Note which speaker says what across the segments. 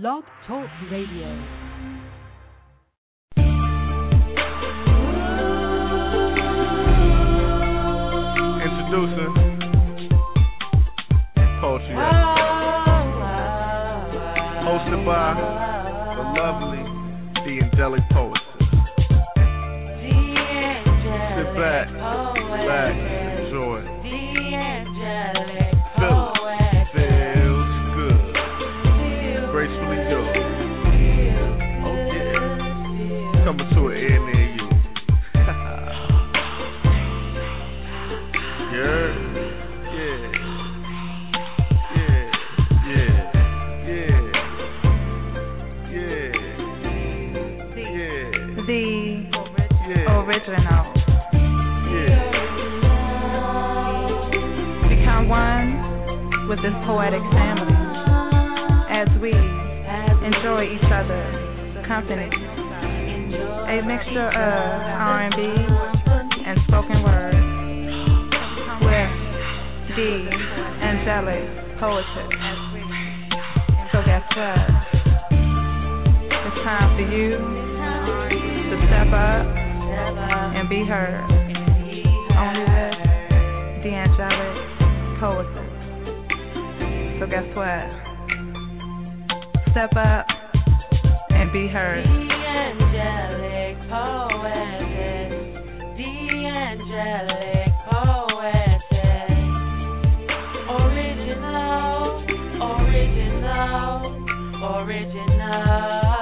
Speaker 1: Blog Talk Radio.
Speaker 2: Introducing Poetry Hosted by Yeah.
Speaker 3: original.
Speaker 2: Yeah.
Speaker 3: Become one with this poetic family as we enjoy each other's company. A mixture of R&B and spoken word with the angelic poetess. So guess what? It's time for you to step up and be heard. Only the angelic poetess. So guess what? Step up and be heard.
Speaker 4: angelic poetess, the angelic poetess, original, original, original,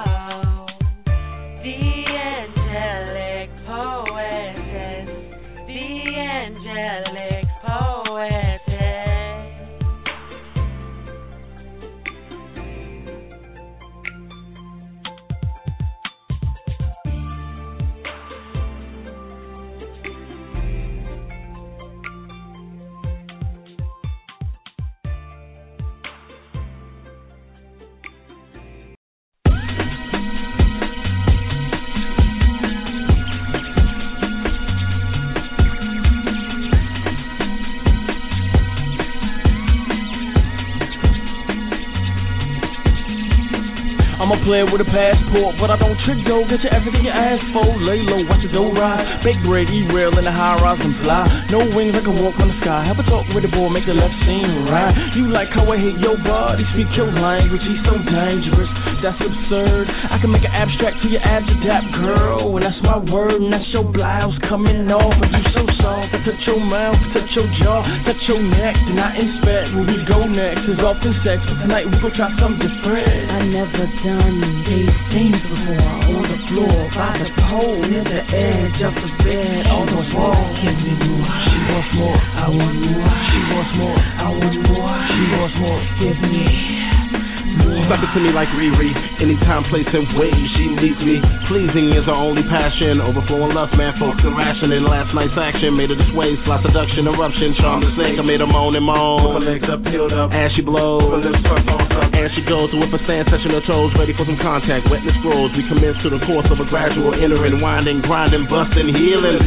Speaker 5: I'm a player with a passport, but I don't trick though. Get you everything you ask for. Lay low, watch the dough ride. Bake bread, eat real in the high rise and fly. No wings, I can walk on the sky. Have a talk with the boy, make the left seem right. You like how I hit your body, speak your language. He's so dangerous, that's absurd. I can make an abstract to your abs adapt, girl. And that's my word, and that's your blouse coming off. And you so soft, I touch your mouth, touch your jaw, touch your neck. Then I inspect where we go next. Is often sex, but tonight we gon' try something different.
Speaker 6: I never done things before on the floor, by the pole, near the edge of the bed, on the wall. More. She wants more. I want more. She wants more. I want more. She wants more. Give me
Speaker 7: Step it to me like Riri. Anytime, place, and way she needs me. Pleasing is her only passion. Overflowing lust, man, folks are rationing. Last night's action made her this way. Slot seduction, eruption, charm to sink. I made her moan and moan. Her legs up, peeled up. As she blows. Her lips up, she goes to whip her stand, touching her toes. Ready for some contact. Wetness grows. We commence to the course of a gradual entering, winding, grinding, busting, healing.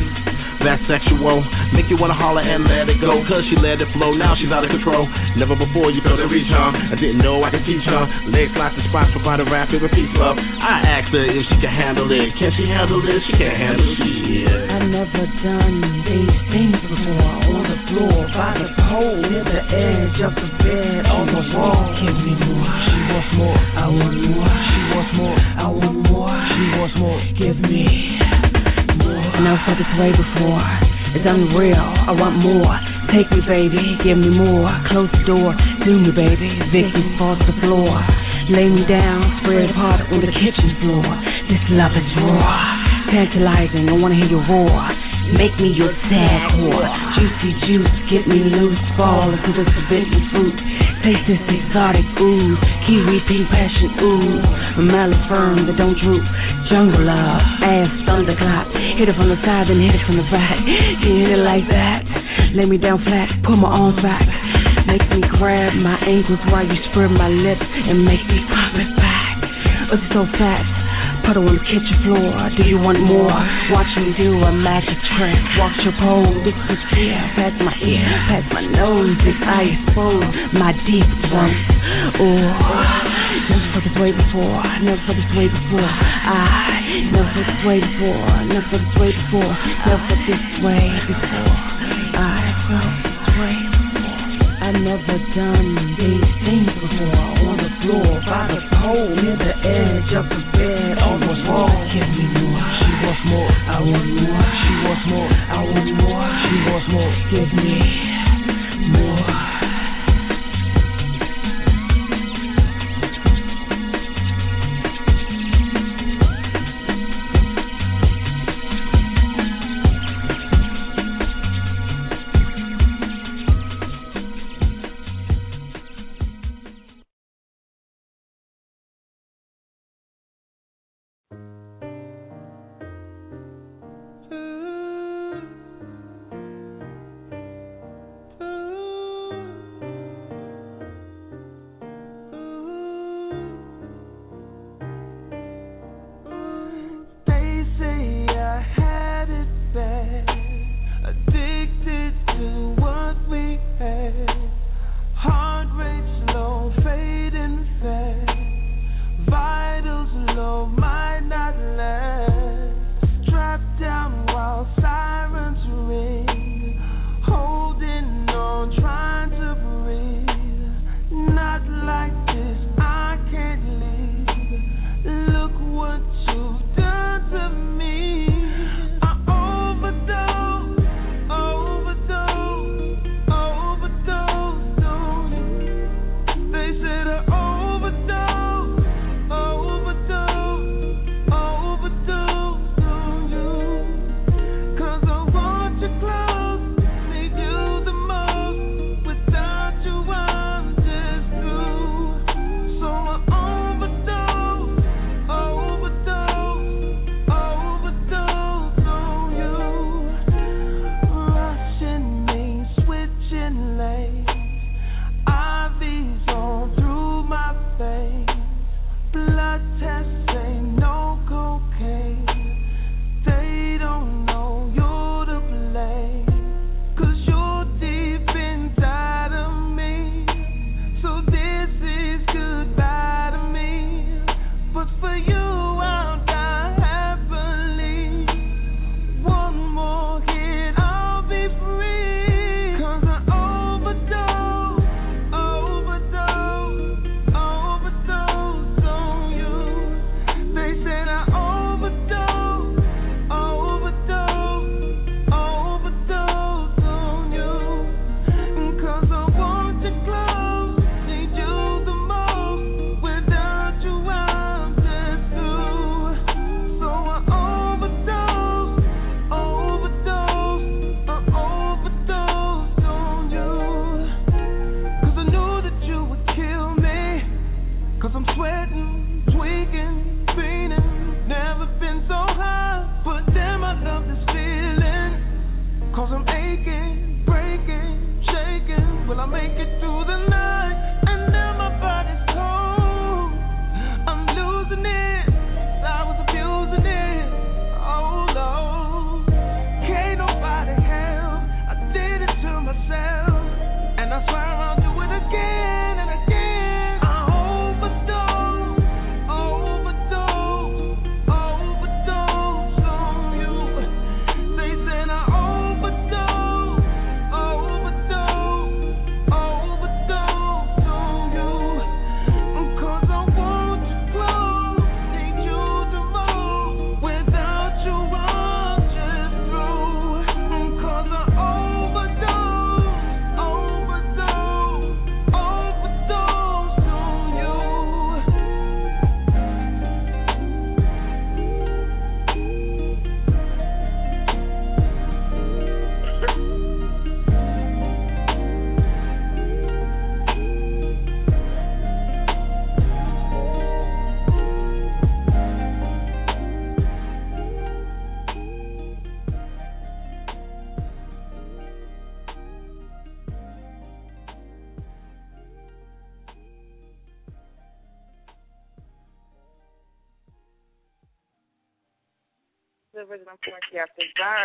Speaker 7: That's sexual. Make you wanna holler and let it go. Cause she let it flow, now she's out of control. Never before you felt it reach her. I didn't know I could teach her. Legs locked in spots, provide a rapid repeat love. I asked her if she can handle it. Can she handle this? She can't handle shit.
Speaker 6: I never done these things before on the floor, by the pole, near the edge of the bed, on the wall. Give me more. She wants more. I want more. She wants more. I want more. She wants more. Give me more.
Speaker 8: Never felt this way before. It's unreal. I want more. Take me, baby. Give me more. Close the door. Do me, baby. Victim falls to the floor. Lay me down. Spread apart on the kitchen floor. This love is raw. Tantalizing. I wanna hear you roar.
Speaker 9: Make me your sad whore. Juicy juice, get me loose. Fall into the forbidden fruit. Taste this exotic ooze. Kiwi pink passion ooze. Mallow firm that don't droop. Jungle love, ass thunderclap. Hit it from the side, then hit it from the back. Hit it like that. Lay me down flat, pull my arms back. Make me grab my ankles while you spread my lips and make me pop it back. It's so fast. Puddle on the kitchen floor. Do you want more? Watch me do a magic trick. Watch your pole. This is fear. Past my ear, past my nose. This I expose my deep throat. Oh, never felt this way before. Never felt this way before. I never felt this way before. Never felt this way before. Never felt this way before. I felt this way never done these things before. On the floor, by the pole, near the edge of the bed, Almost wall. Give me more. She wants more. I want more. She wants more. I want more. She wants more. Give me more.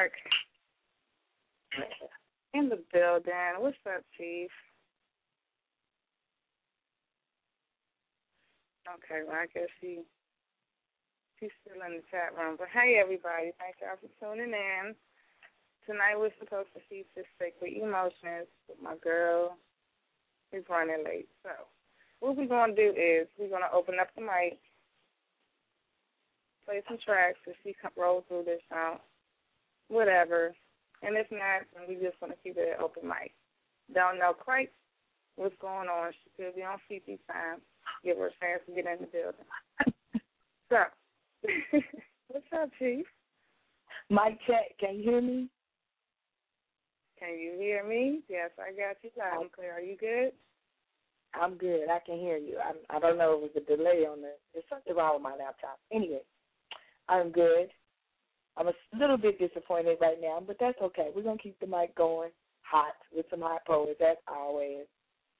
Speaker 10: Dark. In the building. What's up, Chief? Okay, well, I guess he she's still in the chat room. But hey, everybody, thank y'all for tuning in. Tonight we're supposed to see Sister Secrete Emotions with my girl. He's running late. So, what we're going to do is we're going to open up the mic, play some tracks as she come, roll through this song, whatever. And if not, then we just want to keep it open mic. Don't know quite what's going on. She could be on CP time give her a chance to get in the building. so, what's up, Chief?
Speaker 11: Mike check. Can you hear me?
Speaker 10: Can you hear me? Yes, I got you loud and clear. Are you good?
Speaker 11: I'm good. I can hear you. I I don't know if it was a delay on the. There's something wrong with my laptop. Anyway, I'm good. I'm a little bit disappointed right now, but that's okay. We're gonna keep the mic going hot with some hot poets as always.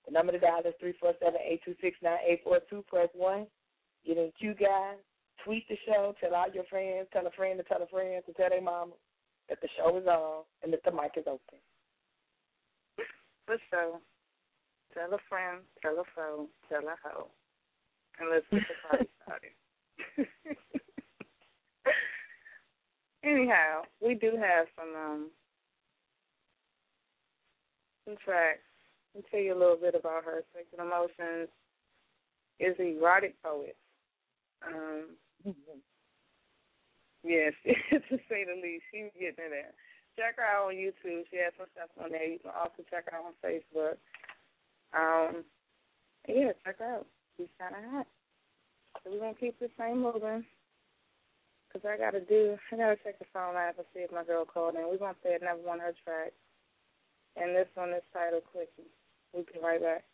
Speaker 11: The number to dial is three four seven eight two six nine eight four two. Press one. Get in queue, guys. Tweet the show. Tell all your friends. Tell a friend to tell a friend to tell their mama that the show is on and that the mic is open.
Speaker 10: For sure. Tell a friend. Tell a foe. Tell a hoe. And let's get the party started. Anyhow, we do have some um some tracks let me tell you a little bit about her. Secrete Emotions is an erotic poet. Um, yes, to say the least. She's getting it there. Check her out on YouTube. She has some stuff on there. You can also check her out on Facebook. Um, yeah, check her out. She's kind of hot. So we're going to keep the same moving. Because I got to do, I got to check the phone line to see if my girl called in. We're to play another one of her tracks. And this one is titled Quickie. We'll be right back.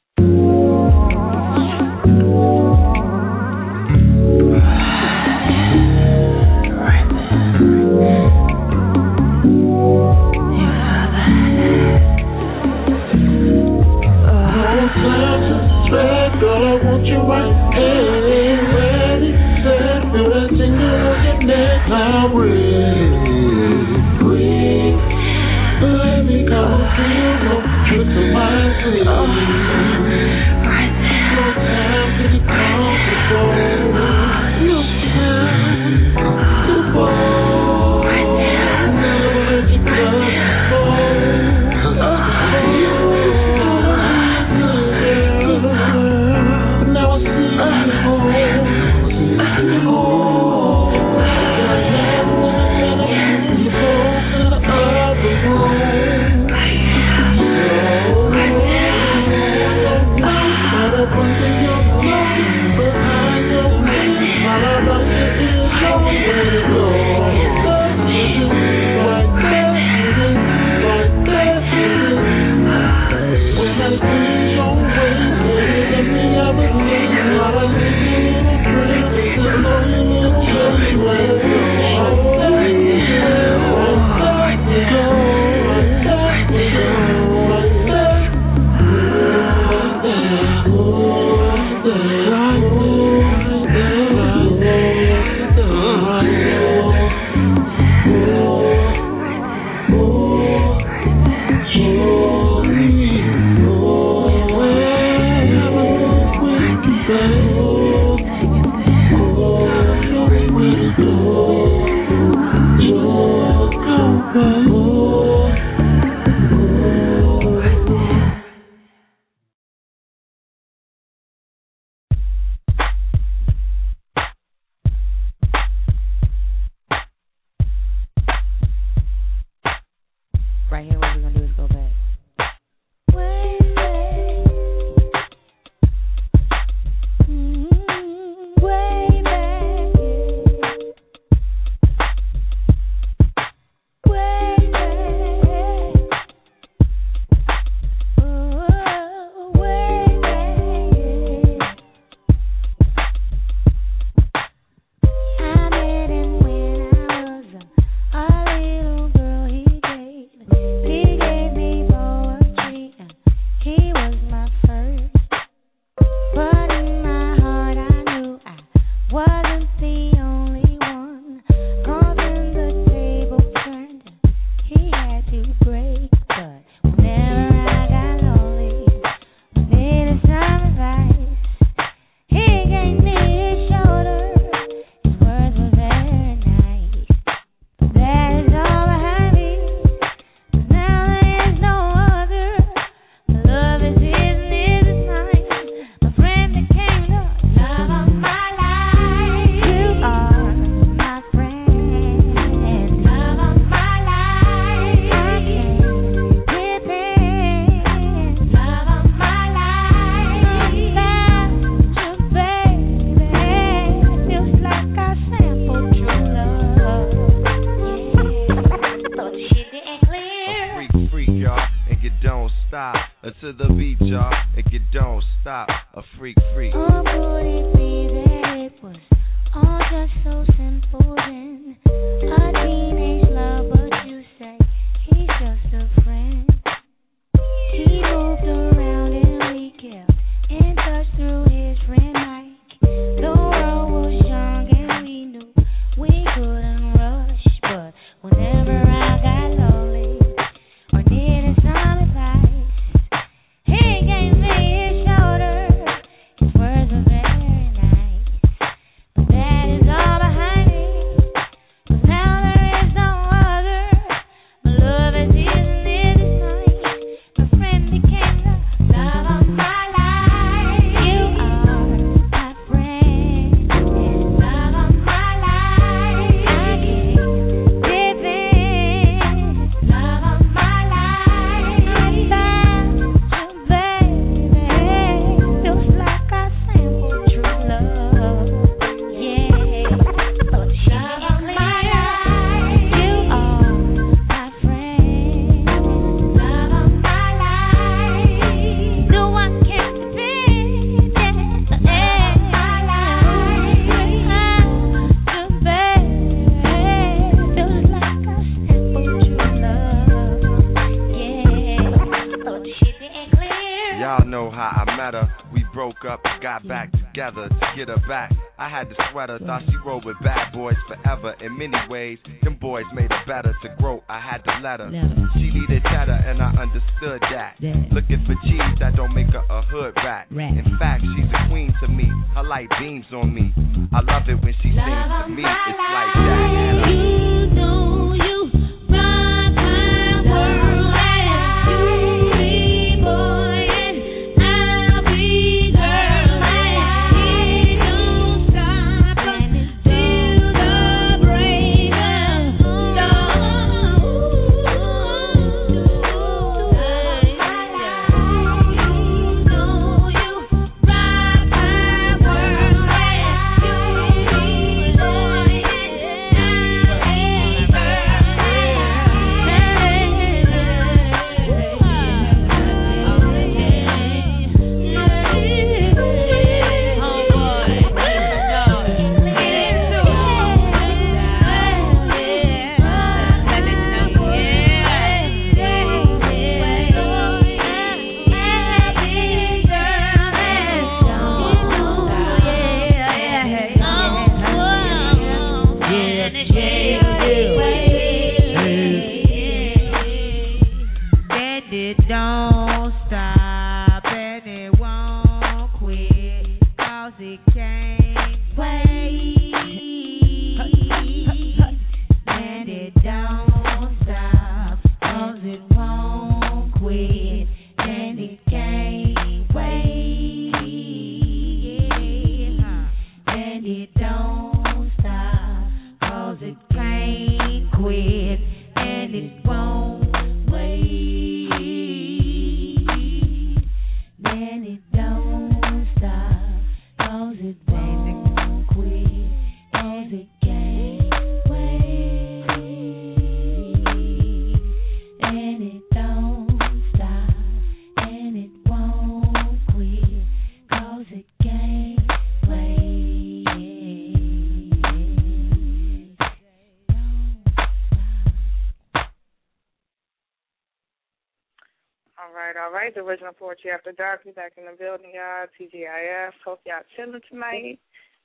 Speaker 10: original Poetry After Dark. We back in the building, y'all. TGIF. Hope y'all chilling tonight.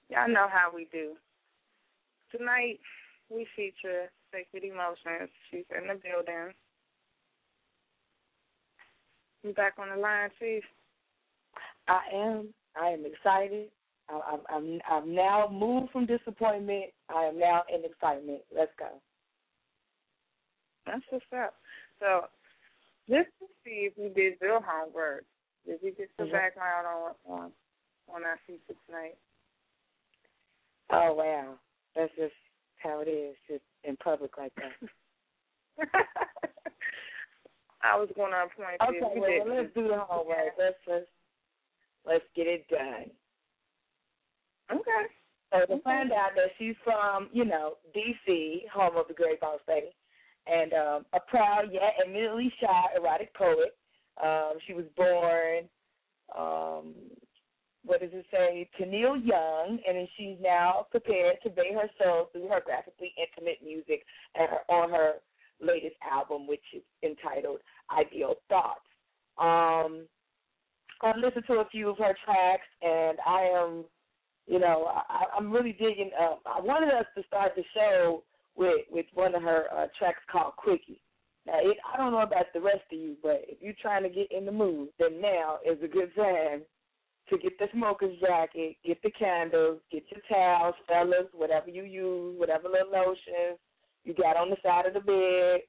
Speaker 10: Y'all know how we do. Tonight, we feature Secrete Emotions. She's in the building. You back on the line, Chief?
Speaker 11: I am. I am excited. I, I'm, I'm, I'm now moved from disappointment. I am now in excitement. Let's go.
Speaker 10: That's what's up. So just to see if you did real homework. Did you get some
Speaker 11: mm-hmm.
Speaker 10: background on on on our feature tonight?
Speaker 11: Oh wow, that's just how it is, just in public like that.
Speaker 10: I was going to point.
Speaker 11: Okay, well, let's do the homework. Yeah. Let's let's let's get it done.
Speaker 10: Okay.
Speaker 11: So to find out that she's from, you know, D.C., home of the Great Boss Lady, and um, a proud yet admittedly shy erotic poet. Um, she was born, um, what does it say, Tennille Young, and she's now prepared to bay her soul through her graphically intimate music her, on her latest album, which is entitled Ideal Thoughts. Um, I've listened to a few of her tracks, and I am, you know, I, I'm really digging. Uh, I wanted us to start the show with with one of her uh, tracks called Quickie. Now, it, I don't know about the rest of you, but if you're trying to get in the mood, then now is a good time to get the smoker's jacket, get the candles, get your towels, fellas, whatever you use, whatever little lotions you got on the side of the bed,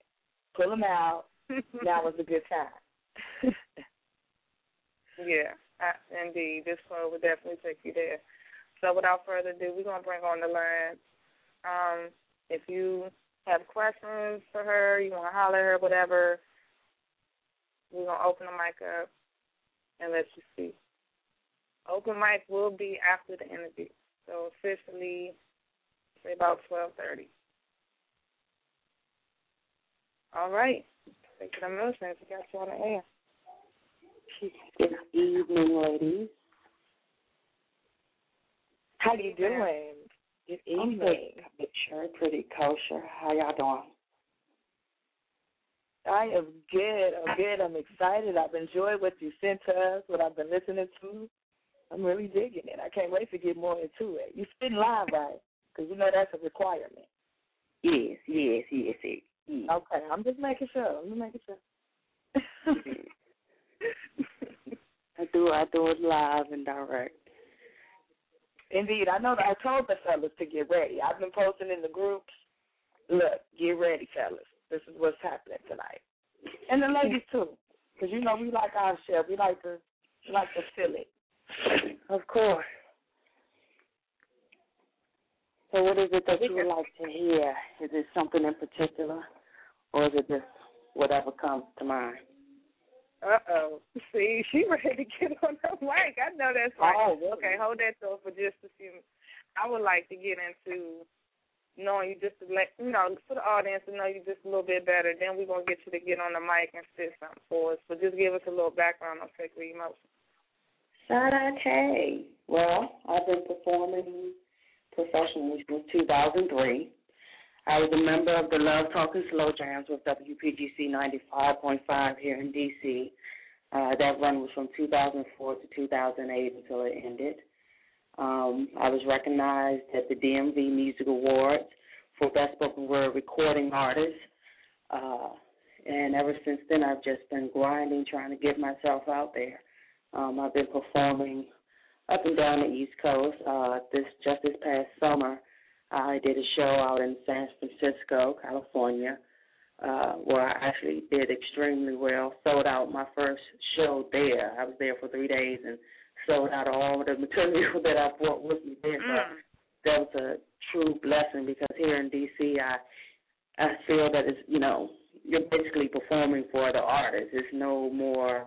Speaker 11: pull them out. now is a good time.
Speaker 10: Yeah, uh, indeed. This flow will definitely take you there. So without further ado, we're gonna bring on the line. Um, if you have questions for her, you wanna holler at her, whatever, we're gonna open the mic up and let you speak. Open mic will be after the interview. So officially say about twelve thirty. All right. Take it a motion. We got you on the air.
Speaker 12: Good evening, ladies.
Speaker 11: How are you doing? Good evening.
Speaker 12: I'm good. Sure, pretty kosher. How y'all doing?
Speaker 11: I am good. I'm good. I'm excited. I've enjoyed what you sent to us, what I've been listening to. I'm really digging it. I can't wait to get more into it. You spin live, right? Because you know that's a requirement.
Speaker 12: Yes, yes, yes, yes. yes.
Speaker 11: Okay, I'm just making sure. I'm just making sure.
Speaker 12: I do. I do it live and direct.
Speaker 11: Indeed, I know that I told the fellas to get ready. I've been posting in the groups. Look, get ready, fellas. This is what's happening tonight, and the ladies too, because you know we like our share. We like to, we like to feel it.
Speaker 12: Of course. So, what is it that you would like to hear? Is it something in particular, or is it just whatever comes to mind?
Speaker 10: Uh oh. See, she ready to get on the mic. I know that's right.
Speaker 11: Oh, really?
Speaker 10: Okay, hold that thought for just a few. I would like to get into knowing you just to let you know for the audience to know you just a little bit better. Then we're gonna get you to get on the mic and say something for us. So just give us a little background on Secrete Emotion.
Speaker 12: Okay. Well, I've been performing professionally since 2003. I was a member of the Love Talking Slow Jams with WPGC 95.5 here in D.C. Uh, that run was from 2004 to 2008 until it ended. Um, I was recognized at the DMV Music Awards for Best Spoken Word Recording Artist. Uh, and ever since then, I've just been grinding, trying to get myself out there. Um, I've been performing up and down the East Coast. Uh, this just this past summer, I did a show out in San Francisco, California, uh, where I actually did extremely well. Sold out my first show there. I was there for three days and sold out all the material that I brought with me there. So that was a true blessing because here in DC, I I feel that it's you know you're basically performing for the artist. It's no more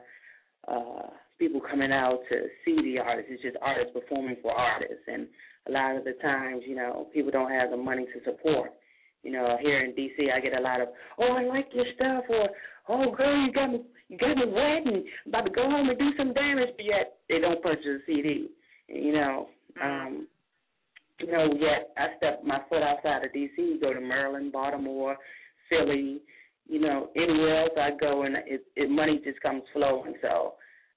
Speaker 12: uh people coming out to see the artist. It's just artists performing for artists. And a lot of the times, you know, people don't have the money to support. You know, here in DC, I get a lot of, oh, I like your stuff, or oh, girl, you got me, you got me wet, and I'm about to go home and do some damage, but yet they don't purchase a CD. You know, um, you know, yet I step my foot outside of DC, go to Maryland, Baltimore, Philly, you know, anywhere else I go, and it, it money just comes flowing. So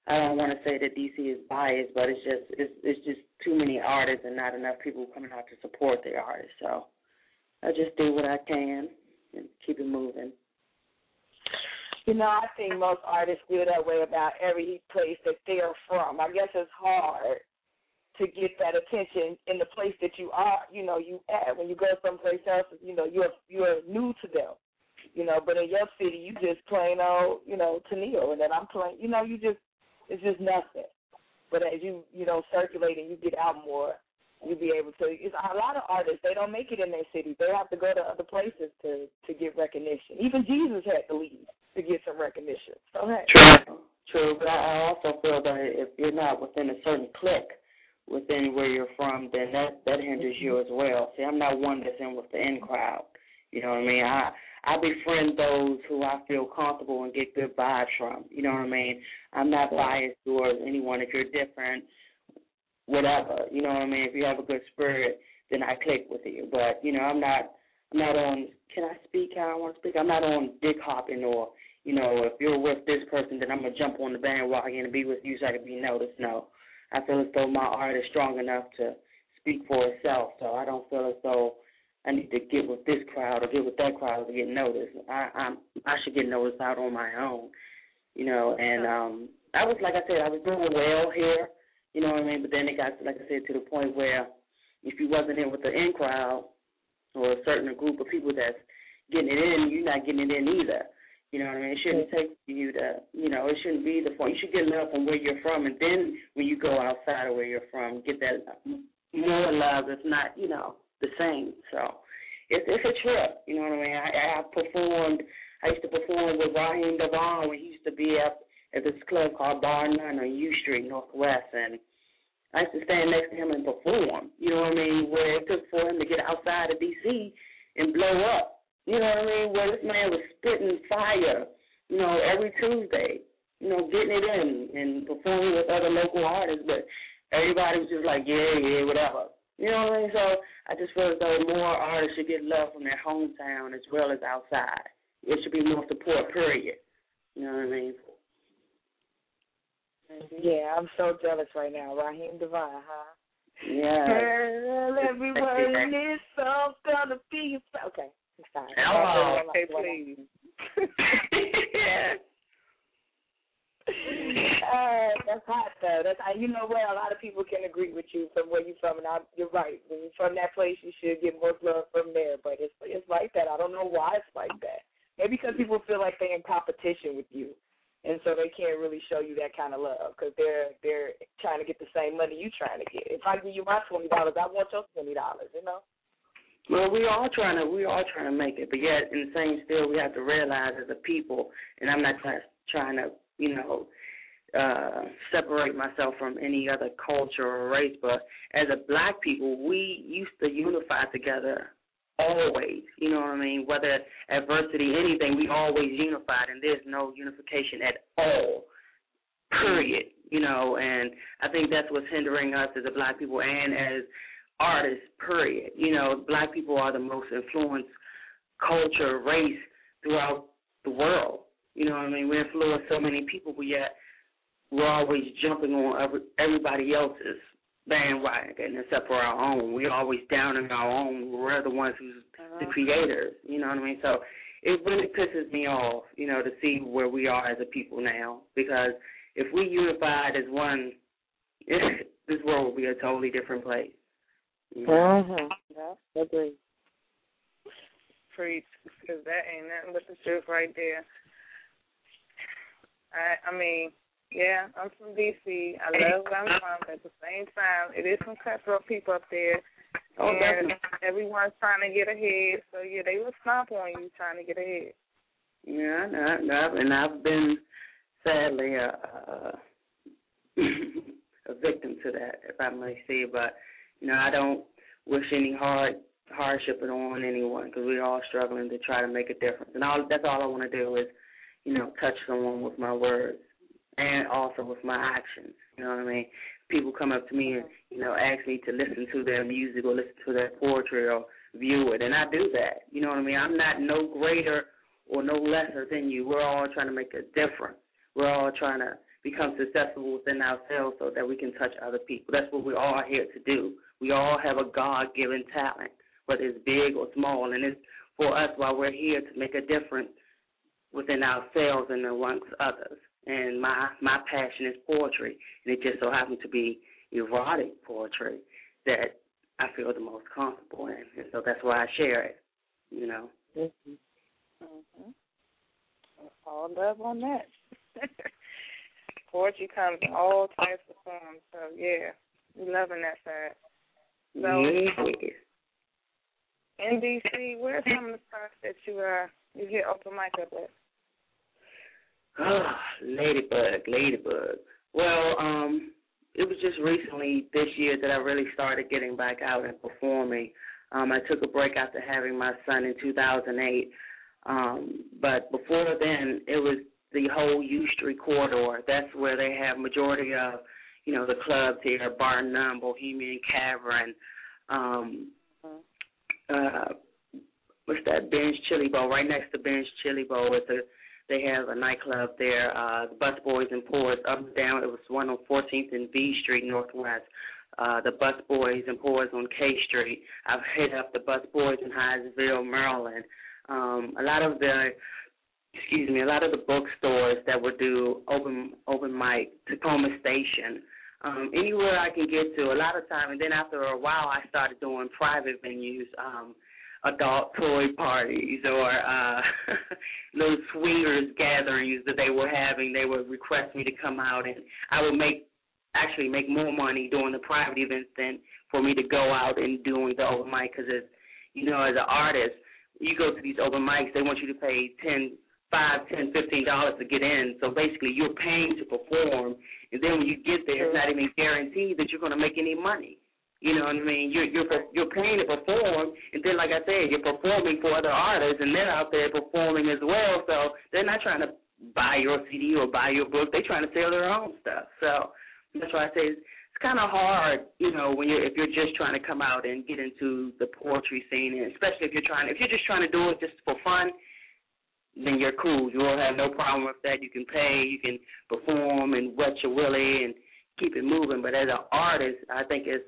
Speaker 12: I don't want to say that DC is biased, but it's just it's it's just too many artists and not enough people coming out to support their artists. So I just do what I can and keep it moving.
Speaker 11: You know, I think most artists feel that way about every place that they're from. I guess it's hard to get that attention in the place that you are, you know, you at. When you go someplace else, you know, you're you're new to them. You know, but in your city you just plain old, you know, Tennille and then I'm playing you know, you just it's just nothing. But as you, you know, circulate and you get out more, you'll be able to it's a lot of artists, they don't make it in their city. They have to go to other places to to get recognition. Even Jesus had to leave to get some recognition. So hey.
Speaker 12: True. True, but I also feel that if you're not within a certain clique within where you're from, then that that hinders you as well. See, I'm not one that's in with the in crowd. You know what I mean? I I befriend those who I feel comfortable and get good vibes from. You know what I mean? I'm not biased towards anyone. If you're different, whatever. You know what I mean? If you have a good spirit, then I click with you. But you know, I'm not. I'm not on. Can I speak how I want to speak? I'm not on dick hopping or you know, if you're with this person, then I'm gonna jump on the bandwagon and be with you so I can be noticed. No, I feel as though my art is strong enough to speak for itself. So I don't feel as though I need to get with this crowd or get with that crowd to get noticed. I I'm I should get noticed out on my own. You know, and um I was like I said, I was doing well here, you know what I mean? But then it got like I said to the point where if you wasn't in with the in crowd or a certain group of people that's getting it in, you're not getting it in either. You know what I mean? It shouldn't take you to, you know, it shouldn't be the point. You should get love from where you're from, and then when you go outside of where you're from, get that more love, if not, you know, the same. So it's it's a trip. You know what I mean? I, I performed. I used to perform with Raheem DeVaughn when he used to be up at this club called Bar None on U Street Northwest, and I used to stand next to him and perform. You know what I mean? Where it took for him to get outside of D.C. and blow up. You know what I mean? Where this man was spitting fire, you know, every Tuesday, you know, getting it in and performing with other local artists, but everybody was just like, yeah, yeah, whatever. You know what I mean? So I just feel as though more artists should get love from their hometown as well as outside. It should be more support, period. You know what I mean?
Speaker 11: Yeah, I'm so jealous right now. Raheem DeVaughn, huh?
Speaker 12: Yeah.
Speaker 11: Girl, everyone is so gonna be okay. I'm sorry.
Speaker 12: Hello.
Speaker 11: Okay, please. uh, that's hot though. That's you know what a lot of people can agree with you from where you're from, and I, you're right. When you're from that place, you should get more love from there. But it's it's like that. I don't know why it's like that. Maybe because people feel like they're in competition with you, and so they can't really show you that kind of love because they're they're trying to get the same money you're trying to get. If I give you my twenty dollars, I want your twenty dollars. You know.
Speaker 12: Well, we all trying to we all trying to make it, but yet in the same still we have to realize as a people, and I'm not trying trying to you know uh separate myself from any other culture or race, but as a black people, we used to unify together always. You know what I mean? Whether adversity, anything, we always unified, and there's no unification at all. Period. You know, and I think that's what's hindering us as a black people and as artists, period. You know, black people are the most influenced culture, race throughout the world. You know what I mean? We influence so many people, but yet we're always jumping on everybody else's bandwagon except for our own. We're always down in our own. We're the ones who's the creators. You know what I mean? So it really pisses me off, you know, to see where we are as a people now. Because if we unified as one, this world will be a totally different place. You know?
Speaker 11: Mm-hmm. Yeah, agree.
Speaker 10: Preach, because that ain't nothing but the truth right there. I I mean, yeah, I'm from DC. I love where I'm from. But at the same time, it is some cutthroat people up there.
Speaker 12: Oh,
Speaker 10: and everyone's trying to get ahead. So yeah, they will stomp on you trying to get ahead.
Speaker 12: Yeah, no, no, and I've been sadly a, a, a victim to that, if I may say. But you know, I don't wish any hard hardship on anyone because we're all struggling to try to make a difference. And all that's all I want to do is, you know, touch someone with my words and also with my actions. You know what I mean? People come up to me and you know ask me to listen to their music or listen to their poetry or view it, and I do that. You know what I mean? I'm not no greater or no lesser than you. We're all trying to make a difference. We're all trying to become successful within ourselves so that we can touch other people. That's what we're all here to do. We all have a God given talent, whether it's big or small, and it's for us while we're here to make a difference within ourselves and amongst others. And my my passion is poetry, and it just so happens to be erotic poetry that I feel the most comfortable in, and so that's why I share it. You know.
Speaker 11: Mm-hmm.
Speaker 10: hmm All love on that. Poetry comes in all types of forms. So yeah, we loving that side. So
Speaker 12: yes.
Speaker 10: in DC, where's some of the spots that you uh you get open mic up at?
Speaker 12: Ah, ladybug, ladybug. Well, um, it was just recently this year that I really started getting back out and performing. Um, I took a break after having my son in 2008. Um, but before then, it was the whole U Street corridor. That's where they have majority of, you know, the clubs here: Bar Nun, Bohemian Cavern, um, uh, what's that? Ben's Chili Bowl. Right next to Ben's Chili Bowl, it's a they have a nightclub there. Uh, the Busboys and Poets up and down. It was one on 14th and B Street Northwest. Uh, the Bus Boys and Pours on K Street. I've hit up the Bus Boys in Hyattsville, Maryland. Um, a lot of the excuse me, a lot of the bookstores that would do open open mic, Takoma Station, um, anywhere I can get to. A lot of time, and then after a while, I started doing private venues, um, adult toy parties, or uh, little swingers gatherings that they were having. They would request me to come out, and I would make actually make more money doing the private events than for me to go out and doing the open mic because as you know as an artist you go to these open mics they want you to pay ten five, ten, fifteen dollars to get in. So basically, you're paying to perform, and then when you get there, it's not even guaranteed that you're going to make any money. You know what I mean? You're you're you're paying to perform, and then like I said, you're performing for other artists, and they're out there performing as well. So they're not trying to buy your CD or buy your book. They're trying to sell their own stuff. So that's why I say it's, it's kind of hard, you know, when you're if you're just trying to come out and get into the poetry scene, and especially if you're trying if you're just trying to do it just for fun then you're cool. You won't have no problem with that. You can pay, you can perform and wet your willy and keep it moving. But as an artist, I think it's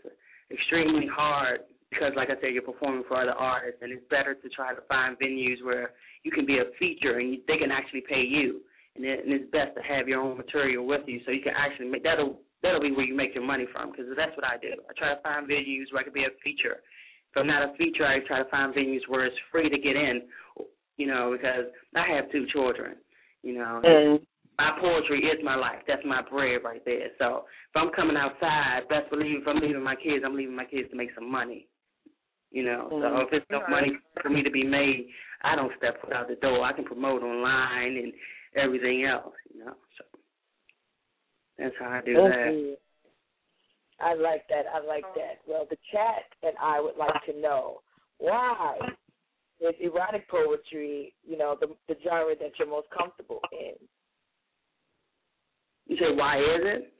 Speaker 12: extremely hard because, like I said, you're performing for other artists, and it's better to try to find venues where you can be a feature and they can actually pay you. And, it, and it's best to have your own material with you so you can actually make that'll that'll be where you make your money from because that's what I do. I try to find venues where I can be a feature. If I'm not a feature, I try to find venues where it's free to get in you know, because I have two children, you know.
Speaker 11: Mm.
Speaker 12: My poetry is my life. That's my bread right there. So if I'm coming outside, best believe if I'm leaving my kids, I'm leaving my kids to make some money. You know,
Speaker 11: Mm.
Speaker 12: so if it's no money for me to be made, I don't step foot out the door. I can promote online and everything else, you know. So that's how I do
Speaker 11: Thank
Speaker 12: that.
Speaker 11: you. I like that. I like that. Well, the chat and I would like to know why is erotic poetry, you know, the the genre that you're most comfortable in?
Speaker 12: You say why is it?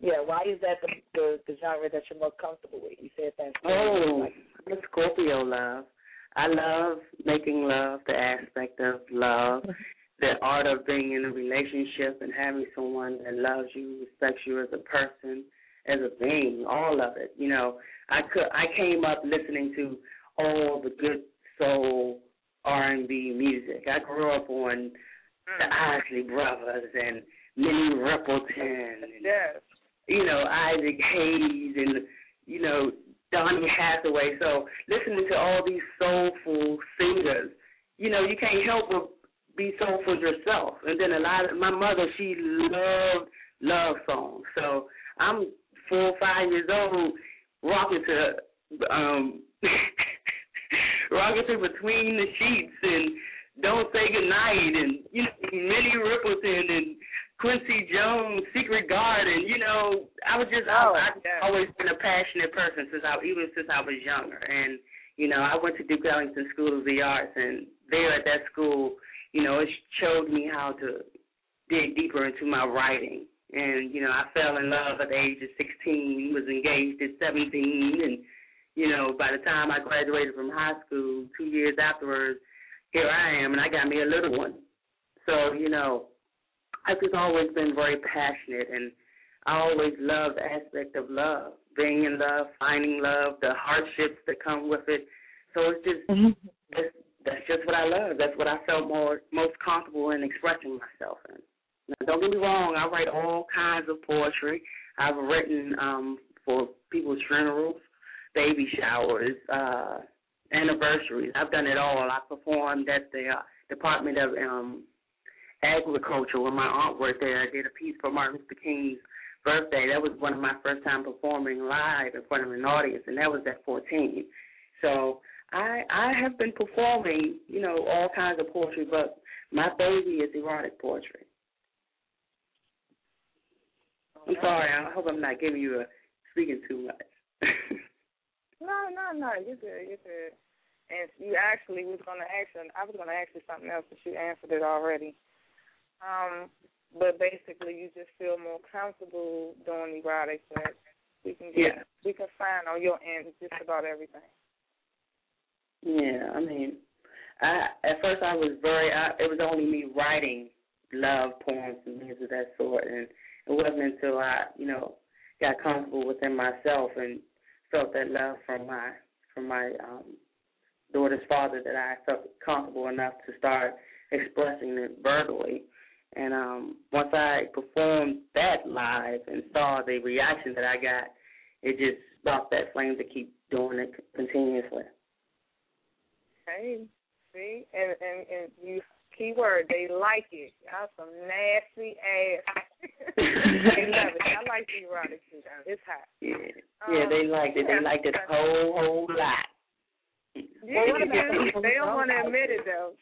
Speaker 11: Yeah, why is that the the, the genre that you're most comfortable with? You said that.
Speaker 12: Oh, I'm a Scorpio love. I love making love, the aspect of love, the art of being in a relationship and having someone that loves you, respects you as a person, as a being, all of it. You know, I could I came up listening to all the good soul R and B music. I grew up on the Isley Brothers and Minnie and
Speaker 10: Yes.
Speaker 12: you know, Isaac Hayes and, you know, Donny Hathaway. So listening to all these soulful singers, you know, you can't help but be soulful yourself. And then a lot of my mother, she loved love songs. So I'm four or five years old rocking to um rocking to between the sheets and don't say goodnight and you know Minnie Riperton and Quincy Jones, Secret Garden. You know, I was just
Speaker 10: Oh,
Speaker 12: I, I've
Speaker 10: yeah.
Speaker 12: always been a passionate person since I even since I was younger. And you know, I went to Duke Ellington School of the Arts, and there at that school, you know, it showed me how to dig deeper into my writing. And you know, I fell in love at the age of 16, was engaged at 17, and you know, by the time I graduated from high school, two years afterwards, here I am, and I got me a little one. So you know, I've just always been very passionate, and I always love the aspect of love, being in love, finding love, the hardships that come with it. So it's just that's, that's just what I love. That's what I felt more most comfortable in expressing myself in. Now, don't get me wrong, I write all kinds of poetry. I've written um for people's funerals, baby showers, uh anniversaries. I've done it all. I performed at the uh, Department of um agriculture when my aunt worked there. I did a piece for Martin Luther King's birthday. That was one of my first time performing live in front of an audience, and that was at 14. So I I have been performing, you know, all kinds of poetry, but my baby is erotic poetry. I'm sorry. I hope I'm not giving you a speaking too much.
Speaker 10: No, no, no. You're good. You're good. and you actually was going to ask I was going to ask you something else, but you answered it already. Um, but basically, you just feel more comfortable doing erotic sex. We can get,
Speaker 12: Yeah.
Speaker 10: we can find on your end just about everything.
Speaker 12: Yeah, I mean, I at first I was very. I, it was only me writing love poems and things of that sort, and it wasn't until I, you know, got comfortable within myself and felt that love from my from my um daughter's father that I felt comfortable enough to start expressing it verbally. And um once I performed that live and saw the reaction that I got, it just sparked that flame to keep doing it continuously.
Speaker 10: Hey, see, and and and you keyword they like it. Y'all some nasty ass. they love it. I like the erotic too. though. It's hot.
Speaker 12: Yeah, yeah, they liked it. They liked it a whole whole lot.
Speaker 10: Yeah, they don't want to admit it though.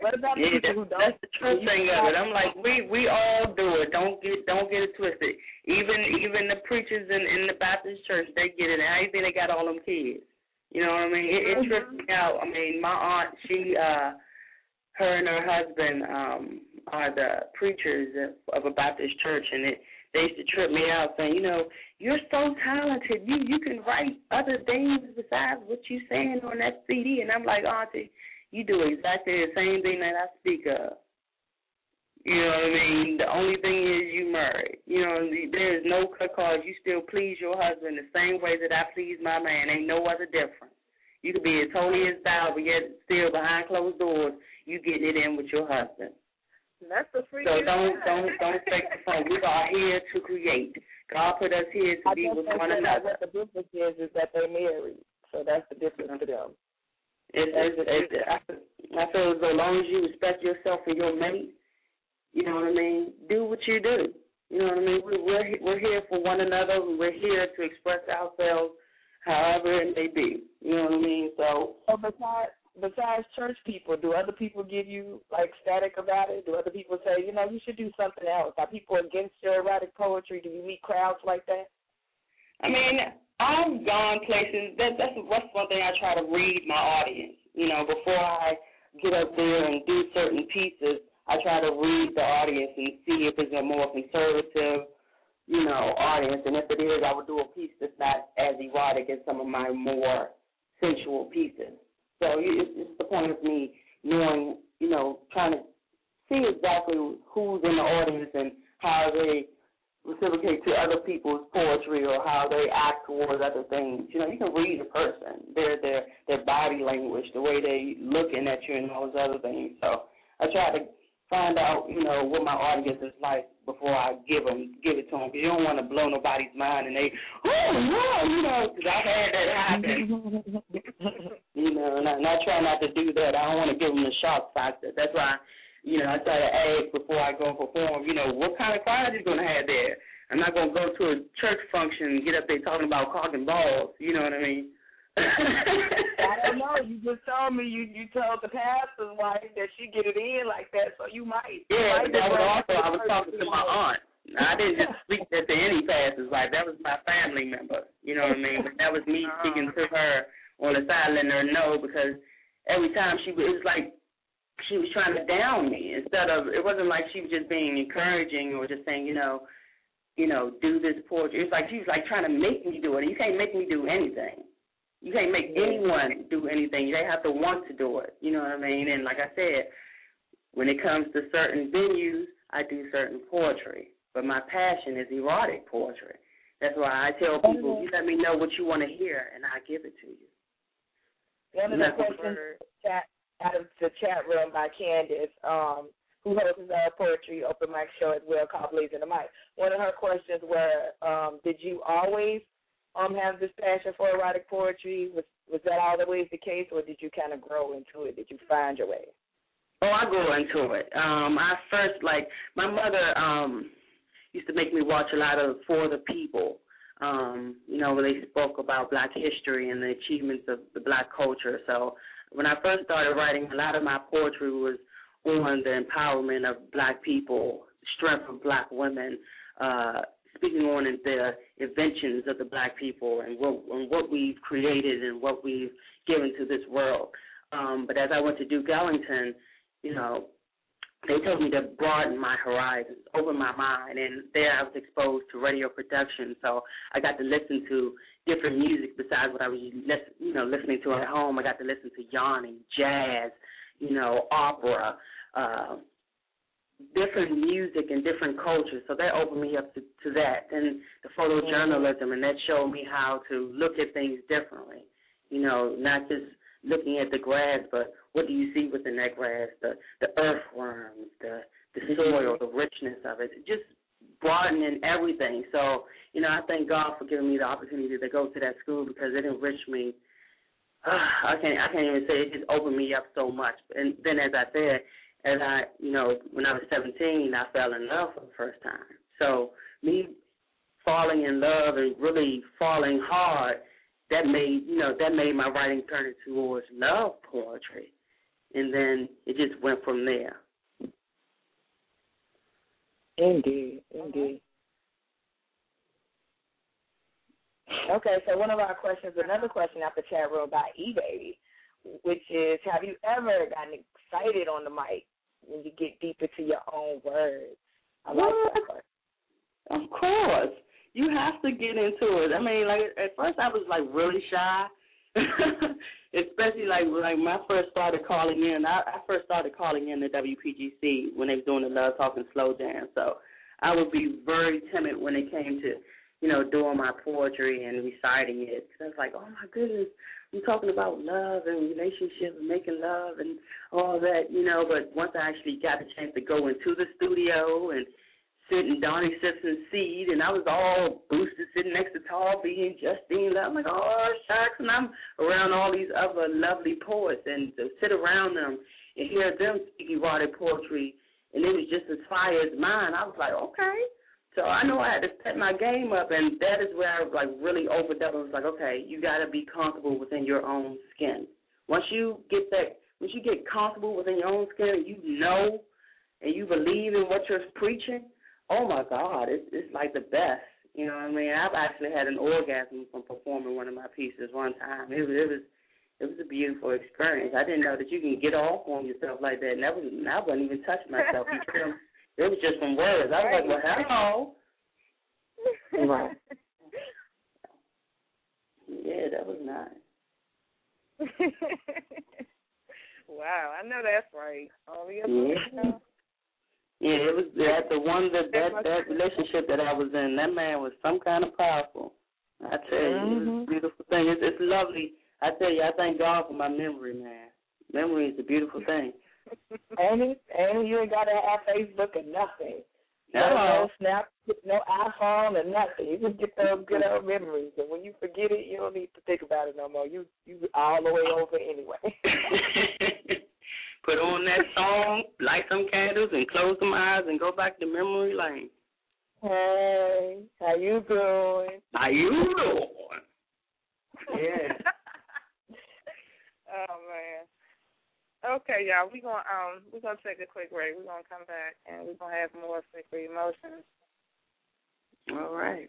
Speaker 11: What about
Speaker 12: Yeah,
Speaker 11: people who
Speaker 12: that's,
Speaker 11: don't?
Speaker 12: that's the true thing of it. I'm like, we we all do it. Don't get don't get it twisted. Even even the preachers in in the Baptist church, they get it. How you think they got all them kids? You know what I mean? It, it trips me out. I mean, my aunt, she, uh, her and her husband, um, are the preachers of, of a Baptist church, and it they used to trip me out saying, you know, you're so talented. You you can write other things besides what you're saying on that CD. And I'm like, Auntie, you do exactly the same thing that I speak of. You know what I mean? The only thing is you married. You know, there is no cut cause. You still please your husband the same way that I please my man. Ain't no other difference. You could be as holy as thou, but yet still behind closed doors, you getting it in with your husband.
Speaker 10: That's the free.
Speaker 12: So don't don't don't take the phone. We are here to create. God put us here to
Speaker 11: I
Speaker 12: be
Speaker 11: guess
Speaker 12: with
Speaker 11: they
Speaker 12: one
Speaker 11: said that
Speaker 12: another.
Speaker 11: What the difference is is that they're married, so that's the difference to them.
Speaker 12: It, it, it, I, I feel as though long as you respect yourself and your mate, you know what I mean. Do what you do. You know what I mean. We, we're we're here for one another. We're here to express ourselves, however it may be. You know what I mean. So
Speaker 11: So besides besides church people, do other people give you like static about it? Do other people say, you know, you should do something else? Are people against your erotic poetry? Do you meet crowds like that?
Speaker 12: I mean, I've gone places. That, that's that's one thing I try to read my audience. You know, before I get up there and do certain pieces, I try to read the audience and see if it's a more conservative, you know, audience. And if it is, I would do a piece that's not as erotic as some of my more sensual pieces. So it's, it's the point of me knowing, you know, trying to see exactly who's in the audience and how they reciprocate to other people's poetry or how they act towards other things. You know, you can read a person, their their their body language, the way they looking at you, and all those other things. So I try to find out, you know, what my audience is like before I give them give it to them. Because you don't want to blow nobody's mind and they, oh no, you know, because I've had that happen. you know, and I, and I try not to do that. I don't want to give them the shock factor. That's why. You know, I try to ask before I go and perform, you know, what kind of crowd you going to have there? I'm not going to go to a church function and get up there talking about cock and balls. You know what I mean?
Speaker 11: I don't know. You just told me you you told the pastor's wife that she get it in like that, so you might. you
Speaker 12: Yeah,
Speaker 11: might
Speaker 12: that was also I was talking to my aunt. I didn't just speak that to any pastor's wife. That was my family member. You know what I mean? But that was me speaking to her on the side, letting her know because every time she was, it was like she was trying to down me instead of it wasn't like she was just being encouraging or just saying, you know, you know, do this poetry. It's like she was like trying to make me do it. You can't make me do anything. You can't make anyone do anything. They have to want to do it. You know what I mean? And like I said, when it comes to certain venues, I do certain poetry. But my passion is erotic poetry. That's why I tell people, you let me know what you want to hear, and I give it to you.
Speaker 11: One of the questions chat out of the chat room by Candace, um, who hosts our poetry open mic show as well called Blazing the Mic. One of her questions were, um, did you always um have this passion for erotic poetry? Was was that always the case or did you kind of grow into it? Did you find your way?
Speaker 12: Oh, I grew into it. Um, I first like my mother um used to make me watch a lot of For the People. Um, you know, where they spoke about black history and the achievements of the black culture. So when I first started writing, a lot of my poetry was on the empowerment of black people, strength of black women, uh, speaking on the inventions of the black people and what and what we've created and what we've given to this world. Um, but as I went to Duke Ellington, you know, they told me to broaden my horizons, open my mind, and there I was exposed to radio production. So I got to listen to different music besides what I was, you know, listening to at home. I got to listen to Yanni, jazz, you know, opera, uh, different music and different cultures. So that opened me up to, to that, and the photojournalism, and that showed me how to look at things differently. You know, not just looking at the grass, but what do you see within that grass? The the earthworms, the the soil, the richness of it, just broadening everything. So, you know, I thank God for giving me the opportunity to go to that school because it enriched me. Uh, I can't I can't even say it just opened me up so much. And then, as I said, as I you know, when I was 17, I fell in love for the first time. So me falling in love and really falling hard that made you know that made my writing turn towards love poetry, and then it just went from there.
Speaker 11: Indeed, indeed. Okay, so one of our questions, another question out the chat room by E Baby, which is, have you ever gotten excited on the mic when you get deep into your own words? I like that question.
Speaker 12: Of course, you have to get into it. I mean, like at first I was like really shy, especially like like when I first started calling in. I, I first started calling in the WPGC when they was doing the Love Talk and Slow Jam. So I would be very timid when it came to you know doing my poetry and reciting it. Cause I was like, oh my goodness, I'm talking about love and relationships and making love and all that, you know. But once I actually got the chance to go into the studio and sit in Donnie Simpson's seat, and I was all boosted sitting next to Tall B and Justine. I'm like, oh, shucks. And I'm around all these other lovely poets, and to sit around them and hear them speak erotic poetry, and it was just as fire as mine. I was like, okay. So I know I had to step my game up, and that is where I was like really up. I was like, okay, you got to be comfortable within your own skin. Once you get that, once you get comfortable within your own skin, and you know, and you believe in what you're preaching, oh my God, it's it's like the best. You know what I mean? I've actually had an orgasm from performing one of my pieces one time. It was it was it was a beautiful experience. I didn't know that you can get off on yourself like that. And that was I wasn't even touching myself. You? It was just from words. I was like, well, hello.
Speaker 11: Right.
Speaker 12: Yeah, that was nice.
Speaker 10: wow, I know that's right. Oh, yeah.
Speaker 12: Yeah. Yeah, it was that the one that that that relationship that I was in. That man was some kind of powerful. I tell you, it was a mm-hmm. beautiful thing. It's it's lovely. I tell you, I thank God for my memory, man. Memory is a beautiful thing.
Speaker 11: and it, and you ain't got to have Facebook or nothing. No,
Speaker 12: No.
Speaker 11: no Snap, no iPhone or nothing. You just get those good old memories, and when you forget it, you don't need to think about it no more. You you all the way over anyway.
Speaker 12: Put on that song, light some candles, and close some eyes, and go back to memory lane.
Speaker 11: hey, how you doing?
Speaker 12: How you doing? Yeah.
Speaker 10: oh man. Okay, y'all. We gonna um we gonna take a quick break. We're gonna come back and we're gonna have more Secrete Emotions.
Speaker 12: All right.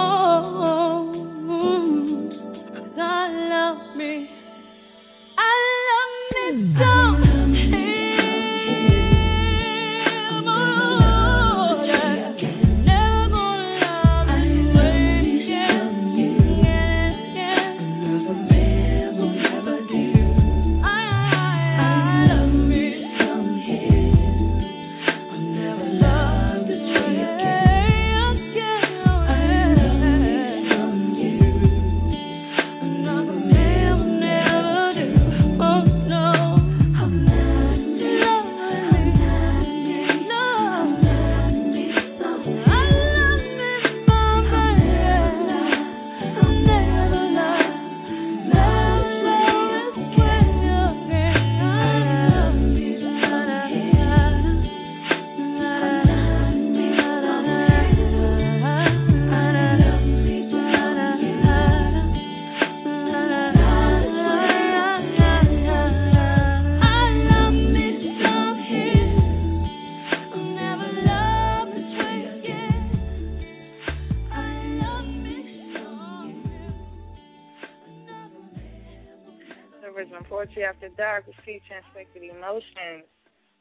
Speaker 10: After Dark was featuring Secrete Emotions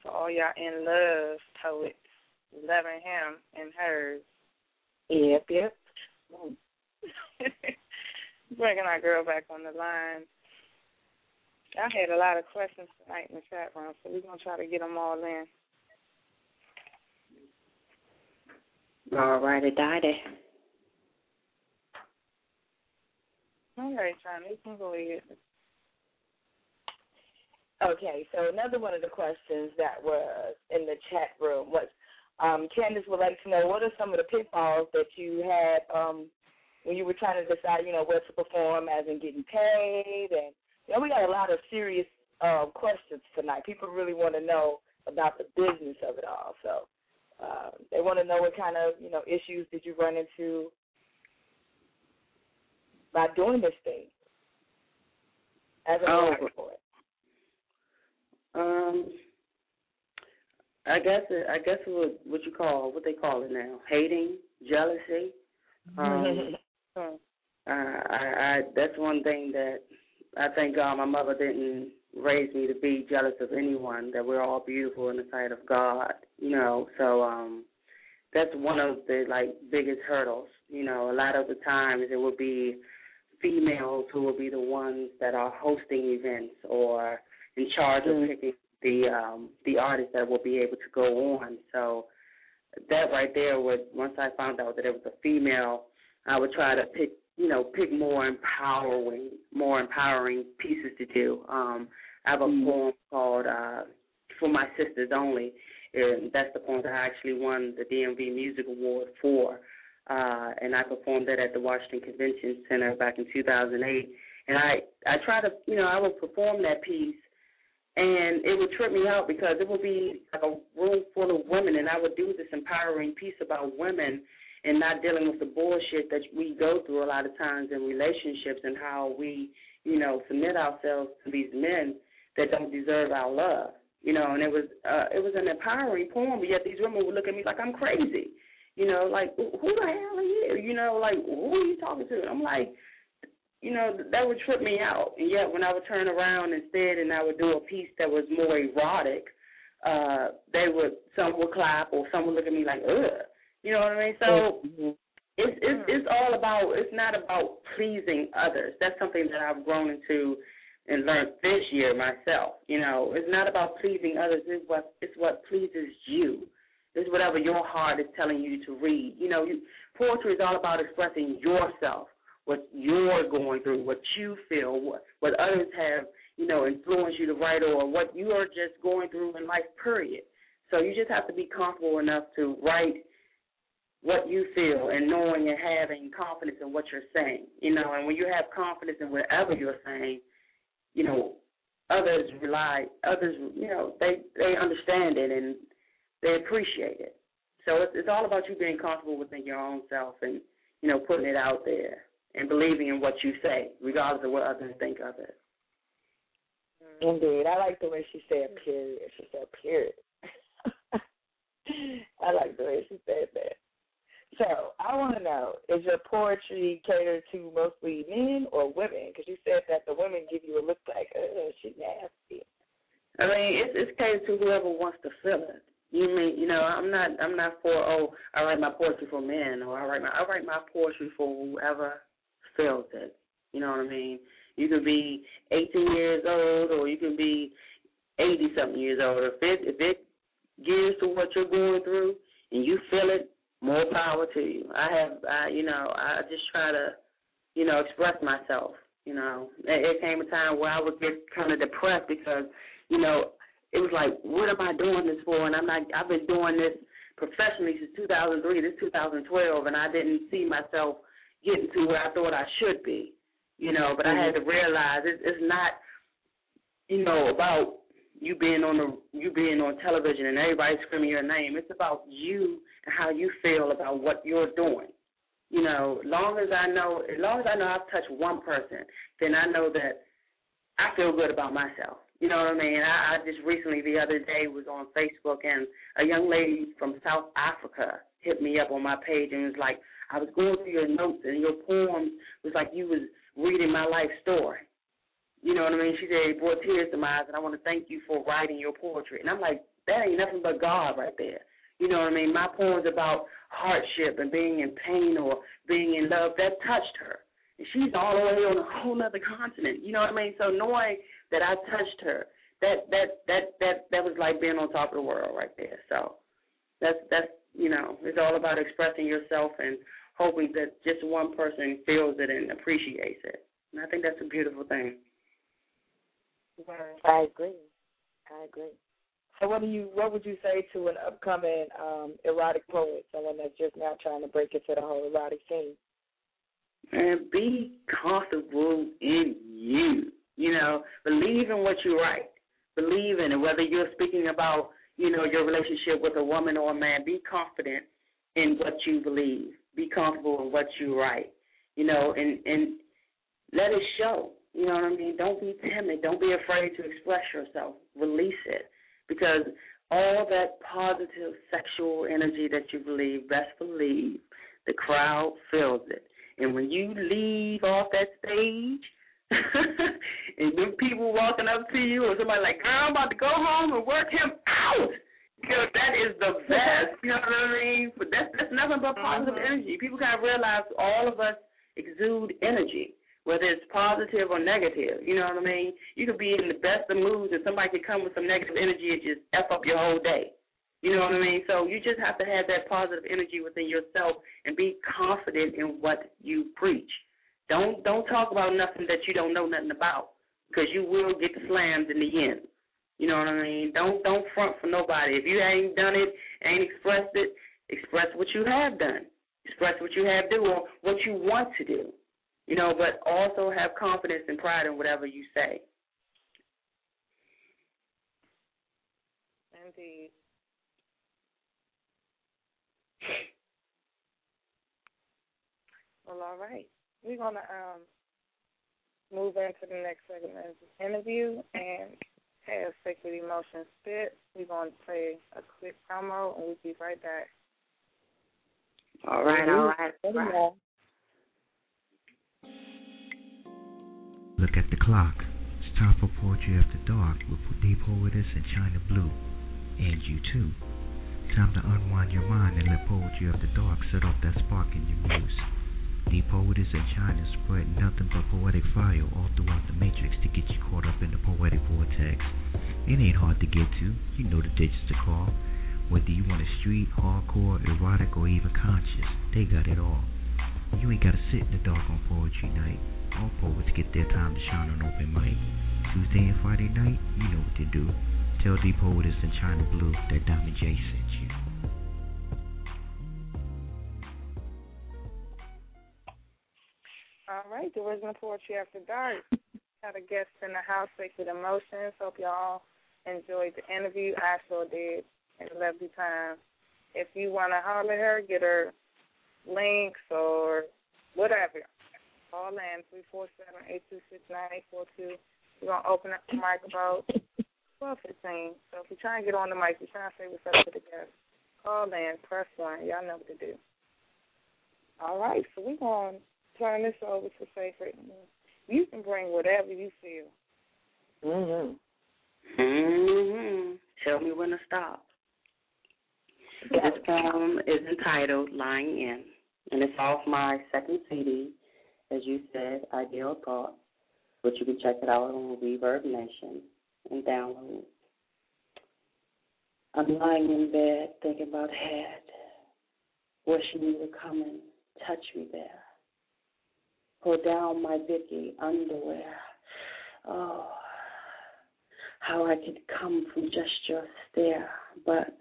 Speaker 10: for all y'all in love poets, loving him and hers.
Speaker 11: Yep, yep.
Speaker 10: Bringing our girl back on the line. I had a lot of questions tonight in the chat room, so we're going to try to get them all in.
Speaker 12: All righty, daddy.
Speaker 10: All right, Johnny, you can go ahead.
Speaker 11: Okay, so another one of the questions that was in the chat room was um, Candace would like to know what are some of the pitfalls that you had um, when you were trying to decide, you know, where to perform, as in getting paid, and you know, we got a lot of serious um, questions tonight. People really want to know about the business of it all, so uh, they want to know what kind of you know issues did you run into by doing this thing as a
Speaker 12: Oh.
Speaker 11: for it.
Speaker 12: Um, I guess it, I guess what what you call what they call it now, hating, jealousy. Um. I, I, I that's one thing that I thank God my mother didn't raise me to be jealous of anyone. That we're all beautiful in the sight of God, you know. So um, that's one of the like biggest hurdles. You know, a lot of the times it will be females who will be the ones that are hosting events or in charge of picking the um the artists that will be able to go on. So that right there would once I found out that it was a female, I would try to pick you know, pick more empowering more empowering pieces to do. Um I have a poem called uh For My Sisters Only and that's the poem that I actually won the DMV Music Award for. Uh and I performed that at the Washington Convention Center back in two thousand eight and I I try to you know I would perform that piece, and it would trip me out because it would be like a room full of women, and I would do this empowering piece about women and not dealing with the bullshit that we go through a lot of times in relationships and how we you know submit ourselves to these men that don't deserve our love. You know, and it was uh it was an empowering poem, but yet these women would look at me like I'm crazy. You know, like who the hell are you? You know, like who are you talking to? And I'm like, you know, that would trip me out. And yet when I would turn around instead and I would do a piece that was more erotic, uh, they would some would clap or some would look at me like, ugh. You know what I mean? So it's it's it's all about it's not about pleasing others. That's something that I've grown into and learned this year myself. You know, it's not about pleasing others. It's what it's what pleases you. It's whatever your heart is telling you to read. You know, you, poetry is all about expressing yourself, what you're going through, what you feel, what what others have, you know, influenced you to write, or what you are just going through in life. Period. So you just have to be comfortable enough to write what you feel and knowing and having confidence in what you're saying. You know, and when you have confidence in whatever you're saying, you know, others rely others you know, they they understand it and they appreciate it. So it's it's all about you being comfortable within your own self and, you know, putting it out there and believing in what you say, regardless of what others think of it.
Speaker 11: Indeed. I like the way she said period. She said period. I like the way she said that. So I want to know: Is your poetry catered to mostly men or women? Because you said that the women give you a look like, "Oh, she's nasty."
Speaker 12: I mean, it's it's catered to whoever wants to feel it. You mean, you know, I'm not I'm not for oh, I write my poetry for men or I write my I write my poetry for whoever feels it. You know what I mean? You could be 18 years old or you can be 80 something years old. If it if it gears to what you're going through and you feel it, more power to you. I have, I, you know, I just try to, you know, express myself. You know, it, it came a time where I would get kind of depressed because, you know, it was like, what am I doing this for? And I'm not. I've been doing this professionally since 2003. This 2012, and I didn't see myself getting to where I thought I should be. You know, but I had mm-hmm. to realize it's, it's not, you know, about you being on the you being on television and everybody screaming your name. It's about you and how you feel about what you're doing. You know, long as I know, as long as I know I've touched one person, then I know that I feel good about myself. You know what I mean? I, I just recently, the other day, was on Facebook and a young lady from South Africa hit me up on my page and was like, I was going through your notes and your poems was like you was reading my life story. You know what I mean? She said it brought tears to my eyes, and I want to thank you for writing your poetry. And I'm like, that ain't nothing but God right there. You know what I mean? My poems about hardship and being in pain or being in love that touched her. And she's all the way on a whole other continent. You know what I mean? So knowing that I touched her, that that that that that was like being on top of the world right there. So that's that's you know, it's all about expressing yourself and hoping that just one person feels it and appreciates it. And I think that's a beautiful thing.
Speaker 11: I agree. I agree. So what do you what would you say to an upcoming um erotic poet, someone that's just now trying to break into the whole erotic scene?
Speaker 12: And be comfortable in you. You know, believe in what you write. Believe in it. Whether you're speaking about, you know, your relationship with a woman or a man, be confident in what you believe. Be comfortable in what you write. You know, and and let it show. You know what I mean? Don't be timid. Don't be afraid to express yourself. Release it because all that positive sexual energy that you believe, best believe the crowd feels it. And when you leave off that stage, and them people walking up to you, or somebody like, girl, I'm about to go home and work him out. Because that is the best. You know what I mean? But that's that's nothing but positive
Speaker 11: Mm-hmm.
Speaker 12: energy. People gotta realize all of us exude energy whether it's positive or negative. You know what I mean? You could be in the best of moods and somebody could come with some negative energy and just F up your whole day. You know what I mean? So you just have to have that positive energy within yourself and be confident in what you preach. Don't don't talk about nothing that you don't know nothing about because you will get slammed in the end. You know what I mean? Don't don't front for nobody. If you ain't done it, ain't expressed it, express what you have done. Express what you have done or what you want to do. You know, but also have confidence and pride in whatever you say.
Speaker 10: Indeed. Well, all right. We're gonna um move into the next segment of the interview and have Secrete Emotions Spit. We're gonna play a quick promo and we'll be right back.
Speaker 12: All right, all right, all right.
Speaker 13: Look at the clock. It's time for Poetry After Dark with the Poetess and Chyna Blue. And you too. Time to unwind your mind and let Poetry After Dark set off that spark in your muse. The Poetess in Chyna spread nothing but poetic fire all throughout the matrix to get you caught up in the poetic vortex. It ain't hard to get to. You know the digits to call. Whether you want a street, hardcore, erotic, or even conscious, they got it all. You ain't gotta sit in the dark on poetry night. All poets get their time to shine on open mic. Tuesday and Friday night, you know what to do. Tell the Poetess in Chyna Blue that Diamond J sent you.
Speaker 10: Right, the original poetry after dark. Got a guest in the house, Secrete Emotions. Hope y'all enjoyed the interview. I sure did. Had a lovely time. If you want to holler at her, get her links or whatever. Call in three four seven eight two six nine eight four two. We're gonna open up the mic about twelve fifteen. So if you're trying to get on the mic, you're trying to say what's up to the guest. Call in, press one. Y'all know what to do. All right, so we're gonna turn this over to Secrete. You can bring whatever you feel.
Speaker 12: Mhm. Mhm. Tell me when to stop. This poem is entitled "Lying In," and it's off my second CD, as you said, Ideal Thoughts," which you can check it out on Reverb Nation and download. I'm lying in bed thinking about head, wishing you would come and touch me there. Pull down my Vicky underwear. Oh, how I could come from just your stare, but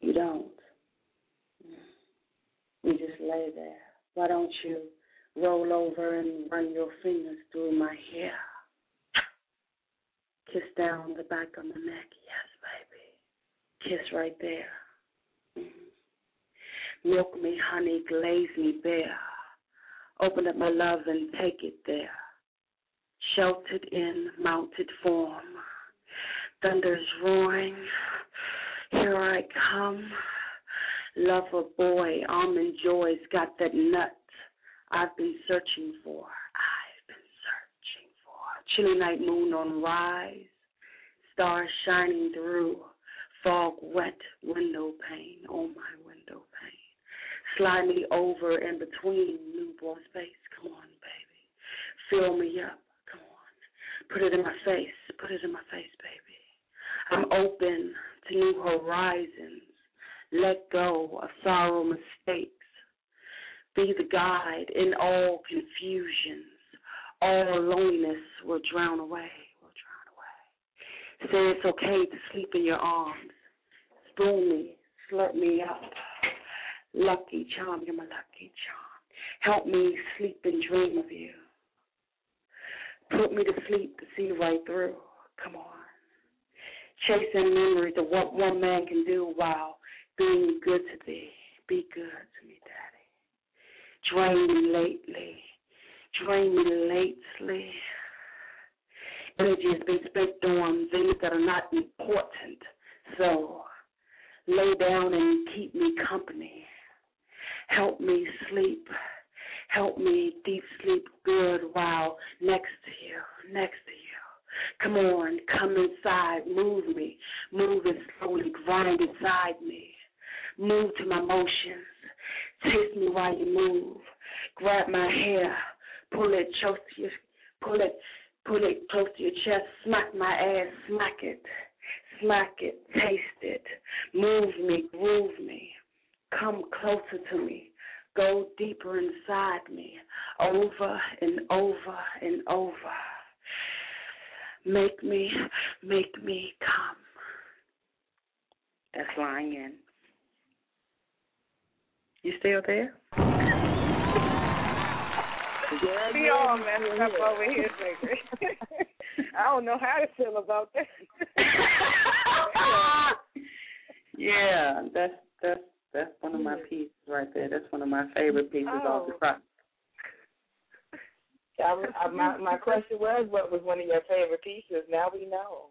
Speaker 12: you don't. You just lay there. Why don't you roll over and run your fingers through my hair? Kiss down the back of my neck, yes, baby. Kiss right there. Mhm. Milk me, honey, glaze me bare. Open up my love and take it there. Sheltered in mounted form. Thunder's roaring. Here I come. Lover boy, almond joy's got that nut I've been searching for. I've been searching for. Chilly night moon on rise. Stars shining through. Fog wet window pane. Oh my window. Slide me over in between newborn space. Come on, baby. Fill me up. Come on. Put it in my face. Put it in my face, baby. I'm open to new horizons. Let go of sorrow mistakes. Be the guide in all confusions. All loneliness will drown away. Will drown away. Say it's okay to sleep in your arms. Spoon me, slurp me up. Lucky charm, you're my lucky charm. Help me sleep and dream of you. Put me to sleep to see right through. Come on. Chasing memories of what one man can do while being good to thee. Be good to me, Daddy. Drain me lately. Drain me lately. Energy has been spent on things that are not important. So lay down and keep me company. Help me sleep. Help me deep sleep good while next to you, next to you. Come on, come inside, move me, move it slowly, grind inside me. Move to my motions, taste me while you move. Grab my hair, pull it close to your, pull it, pull it close to your chest. Smack my ass, smack it, smack it, taste it. Move me, groove me. Come closer to me. Go deeper inside me, over and over and over. Make me, make me come. That's lying in. You still there?
Speaker 11: Yeah,
Speaker 10: we
Speaker 11: yeah,
Speaker 10: all
Speaker 11: yeah,
Speaker 10: messed
Speaker 11: yeah.
Speaker 10: up over here, Sacred. I don't know how to feel about that.
Speaker 12: Yeah, that's that's that's one of my pieces right there. That's one of my favorite pieces off the
Speaker 11: Oh. I, I, my my question was, what was one of your favorite pieces? Now we know.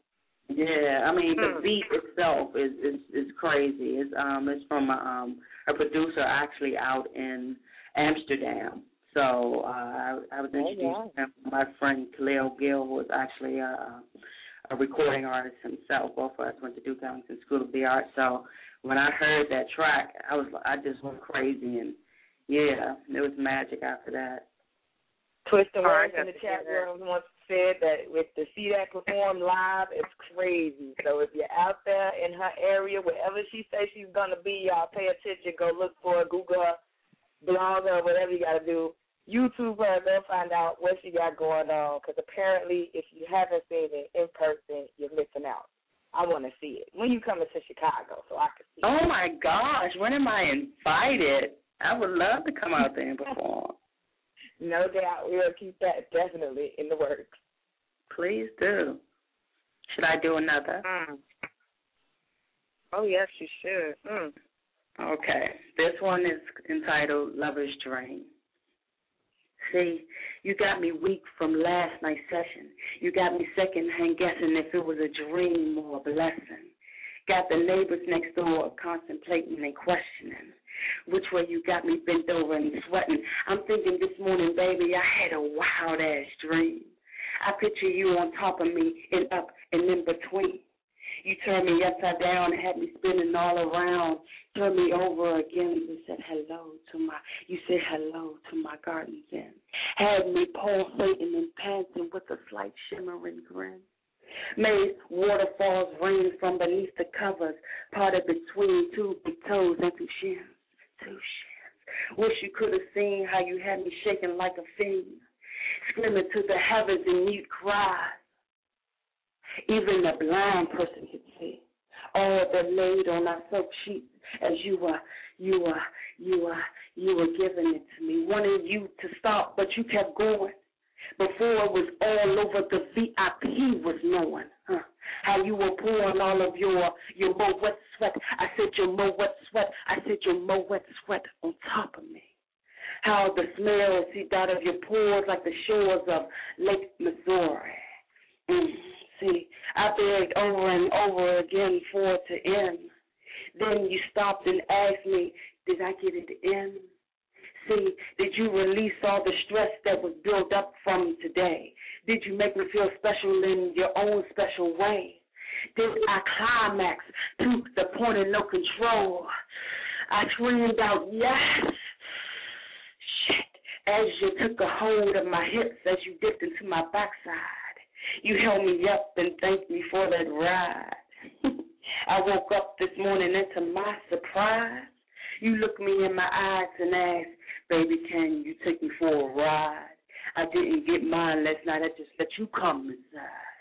Speaker 12: Yeah, I mean the
Speaker 11: Hmm.
Speaker 12: beat itself is is is crazy. It's um it's from a, um a producer actually out in Amsterdam. So uh, I I was
Speaker 11: Oh,
Speaker 12: introduced
Speaker 11: yeah.
Speaker 12: to him. My friend Khalil Gill was actually a a recording artist himself. Both of us went to Duke Ellington School of the Arts. So when I heard that track, I was I just went crazy and yeah, it was magic after that.
Speaker 10: Twist I
Speaker 11: words in the chat
Speaker 10: that.
Speaker 11: room once said that with to see that perform live, it's crazy. So if you're out there in her area, wherever she says she's gonna be, y'all pay attention. Go look for her, Google her, blog her, whatever you gotta do. YouTube her, go find out what she got going on. Because apparently, if you haven't seen it in person, you're missing out. I want to see it. When you coming to Chicago, so I can see.
Speaker 12: Oh
Speaker 11: it.
Speaker 12: my gosh, when am I invited? I would love to come out there and perform.
Speaker 11: No doubt, we'll keep that definitely in the works.
Speaker 12: Please do. Should I do another?
Speaker 10: Mm. Oh yes, you should. Mm.
Speaker 12: Okay. This one is entitled Lover's Dream. See, you got me weak from last night's session. You got me secondhand guessing if it was a dream or a blessing. Got the neighbors next door contemplating and questioning. Which way you got me bent over and sweating. I'm thinking this morning, baby, I had a wild ass dream. I picture you on top of me and up and in between. You turned me upside down and had me spinning all around. Turned me over again and said hello to my. You said hello to my garden then. Had me pulsating and panting with a slight shimmering grin. Made waterfalls rain from beneath the covers, parted between two big toes and two shins. Two shins. Wish you could have seen how you had me shaking like a fiend, screaming to the heavens in mute cries. Even the blind person could see. All that laid on our soap sheets as you were, you were, you were, you were giving it to me, wanting you to stop, but you kept going. Before it was all over, the VIP was knowing, huh? How you were pouring all of your your mo wet sweat. I said your mo wet sweat. I said your mo wet sweat on top of me. How the smell seeped out of your pores like the shores of Lake Missouri. Mm. See, I begged over and over again for it to end. Then you stopped and asked me, Did I get it in? See, did you release all the stress that was built up from today? Did you make me feel special in your own special way? Did I climax to the point of no control? I screamed out, Yes! Shit, as you took a hold of my hips as you dipped into my backside. You held me up and thanked me for that ride. I woke up this morning and to my surprise, you looked me in my eyes and asked, Baby, can you take me for a ride? I didn't get mine last night, I just let you come inside.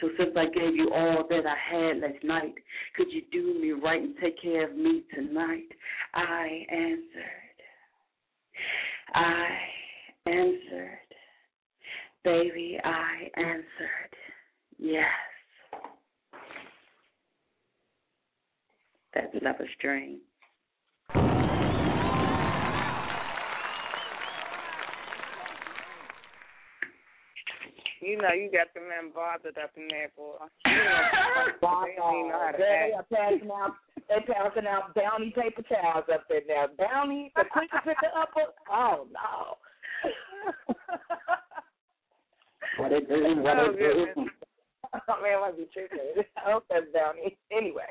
Speaker 12: So since I gave you all that I had last night, could you do me right and take care of me tonight? I answered. I answered. Baby, I answered. Yes. That's Lover's Dream.
Speaker 10: You know, you got the man bothered up in there, boy. You know, they don't even know how to
Speaker 11: They
Speaker 10: act.
Speaker 11: are passing out. They passing out bounty paper towels up there now. Bounty, the quicker picker upper. Oh no.
Speaker 12: What it do, what
Speaker 11: Oh,
Speaker 12: it do.
Speaker 11: goodness. Oh man, I might be tripping. I hope that's bounty. Anyway.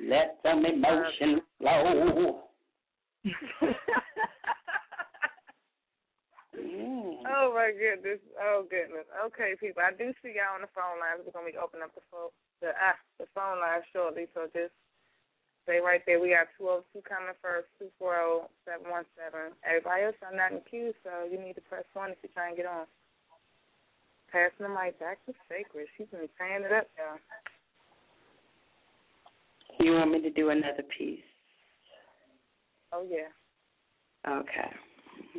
Speaker 12: Let some emotion flow. Mm.
Speaker 10: Oh my goodness. Oh goodness. Okay, people. I do see y'all on the phone lines. We're gonna be opening up the phone the ah the phone line shortly. So just stay right there. We got two oh two coming first, two four oh seven one seven. Everybody else are not in queue, so you need to press one if you're trying to get on. Passing the mic back to Sacred. She's been tearing it up, y'all.
Speaker 12: You want me to do another piece?
Speaker 10: Oh yeah.
Speaker 12: Okay.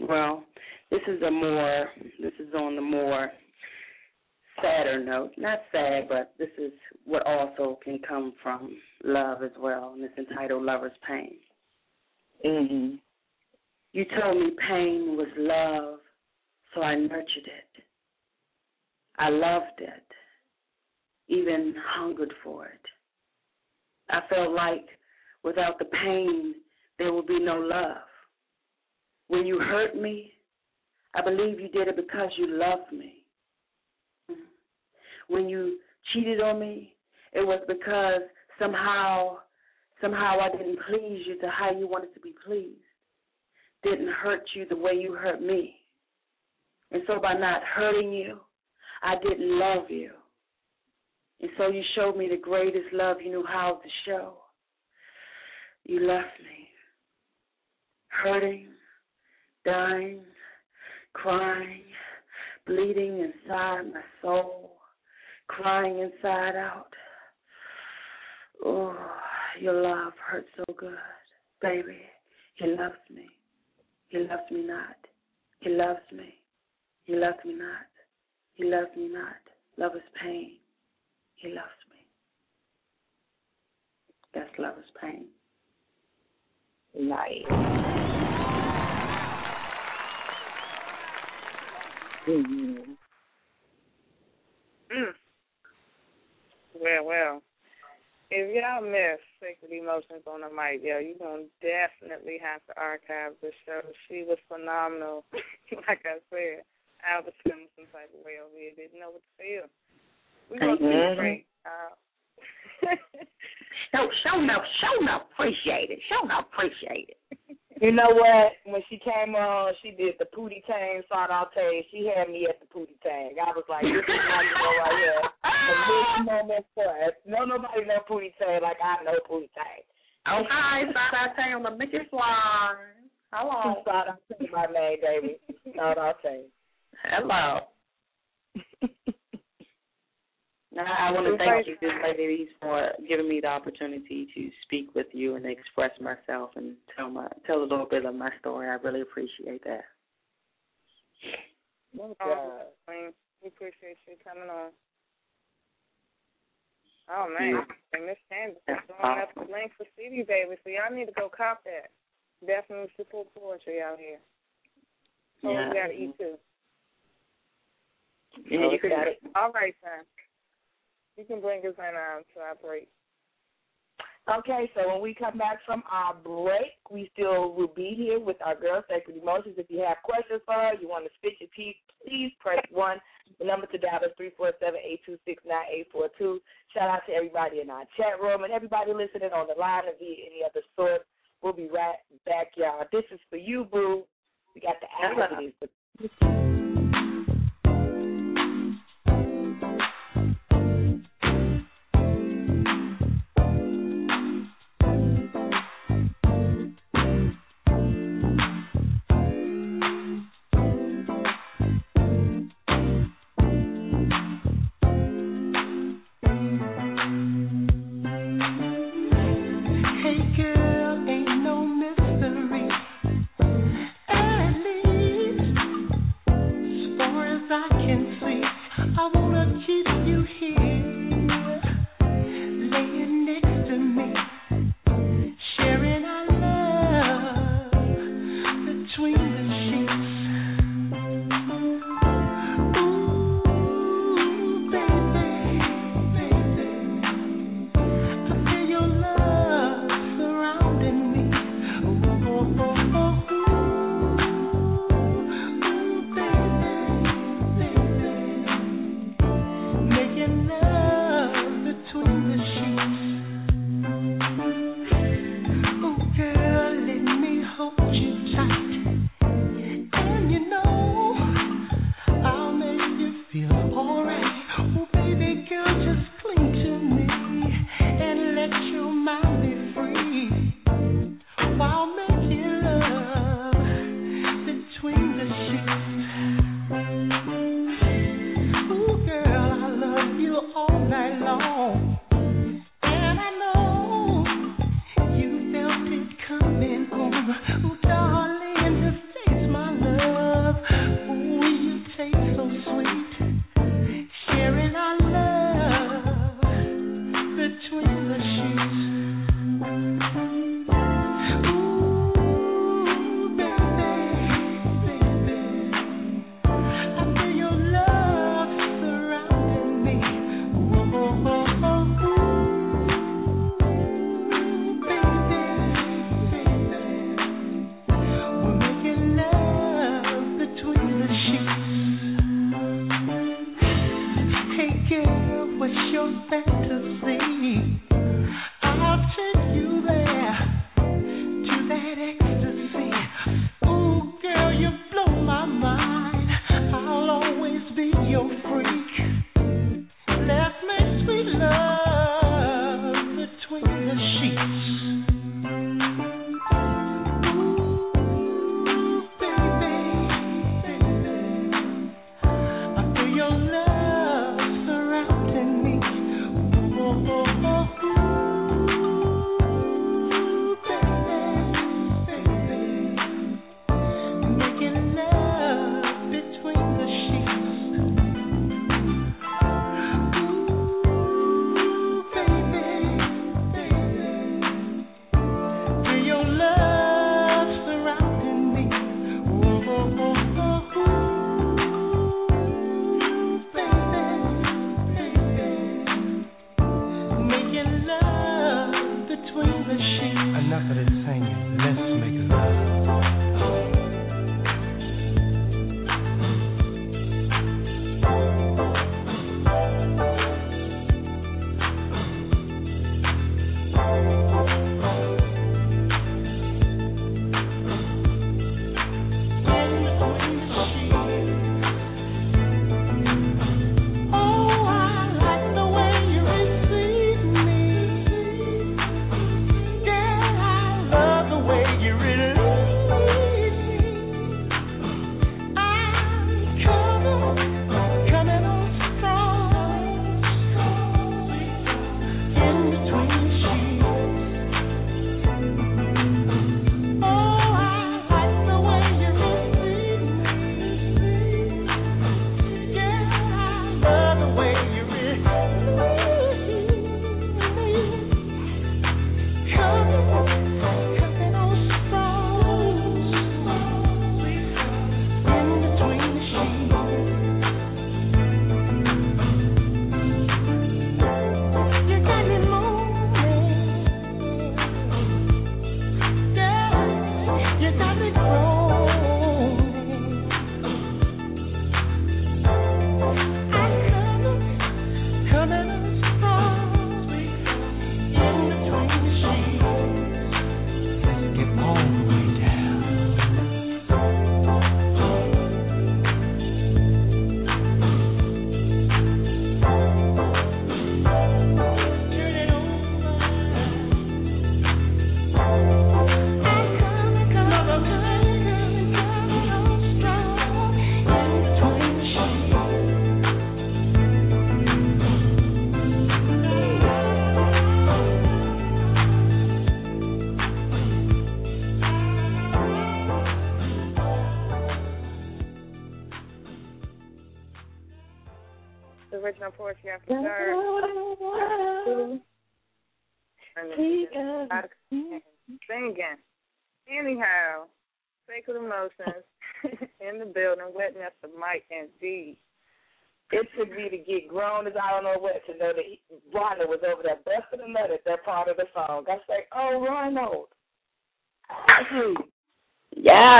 Speaker 12: Well, this is a more this is on the more sadder note. Not sad, but this is what also can come from love as well, and it's entitled Lover's Pain.
Speaker 11: Mhm.
Speaker 12: You told me pain was love, so I nurtured it. I loved it, even hungered for it. I felt like without the pain, there would be no love. When you hurt me, I believe you did it because you loved me. When you cheated on me, it was because somehow somehow I didn't please you to how you wanted to be pleased. Didn't hurt you the way you hurt me. And so by not hurting you, I didn't love you. And so you showed me the greatest love you knew how to show. You left me hurting, dying, crying, bleeding inside my soul, crying inside out. Oh, your love hurts so good, baby. He loves me. He loves me not. He loves me. He loves me not. He loves me not. Love is pain. He loves me. That's love is pain.
Speaker 11: Nice. Mhm.
Speaker 10: Mm. Well, well. If y'all miss Sacred Emotions on the mic, yo, you're going to definitely have to archive the show. She was phenomenal. like I said, I was feeling some type of way over here. Didn't know what to feel. We going to
Speaker 11: Mhm.
Speaker 10: be great. Uh,
Speaker 11: Show, show no, show no appreciate it. Show no appreciate it.
Speaker 10: You know what? When she came on, she did the Pootie Tang Saute. She had me at the Pootie Tang. I was like, this is my girl right here. From this moment forth, no nobody know Pootie Tang like I know Pootie Tang.
Speaker 12: Okay, Saute on the biggest line. Hello.
Speaker 10: Saute my name, baby. Saute.
Speaker 12: Hello. Now, I want to thank you, good ladies, for giving me the opportunity to speak with you and express myself and tell my tell a little bit of my story. I really appreciate that.
Speaker 10: Oh, Queen, we appreciate you coming on. Oh man, and Miss Candace is throwing up the link for CD Baby, so y'all need to go cop that. Definitely support poetry out here. Oh, so
Speaker 12: Yeah.
Speaker 10: we gotta eat too.
Speaker 12: Yeah, you oh,
Speaker 10: got it. All right, son. You can bring us in um, to our break.
Speaker 11: Okay, so when we come back from our break, we still will be here with our girl Sacred Emotions. If you have questions for her, you want to spit your piece, please press one. The number to dial is three four seven eight two six nine eight four two. Shout out to everybody in our chat room and everybody listening on the line and via any other source. We'll be right back, y'all. This is for you, boo. We got the activities.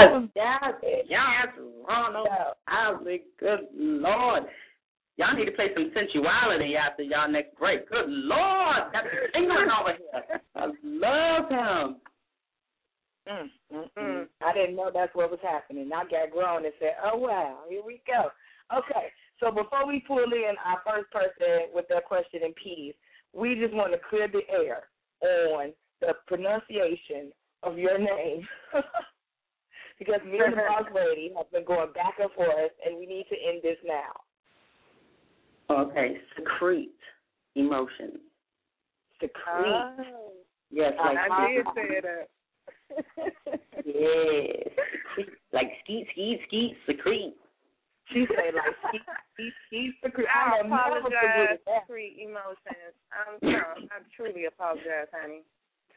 Speaker 12: Yes, yes, yes, Ronald. Like, good Lord. Y'all need to play some sensuality after y'all next break. Good Lord, that's England over here. I love him.
Speaker 11: Mm, mm, mm. I didn't know that's what was happening. I got grown and said, oh, wow, here we go. Okay, so before we pull in our first person with their question in peace, we just want to clear the air on the pronunciation of your name. because me and the boss lady have been going back and forth, and we need to end this now.
Speaker 12: Okay, secrete emotions.
Speaker 11: Secrete.
Speaker 10: Oh.
Speaker 12: Yes, like
Speaker 10: I did say that.
Speaker 12: yes, secrete. like skeet, skeet, skeet, secrete.
Speaker 11: She say like skeet, skeet, skeet, secrete.
Speaker 10: I
Speaker 11: will never
Speaker 10: apologize
Speaker 11: forget that.
Speaker 10: for emotions. I'm sorry. I truly apologize, honey.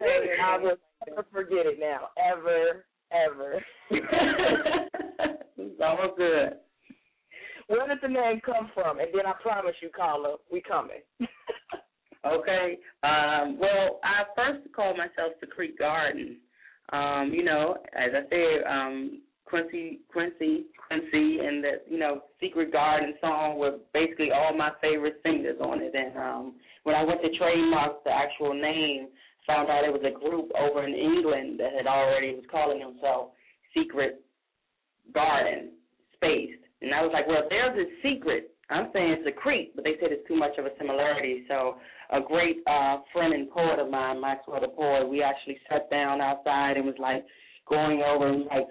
Speaker 11: I will never forget it now, ever, ever.
Speaker 12: it's all good.
Speaker 11: Where did the name come from? And then I promise you, Carla, we coming.
Speaker 12: Okay. Um, well, I first called myself Secrete Garden. Um, you know, as I said, um, Quincy, Quincy, Quincy, and the you know Secret Garden song were basically all my favorite singers on it. And um, when I went to trademark the actual name, found out it was a group over in England that had already was calling themselves Secret Garden Spaced. And I was like, well, there's a secret, I'm saying secrete, but they said it's too much of a similarity. So a great uh, friend and poet of mine, Maxwell the poet, we actually sat down outside and was like going over and was like,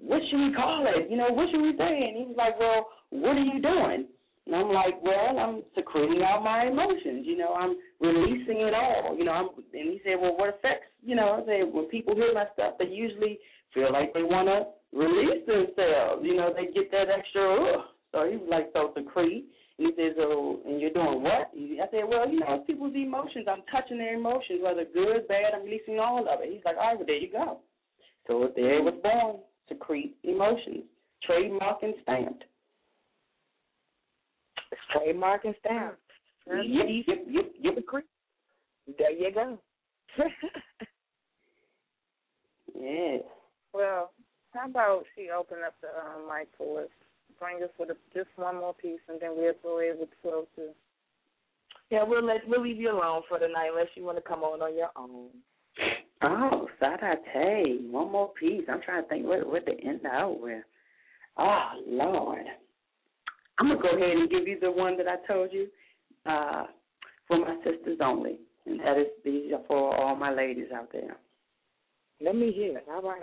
Speaker 12: what should we call it? You know, what should we say? And he was like, well, what are you doing? And I'm like, well, I'm secreting out my emotions. You know, I'm releasing it all. You know, I'm, and he said, well, what affects? You know, I said, when people hear my stuff, they usually feel like they want to release themselves. You know, they get that extra. Ugh. So he was like, so secrete. And he says, oh, and you're doing what? I said, well, you know, it's people's emotions. I'm touching their emotions, whether good, bad. I'm releasing all of it. He's like, all right, well, there you go. So there it was born, secrete emotions, trademark and stamped.
Speaker 11: Trademark and stamped.
Speaker 12: Yep, yep, yep, yep.
Speaker 11: There you go.
Speaker 12: yeah.
Speaker 10: Well, how about she open up the um, mic for us? Bring us with a, just one more piece, and then we'll go able to close to.
Speaker 11: Yeah, we'll let we'll leave you alone for the night unless you want to come on on your own.
Speaker 12: Oh, Sadate, one more piece. I'm trying to think what what to end out with. Oh Lord, I'm gonna go ahead and give you the one that I told you uh, for my sisters only, and that is these are for all my ladies out there.
Speaker 11: Let me hear it. All right.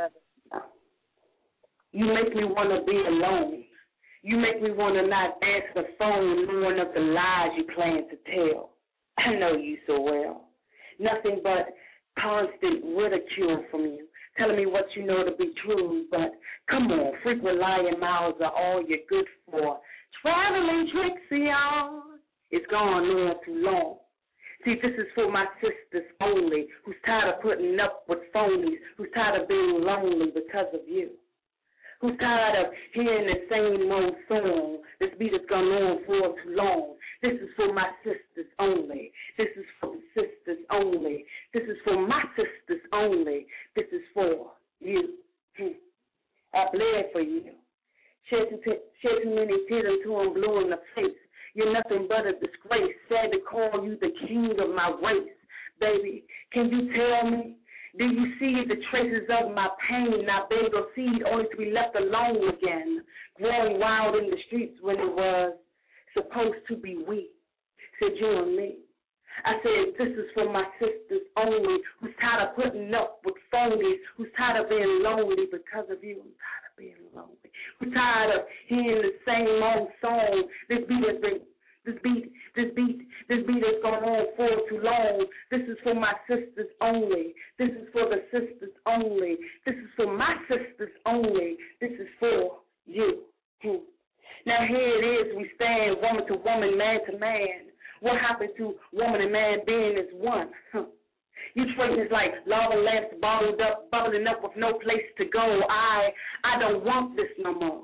Speaker 12: You make me want to be alone. You make me want to not answer the phone, knowing of the lies you plan to tell. I know you so well. Nothing but constant ridicule from you, telling me what you know to be true. But come on, frequent lying mouths are all you're good for. Traveling tricks, y'all. It's gone on too long. See, this is for my sisters only, who's tired of putting up with phonies, who's tired of being lonely because of you who's tired of hearing the same old song. This beat has gone on for too long. This is for my sisters only. This is for sisters only. This is for my sisters only. This is for you. I bled for you. Shed too, shed too many tears until I'm blue in the face. You're nothing but a disgrace. Sad to call you the king of my race. Baby, can you tell me do you see the traces of my pain? Beg a seed only to be left alone again, growing wild in the streets when it was supposed to be we. Said you and me. I said, this is for my sisters only, who's tired of putting up with phonies, who's tired of being lonely because of you. I'm tired We're tired of hearing the same old song. This beat has been this beat, this beat, this beat has gone on for too long. This is for my sisters only. This is for the sisters only. This is for my sisters only. This is for you. Hmm. Now here it is we stand woman to woman, man to man. What happened to woman and man being as one? Huh. You us like lava lamps bottled up, bubbling up with no place to go. I I don't want this no more.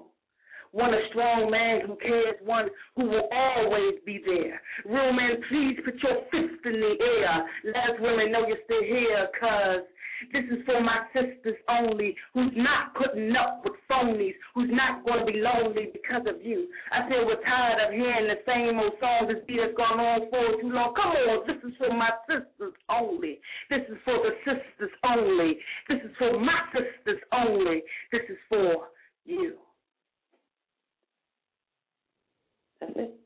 Speaker 12: Want a strong man who cares, one who will always be there. Real man, please put your fist in the air. Let us women know you're still here, cause this is for my sisters only, who's not putting up with phonies, who's not going to be lonely because of you. I feel we're tired of hearing the same old songs this beat has gone on for too long. Come on, this is for my sisters only. This is for the sisters only. This is for my sisters only. This is for you. That's it.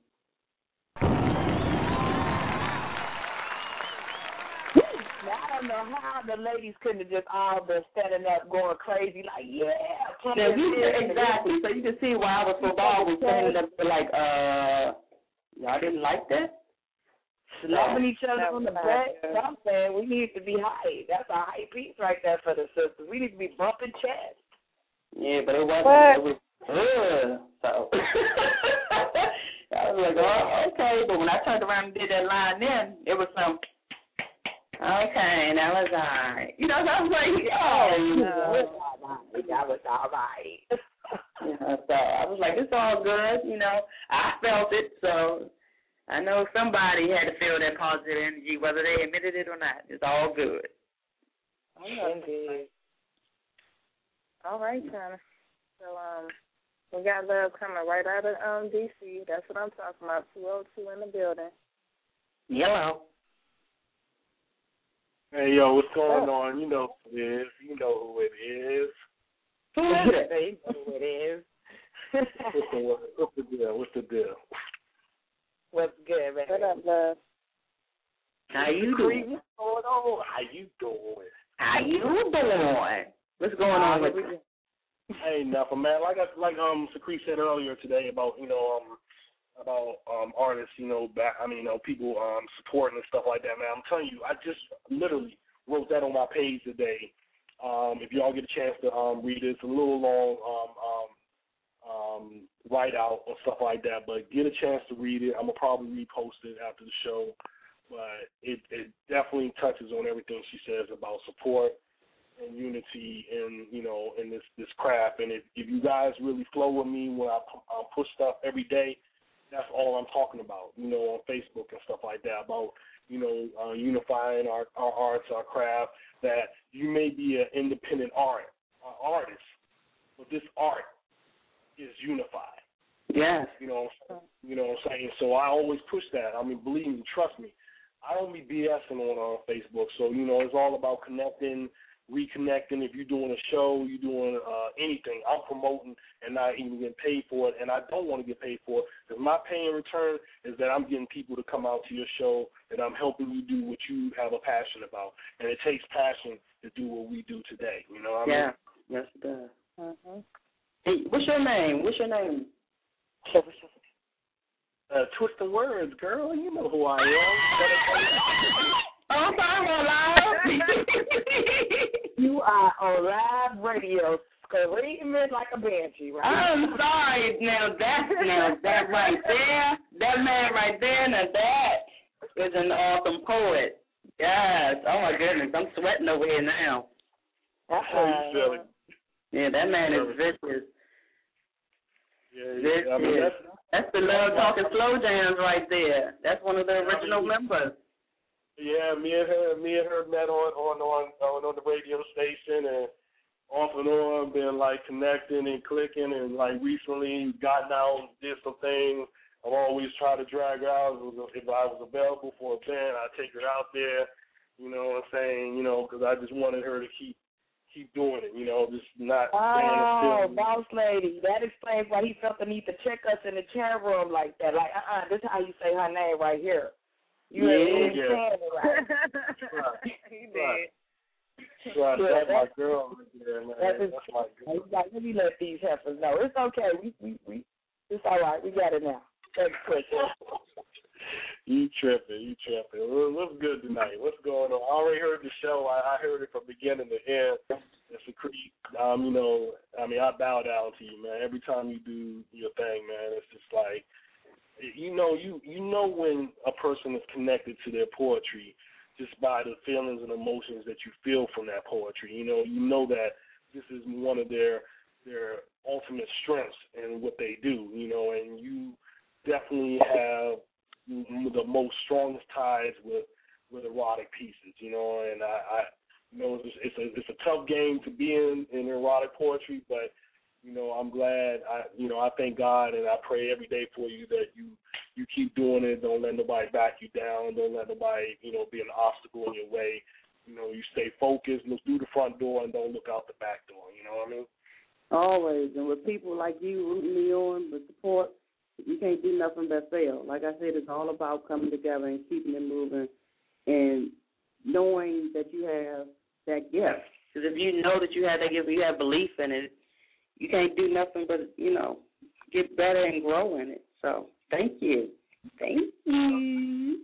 Speaker 11: Don't know how the ladies couldn't have just all been standing up going crazy, like, yeah,
Speaker 12: Yeah, we, exactly. So you can see why I was so bold with standing up like, uh, y'all didn't like that?
Speaker 11: Loving each other
Speaker 12: That
Speaker 11: on the back. I'm saying we need to be high. That's a high piece right there for the sisters. We need to be bumping chests.
Speaker 12: Yeah, but it wasn't.
Speaker 11: What?
Speaker 12: It was ugh. So I was like, oh, okay. But when I turned around and did that line, then it was some. Okay, that was alright. You know, so I was like, oh,
Speaker 11: That was all right.
Speaker 12: yeah, so I was like, it's all good. You know, I felt it, so I know somebody had to feel that positive energy, whether they admitted it or not. It's all good.
Speaker 11: Indeed.
Speaker 10: All right, Tana. So um, we got love coming right out of um DC. That's what I'm talking about. Two oh two in the building.
Speaker 12: Yellow.
Speaker 14: Hey yo, what's going on? You know who it is. You know who it is.
Speaker 11: Who is it? They know who it is.
Speaker 14: What's the what's the deal? What's the deal?
Speaker 11: What's good, man?
Speaker 10: What up, love?
Speaker 12: How you doing?
Speaker 11: What's going on?
Speaker 14: How you doing?
Speaker 12: How you doing? What's going on with you?
Speaker 14: Hey, nothing, man. Like I, like um Secrete said earlier today about you know um about um artists, you know, back. I mean, you know, people um supporting and stuff like that. Man, I'm telling you, I just literally wrote that on my page today. Um, if y'all get a chance to um read it, it's a little long um um um write out and stuff like that, but get a chance to read it. I'm gonna probably repost it after the show, but it it definitely touches on everything she says about support and unity and you know in this this craft. And if if you guys really flow with me when I um, push stuff every day, that's all I'm talking about. You know, on Facebook and stuff like that about you know uh, unifying our our arts, our craft. That you may be an independent art uh, artist, but this art is unified.
Speaker 12: Yes.
Speaker 14: You know, you know what I'm saying. So I always push that. I mean, believe me, trust me. I don't be BSing on on Facebook. So you know, it's all about connecting, reconnecting. If you're doing a show, you're doing uh, anything, I'm promoting and not even getting paid for it, and I don't want to get paid for it. Because my pay in return is that I'm getting people to come out to your show, and I'm helping you do what you have a passion about. And it takes passion to do what we do today. You know what I
Speaker 12: Yeah.
Speaker 14: mean?
Speaker 12: Yeah, yes, it does.
Speaker 10: Mm-hmm.
Speaker 12: Hey, what's your name? What's your name?
Speaker 14: Uh, twisting words, girl. You know who I am.
Speaker 12: Oh, sorry,
Speaker 11: You are on live radio, screaming like a banshee, right?
Speaker 12: I'm sorry. Now that now that right there, that man right there, now that is an awesome poet. Yes. Oh my goodness, I'm sweating over here now.
Speaker 14: How you feeling?
Speaker 12: Yeah, that man is vicious.
Speaker 14: Yeah,
Speaker 12: Vicious.
Speaker 14: yeah. I mean, that's,
Speaker 12: That's the love talking slow jams right there. That's one of the original members.
Speaker 14: Yeah, me and her, me and her met on on on on, on the radio station and off and on, been like connecting and clicking, and like recently gotten out, did some things. I'm always trying to drag her out. If it was- If I was available for a band, I'd take her out there. You know what I'm saying? You know, because I just wanted her to keep keep doing it. You know, just not
Speaker 11: Oh, boss lady. That explains why he felt the need to check us in the chat room like that. Like, uh uh this is how you say her name right here. You
Speaker 14: Yeah,
Speaker 11: ain't
Speaker 14: yeah.
Speaker 11: saying it right.
Speaker 10: he did.
Speaker 14: Right,
Speaker 11: Yeah,
Speaker 14: that's my girl right there, man.
Speaker 11: That is,
Speaker 14: That's my girl.
Speaker 11: you got, let me let these heifers know. It's okay. We, we, we, it's all right. We got it now. Thanks, Chris.
Speaker 14: You tripping, you tripping. What's good tonight? What's going on? I already heard the show. I, I heard it from beginning to end. It's a creep. Um, you know, I mean, I bow down to you, man. Every time you do your thing, man, it's just like, you know, you you know when a person is connected to their poetry just by the feelings and emotions that you feel from that poetry. You know, you know that this is one of their their ultimate strengths and what they do. You know, and you definitely have the most strongest ties with with erotic pieces, you know, and I, I you know it's, it's a it's a tough game to be in in erotic poetry, but you know I'm glad I you know I thank God and I pray every day for you that you you keep doing it. Don't let nobody back you down. Don't let nobody you know be an obstacle in your way. You know you stay focused, look through the front door, and don't look out the back door. You know what I mean?
Speaker 15: Always. And with people like you rooting me on, with support, you can't do nothing but fail. Like I said, it's all about coming together and keeping it moving and knowing that you have that gift. Because if you know that you have that gift, you have belief in it, you can't do nothing but, you know, get better and grow in it. So thank you. Thank you.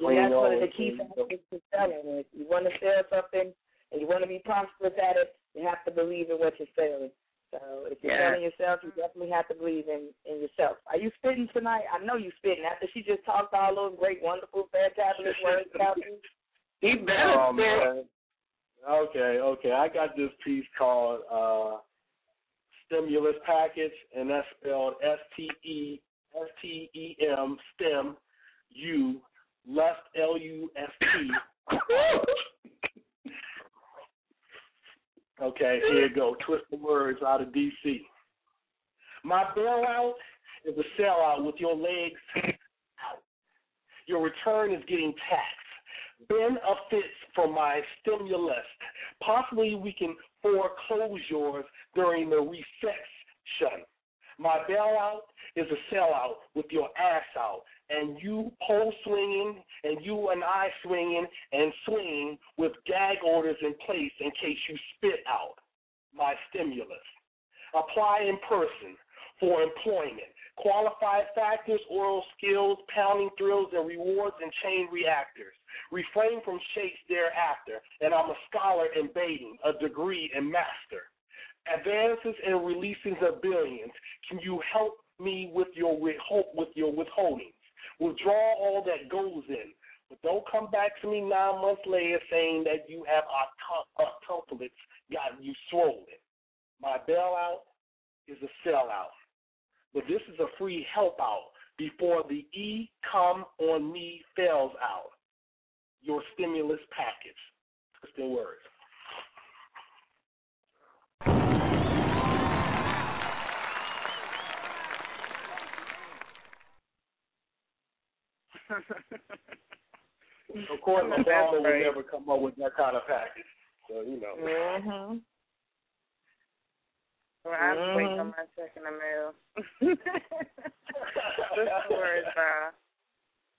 Speaker 11: Well, that's one of the key factors to selling. If you want to sell something and you want to be prosperous at it, you have to believe in what you're selling. So if you're
Speaker 15: Yeah.
Speaker 11: selling yourself, you definitely have to believe in in yourself. Are you spitting tonight? I know you spitting after she just talked all those great, wonderful, fantastic words about you.
Speaker 15: He better
Speaker 14: Oh,
Speaker 15: spit.
Speaker 14: man. Okay, okay. I got this piece called uh Stimulus Package, and that's spelled S T E S T E M STEM U Lust L U S T. Okay, here you go. Twist the words out of DC. My bailout is a sellout with your legs out. Your return is getting taxed. Ben a fits for my stimulus. Possibly we can foreclose yours during the recession. My bailout is a sellout with your ass out, and you pole swinging, and you and I swinging and swinging with gag orders in place in case you spit out my stimulus. Apply in person for employment. Qualified factors, oral skills, pounding thrills, and rewards and chain reactors. Refrain from shakes thereafter, and I'm a scholar in baiting, a degree in master. Advances and releasings of billions. Can you help me with your withhold, with your withholdings? Withdraw all that goes in, but don't come back to me nine months later saying that you have octuplets gotten you swollen. My bailout is a sellout, but this is a free help out before the E come on me fails out. Your stimulus package. Twisting words. Of course, Obama would never come up with that kind of package. So you know.
Speaker 11: Mhm.
Speaker 10: Well, I'm
Speaker 11: Mhm.
Speaker 10: waiting on my check in the mail. Just the words, uh,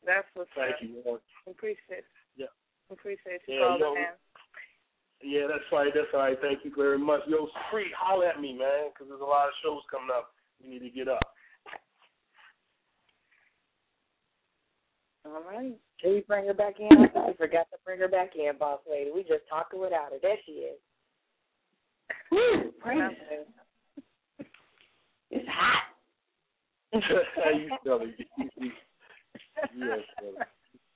Speaker 10: that's what's
Speaker 14: Thank
Speaker 10: up.
Speaker 14: you. man.
Speaker 10: Appreciate
Speaker 14: Yeah.
Speaker 10: appreciate you
Speaker 14: Yeah,
Speaker 10: calling
Speaker 14: yo.
Speaker 10: in.
Speaker 14: Yeah, that's right. That's all right. Thank you very much. Yo, free, holler at me, man, because there's a lot of shows coming up. We need to get up.
Speaker 11: All right. Can we bring her back in? I forgot to bring her back in, boss lady. We just talking her without her. There she is. Woo, praise. It's hot.
Speaker 14: How you feeling? yes, brother.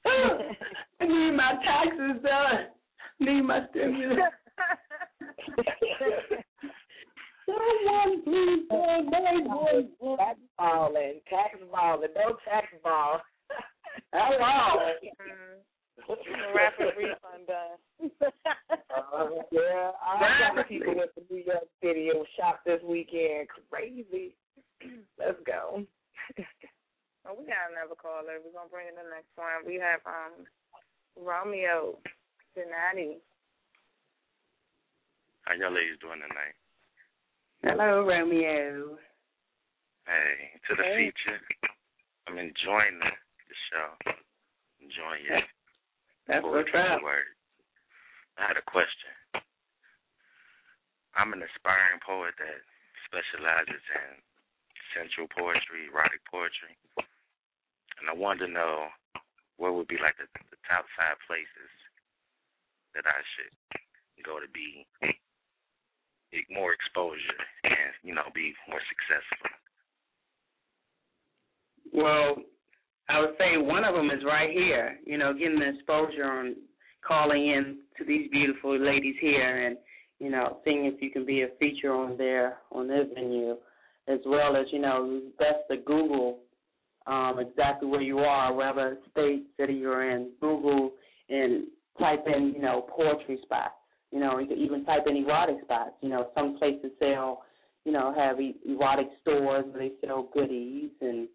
Speaker 15: I need my taxes done. Need my stimulus. Someone please call my
Speaker 11: Tax balling, tax balling, no tax ball.
Speaker 15: Hello.
Speaker 10: Mm. Rapid refund done.
Speaker 11: Uh, yeah, I got people went to New York City and shop this weekend. Crazy. Let's go.
Speaker 10: Oh, we got another caller. We're gonna bring in the next one. We have um Romeo Donati.
Speaker 16: How y'all ladies doing tonight?
Speaker 15: Hello, Romeo.
Speaker 16: Hey, to the
Speaker 15: Hey.
Speaker 16: feature. I'm enjoying the, the show. Enjoying your
Speaker 15: That's what's
Speaker 16: poetry
Speaker 15: up.
Speaker 16: words. I had a question. I'm an aspiring poet that specializes in sensual poetry, erotic poetry. And I wanted to know what would be like the, the top five places that I should go to be more exposure and you know be more successful?
Speaker 12: Well, I would say one of them is right here. You know, getting the exposure on calling in to these beautiful ladies here, and you know, seeing if you can be a feature on their on their venue, as well as you know, best to Google um, exactly where you are, whatever state, city you're in. Google and type in, you know, poetry spots. You know, you can even type in erotic spots. You know, some places sell, you know, have erotic stores where they sell goodies and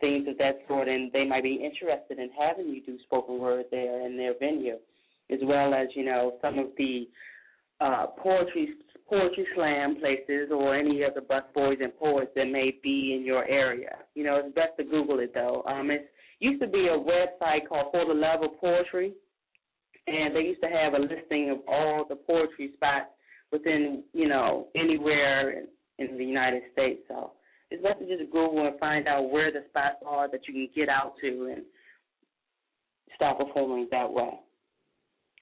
Speaker 12: things of that sort, and they might be interested in having you do spoken word there in their venue, as well as you know some of the uh, poetry poetry slam places or any of the bus boys and poets that may be in your area. You know, it's best to Google it though. Um, it used to be a website called For the Love of Poetry, and they used to have a listing of all the poetry spots within you know anywhere in, in the United States. So it's best to just Google and find out where the spots are that you can get out to and start performing that way.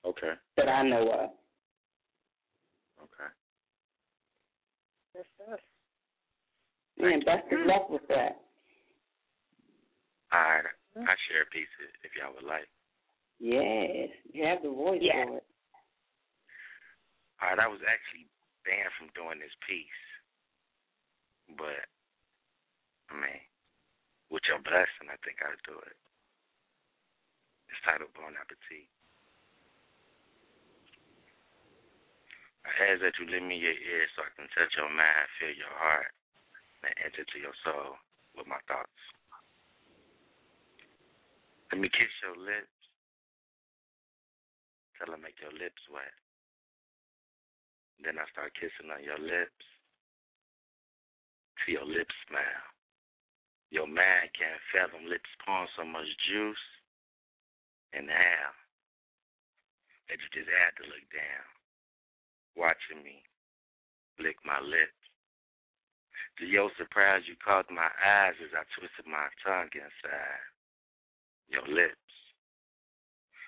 Speaker 16: Okay.
Speaker 12: That I know of.
Speaker 16: Okay.
Speaker 12: Yes, sir. And best of luck with that.
Speaker 16: All right. Mm-hmm. I share a piece if- if y'all would like.
Speaker 12: Yes, you have the voice
Speaker 16: Yeah.
Speaker 12: for it.
Speaker 16: All right. I was actually banned from doing this piece, but I mean, with your blessing, I think I'll do it. It's titled Bon Appetit. I ask that you lend me your ear so I can touch your mind, feel your heart, and enter to your soul with my thoughts. Let me kiss your lips till I make your lips wet. Then I start kissing on your lips till your lips smile. Your mind can't fathom lips pouring so much juice and how that you just had to look down, watching me lick my lips. To your surprise, you caught my eyes as I twisted my tongue inside your lips.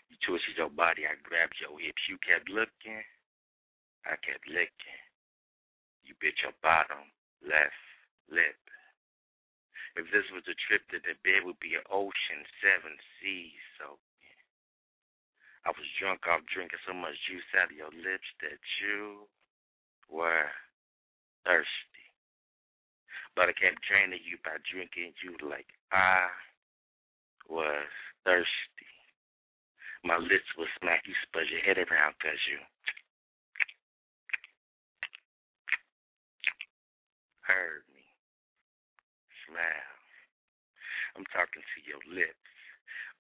Speaker 16: You twisted your body, I grabbed your hips. You kept looking, I kept licking. You bit your bottom left lip. If this was a trip, then the bed would be an ocean, seven seas soaking. I was drunk off drinking so much juice out of your lips that you were thirsty. But I kept draining you by drinking you like I was thirsty. My lips would smack you, spud your head around because you heard me. Smile. I'm talking to your lips.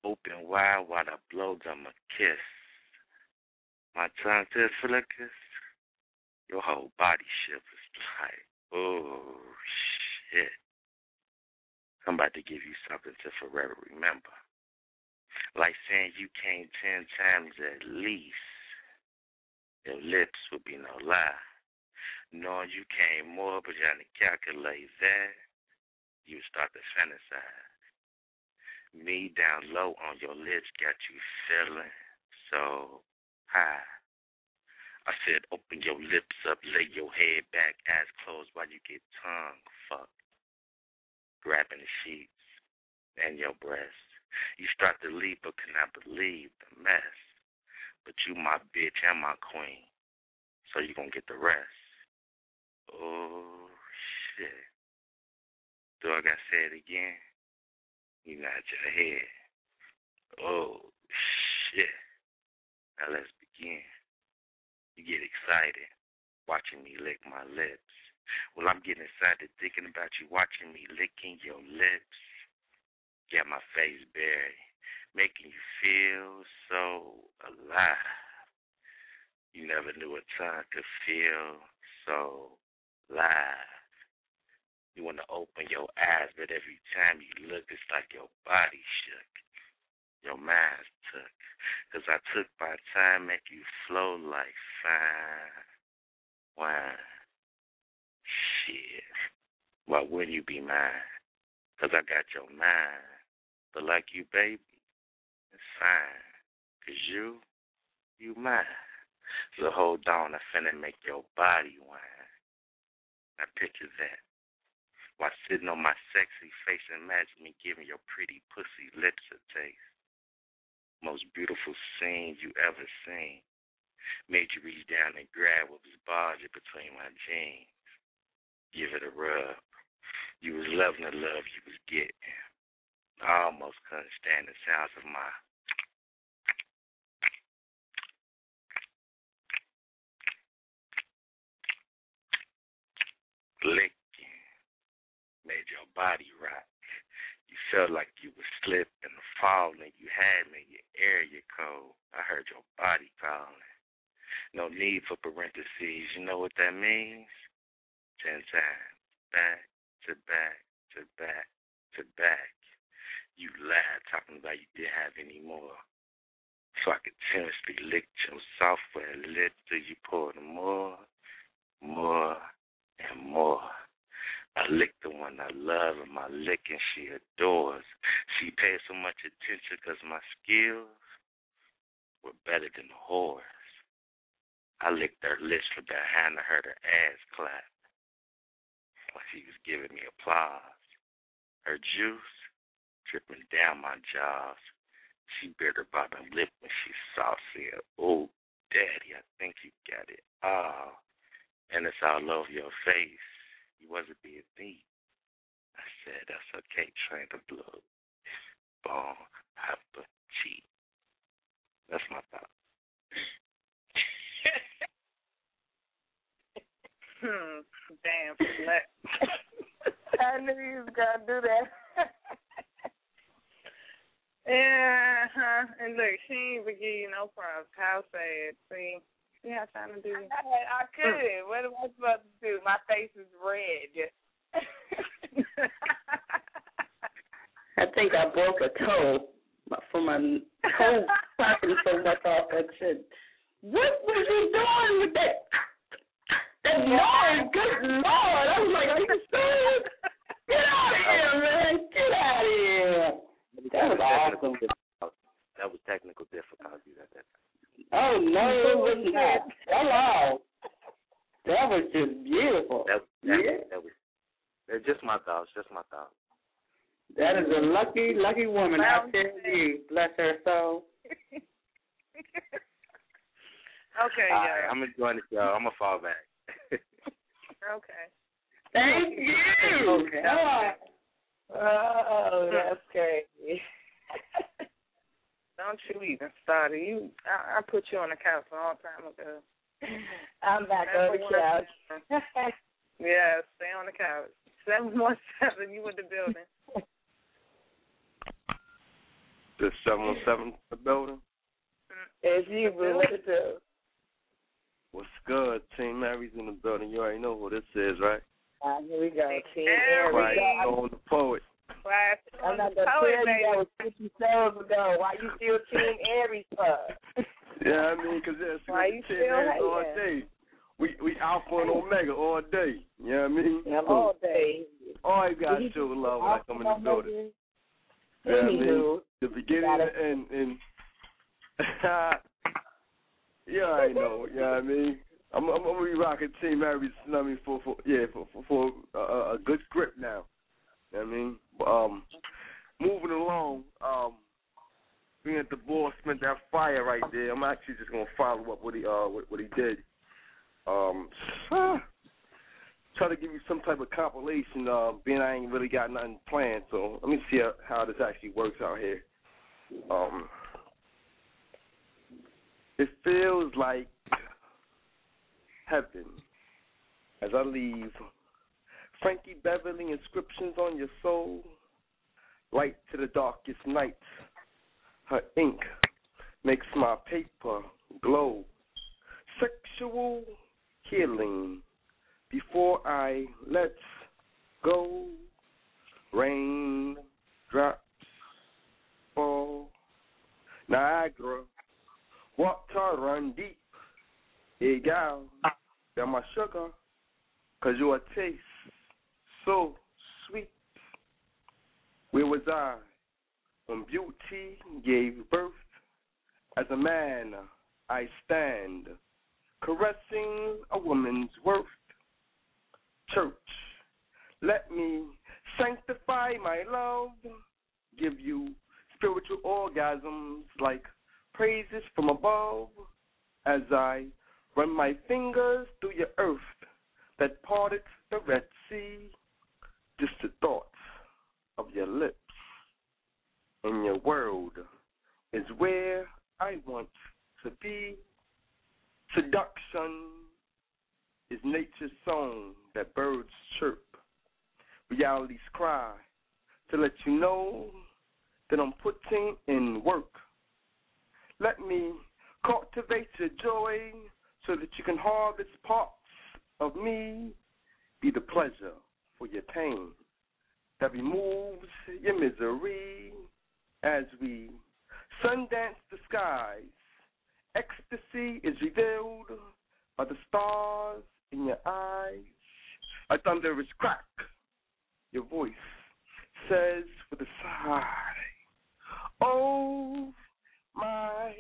Speaker 16: Open wide while I blow them a kiss. My tongue just flickers. Your whole body shivers like, oh, shit. I'm about to give you something to forever remember. Like saying you came ten times at least. Your lips would be no lie. Knowing you came more, but you trying to calculate that, you start to fantasize. Me down low on your lips got you feeling so high. I said, open your lips up, lay your head back, eyes closed while you get tongue fucked. Grabbing the sheets and your breast. You start to leave, but cannot believe the mess. But you my bitch and my queen. So you gonna get the rest. Oh shit. Do I gotta say it again? You got your head. Oh shit. Now let's begin. You get excited watching me lick my lips. Well, I'm getting excited thinking about you watching me licking your lips. Got my face buried, making you feel so alive. You never knew a tongue could feel so live. You want to open your eyes, but every time you look, it's like your body shook. Your mind took. Cause I took my time, make you flow like fine wine. Shit. Why wouldn't you be mine? Cause I got your mind. But like you, baby, It's fine. Cause you, you mine. So hold on, I finna make your body whine. Now picture that. While sitting on my sexy face, imagine me giving your pretty pussy lips a taste. Most beautiful scene you ever seen. Made you reach down and grab what was bulging between my jeans. Give it a rub. You was loving the love you was getting. I almost couldn't stand the sounds of my licking. Made your body rock. You felt like you was slipping and falling. You had me in your area code. I heard your body calling. No need for parentheses. You know what that means? Ten times. Back to back to back to back. You lied talking about you didn't have any more. So I continuously lick your software lips till you poured more, more, and more. I lick the one I love and my licking she adores. She pays so much attention because my skills were better than whores. I licked her lips hand I heard her ass clap while she was giving me applause. Her juice dripping down my jaws. She bit her bobbing lip when she said, Oh, daddy, I think you got it all. And it's all over your face. You wasn't being deep. I said, That's okay, train the blood. Bone, hyper, cheat. That's my thought.
Speaker 10: Hmm. Damn, select. I knew you was gonna do that. yeah, huh? And look, she ain't even give you no props. How sad. See, see how trying to do.
Speaker 11: I, I could. What am I supposed to do? My face is red.
Speaker 15: I think I broke a toe from my toe popping so much off that shit. What was you doing with that? That noise, good lord! I was like, are you serious? Get out of here, man! Get out of here! That was awesome.
Speaker 16: That was technical difficulties at that time.
Speaker 15: Oh no, it was not. Hello. That was just beautiful.
Speaker 16: That, that,
Speaker 15: Yeah.
Speaker 16: that was that's just my thoughts, just my thoughts.
Speaker 15: That is a lucky, lucky woman. I tell you, bless her soul.
Speaker 10: Okay,
Speaker 16: All
Speaker 10: yeah.
Speaker 16: right, I'm enjoying the show. I'm gonna fall back.
Speaker 10: Okay.
Speaker 15: Thank you.
Speaker 10: Okay.
Speaker 11: Oh, that's crazy.
Speaker 10: Don't you even start it. You, I, I put you on the couch a long time ago.
Speaker 11: I'm back on the couch.
Speaker 10: yeah, stay on the couch. Seven one seven. You in the building.
Speaker 17: The seven one seven the building.
Speaker 11: It's you, boo. What do?
Speaker 17: What's good? Team Mary's in the building. You already know who this is, right?
Speaker 11: Ah, here we go. Team Mary.
Speaker 17: Right,
Speaker 11: Aries.
Speaker 17: on the poet.
Speaker 10: Class
Speaker 11: I'm not gonna tell you that was 50 shows ago. Why you still Team Aries for?
Speaker 17: Yeah, I mean, because there's
Speaker 11: Why you still
Speaker 17: Mary's all
Speaker 11: hating?
Speaker 17: day. We we Alpha and Omega all day. You know what I mean?
Speaker 11: all day.
Speaker 17: All you got
Speaker 11: You
Speaker 17: to show love when I come in the building. You know what I mean? The beginning and the end. And yeah, I know. You know I mean? I'm, I'm, I'm gonna be rocking Team Mary's. You know I mean? For for yeah for for, for uh, a good grip now. I mean? Um, moving along. Um, being at the ball spent that fire right there. I'm actually just gonna follow up what he uh what, what he did. Um, try to give you some type of compilation. Uh, being I ain't really got nothing planned, so let me see how, how this actually works out here. Um, it feels like heaven as I leave. Frankie Beverly inscriptions on your soul, light to the darkest nights. Her ink makes my paper glow. Sexual healing before I let go. Rain drops fall. Niagara, water run deep. Hey gal, that my sugar, cause your taste so sweet. Where was I when beauty gave birth. As a man, I stand, caressing a woman's worth. Church, let me sanctify my love, give you spiritual orgasms like praises from above as I run my fingers through your earth that parted the Red Sea. Just the thoughts of your lips in your world is where I want to be. Seduction is nature's song that birds chirp. Reality's cry to let you know that I'm putting in work. Let me cultivate your joy so that you can harvest parts of me. Be the pleasure for your pain that removes your misery as we sundance the skies. Ecstasy is revealed by the stars in your eyes. A thunderous crack, your voice says with a sigh, Oh my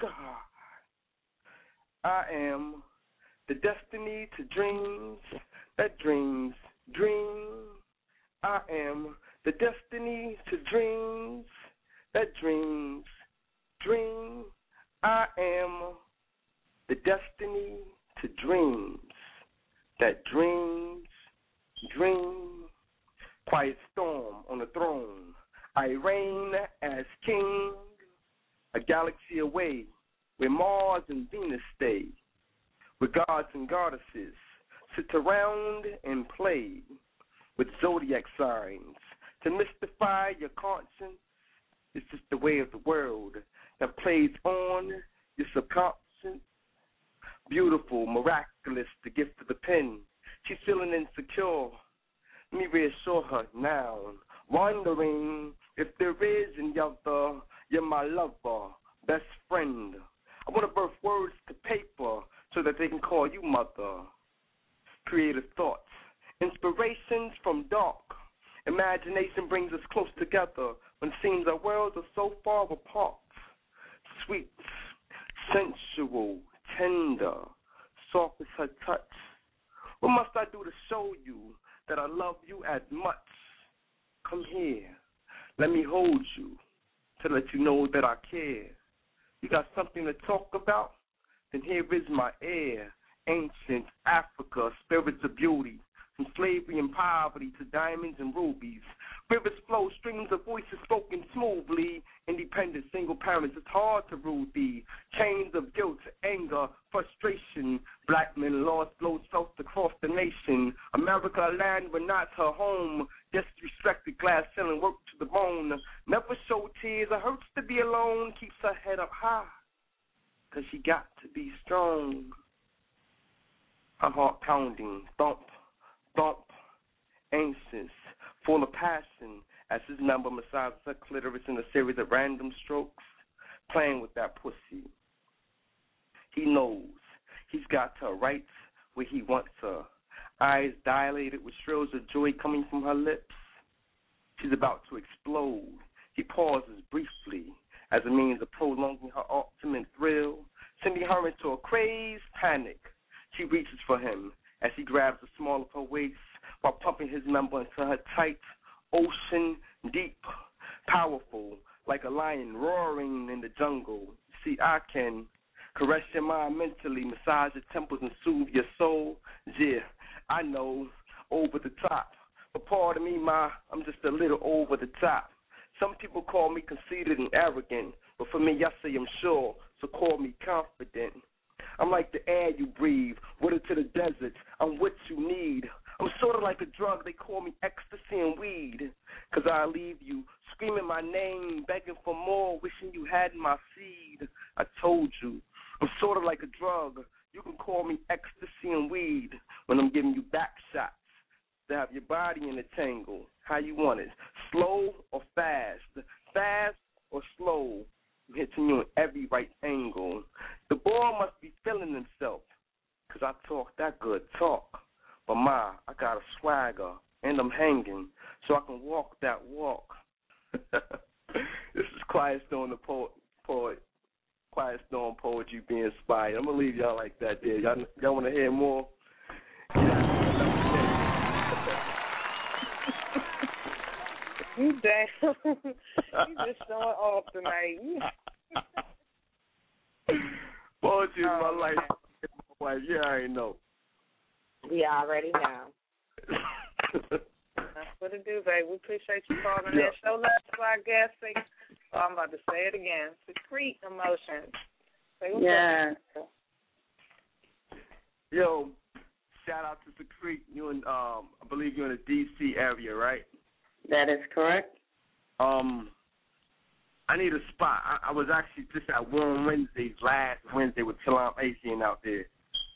Speaker 17: God, I am the destiny to dreams that dreams dream. I am the destiny to dreams that dreams dream. I am the destiny to dreams that dreams dream. Quiet storm on the throne. I reign as king, a galaxy away where Mars and Venus stay, where gods and goddesses sit around and play with zodiac signs to mystify your conscience. It's just the way of the world that plays on your subconscious. Beautiful, miraculous, the gift of the pen. She's feeling insecure. Let me reassure her now. Wondering if there is any other, you're my lover, best friend. I want to birth words to paper so that they can call you mother. Creative thoughts, inspirations from dark. Imagination brings us close together when seems our worlds are so far apart. Sweet, sensual, tender, soft as her touch. What must I do to show you that I love you as much? Come here. Let me hold you to let you know that I care. You got something to talk about? Then here is my air. Ancient Africa, spirits of beauty. From slavery and poverty to diamonds and rubies. Rivers flow, streams of voices spoken smoothly. Independent single parents, it's hard to rule thee. Chains of guilt, anger, frustration. Black men lost, flows felt across the nation. America, a land but not her home. Disrespected, glass ceiling, work to the bone. Never show tears, it hurts to be alone. Keeps her head up high, cause she got to be strong. Her heart pounding, thump, thump, anxious, full of passion, as his number massages her clitoris in a series of random strokes, playing with that pussy. He knows he's got her right where he wants her, eyes dilated with thrills of joy coming from her lips. She's about to explode. He pauses briefly as a means of prolonging her ultimate thrill, sending her into a crazed panic. She reaches for him as he grabs the small of her waist while pumping his member into her tight, ocean deep, powerful, like a lion roaring in the jungle. See, I can caress your mind mentally, massage your temples and soothe your soul. Yeah, I know, over the top. But pardon me, ma, I'm just a little over the top. Some people call me conceited and arrogant, but for me, I say I'm sure, so call me confident. I'm like the air you breathe, water to the desert. I'm what you need. I'm sort of like a drug, they call me ecstasy and weed. Cause I leave you screaming my name, begging for more, wishing you had my seed. I told you, I'm sort of like a drug. You can call me ecstasy and weed when I'm giving you back shots to have your body in a tangle. How you want it? Slow or fast? Fast or slow? Hitting you in every right angle. The boy must be feeling himself, 'cause I talk that good talk. But ma, I got a swagger, and I'm hanging, so I can walk that walk. This is Quiet Storm, the poet, poet, Quiet Storm poetry being inspired. I'm gonna leave y'all like that. There, y'all, y'all want to hear more?
Speaker 10: You damn. you just showing off tonight.
Speaker 17: Poetry is my life. My wife, yeah, I ain't know.
Speaker 10: We already know. That's what it do, babe. We appreciate you calling
Speaker 17: Yeah.
Speaker 10: in. Show love to our guests. Oh, I'm about to say it again. Secrete emotions. Say what's
Speaker 12: Yeah.
Speaker 10: up.
Speaker 17: Yo, shout out to Secrete. You in, um, I believe you're in the D.C. area, right?
Speaker 12: That is correct.
Speaker 17: Um, I need a spot. I, I was actually just at Warm Wednesdays last Wednesday with Salam Asian out there.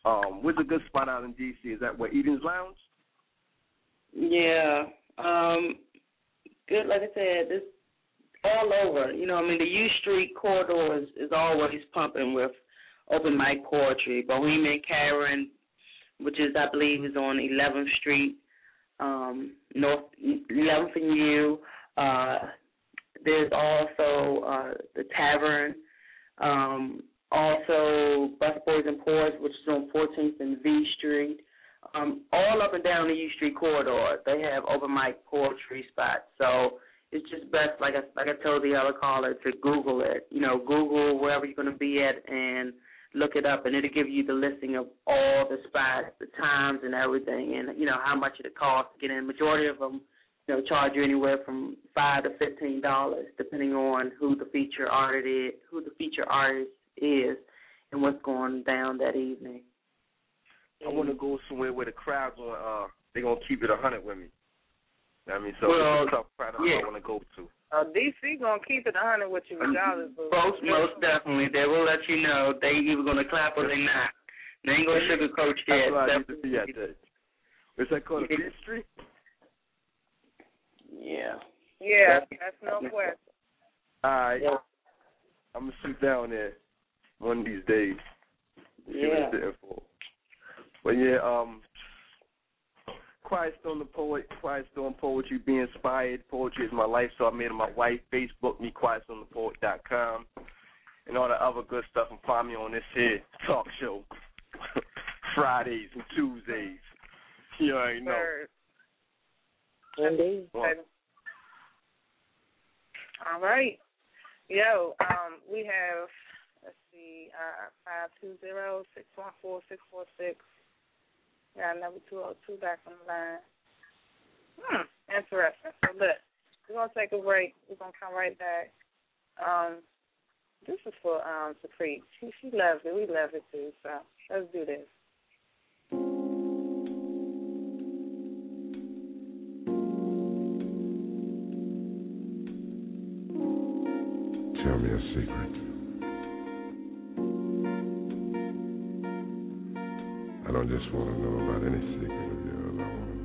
Speaker 17: Um, where's a good spot out in D.C.? Is that where Eden's Lounge?
Speaker 12: Yeah. Um good like I said, this all over. You know, I mean the U Street corridor is, is always pumping with open mic poetry. Bohemian Caverns, which is I believe is on eleventh Street, um, North U. Uh there's also uh the tavern, um, also Busboys and Poets, which is on fourteenth and V Street um, all up and down the U Street corridor, they have open mic poetry spots. So it's just best, like I like I told the other caller, to Google it. You know, Google wherever you're going to be at and look it up, and it'll give you the listing of all the spots, the times, and everything, and you know how much it costs to get in. Majority of them, you know, charge you anywhere from five to fifteen dollars, depending on who the feature artist is, who the feature artist is, and what's going down that evening.
Speaker 17: I want to go somewhere where the crowds are. Uh, they're gonna keep it a hundred with me. You know what I mean, so
Speaker 12: Well,
Speaker 17: it's a tough crowd
Speaker 12: yeah.
Speaker 17: I want to go to.
Speaker 10: Uh, DC gonna keep it a hundred with you regardless. But
Speaker 12: Most most definitely, they will let you know they either gonna clap or they not. They ain't gonna sugarcoat
Speaker 17: That's
Speaker 12: shit.
Speaker 17: where I need to be at. That. What's that called?
Speaker 12: Yeah.
Speaker 17: Fifth Street?
Speaker 12: Yeah.
Speaker 10: yeah, that's no question.
Speaker 17: All right. I'm gonna sit down there one of these days.
Speaker 12: Yeah.
Speaker 17: it's there for. But yeah, um, Quiet Storm the poet, Quiet Storm poetry, be inspired. Poetry is my life, so I made it my wife. Facebook me, quietstormthepoet.com, and all the other good stuff. And find me on this here talk show Fridays and Tuesdays. You already know.
Speaker 10: Word.
Speaker 11: Indeed.
Speaker 17: Well,
Speaker 10: All right. Yo, um, we have let's see, uh five two zero six one four six four six. Two oh two back on the line. Hmm, interesting. So look, we're gonna take a break. We're gonna come right back. Um this is for um Supreme. She she loves it. We love it too, so let's do this.
Speaker 18: Want to know about any secret of yours.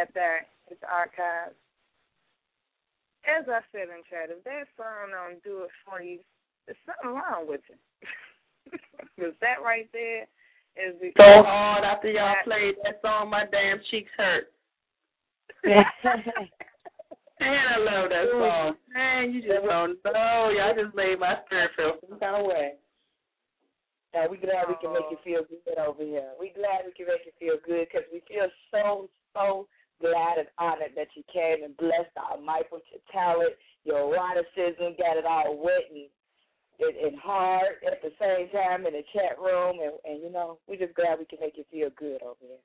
Speaker 10: Roll that. It's archived. As I said in chat, if that song don't do it for you, there's something wrong with you. Because that right there is the
Speaker 12: So hard after y'all played that song, my damn cheeks hurt. Man, I love that song. Man, you just don't know. Y'all just made my spirit feel some kind of way.
Speaker 11: Now we glad we can make you feel good over here. We glad we can make you feel good because we feel so so glad and honored that you came and blessed our mic with your talent, your eroticism, got it all wet and and, and hard at the same time in the chat room, and, and you know we're just glad we can make you feel good over here.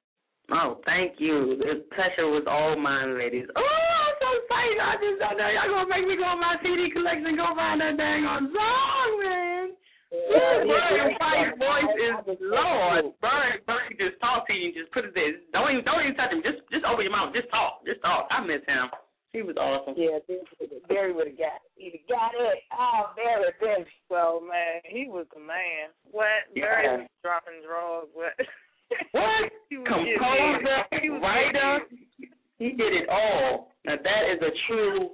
Speaker 12: Oh, thank you. The pleasure was all mine, ladies. Oh, I'm so excited. I just don't know. Y'all gonna make me go on my CD collection and go find that dang on song, man.
Speaker 11: Yeah,
Speaker 12: White's voice is Lord. Brian, Brian just talk to you and just put it there. Don't even, don't even touch him. Just, just open your mouth. Just talk. Just talk. I miss him. He was awesome.
Speaker 11: Yeah, Barry would have got it. He'd have got it. Oh, Barry, Barry.
Speaker 10: So man, he was the man. What?
Speaker 12: Yeah.
Speaker 10: Barry was dropping draws. What?
Speaker 12: What?
Speaker 10: He
Speaker 12: Composer.
Speaker 10: He
Speaker 12: writer, he did it all. Now that is a true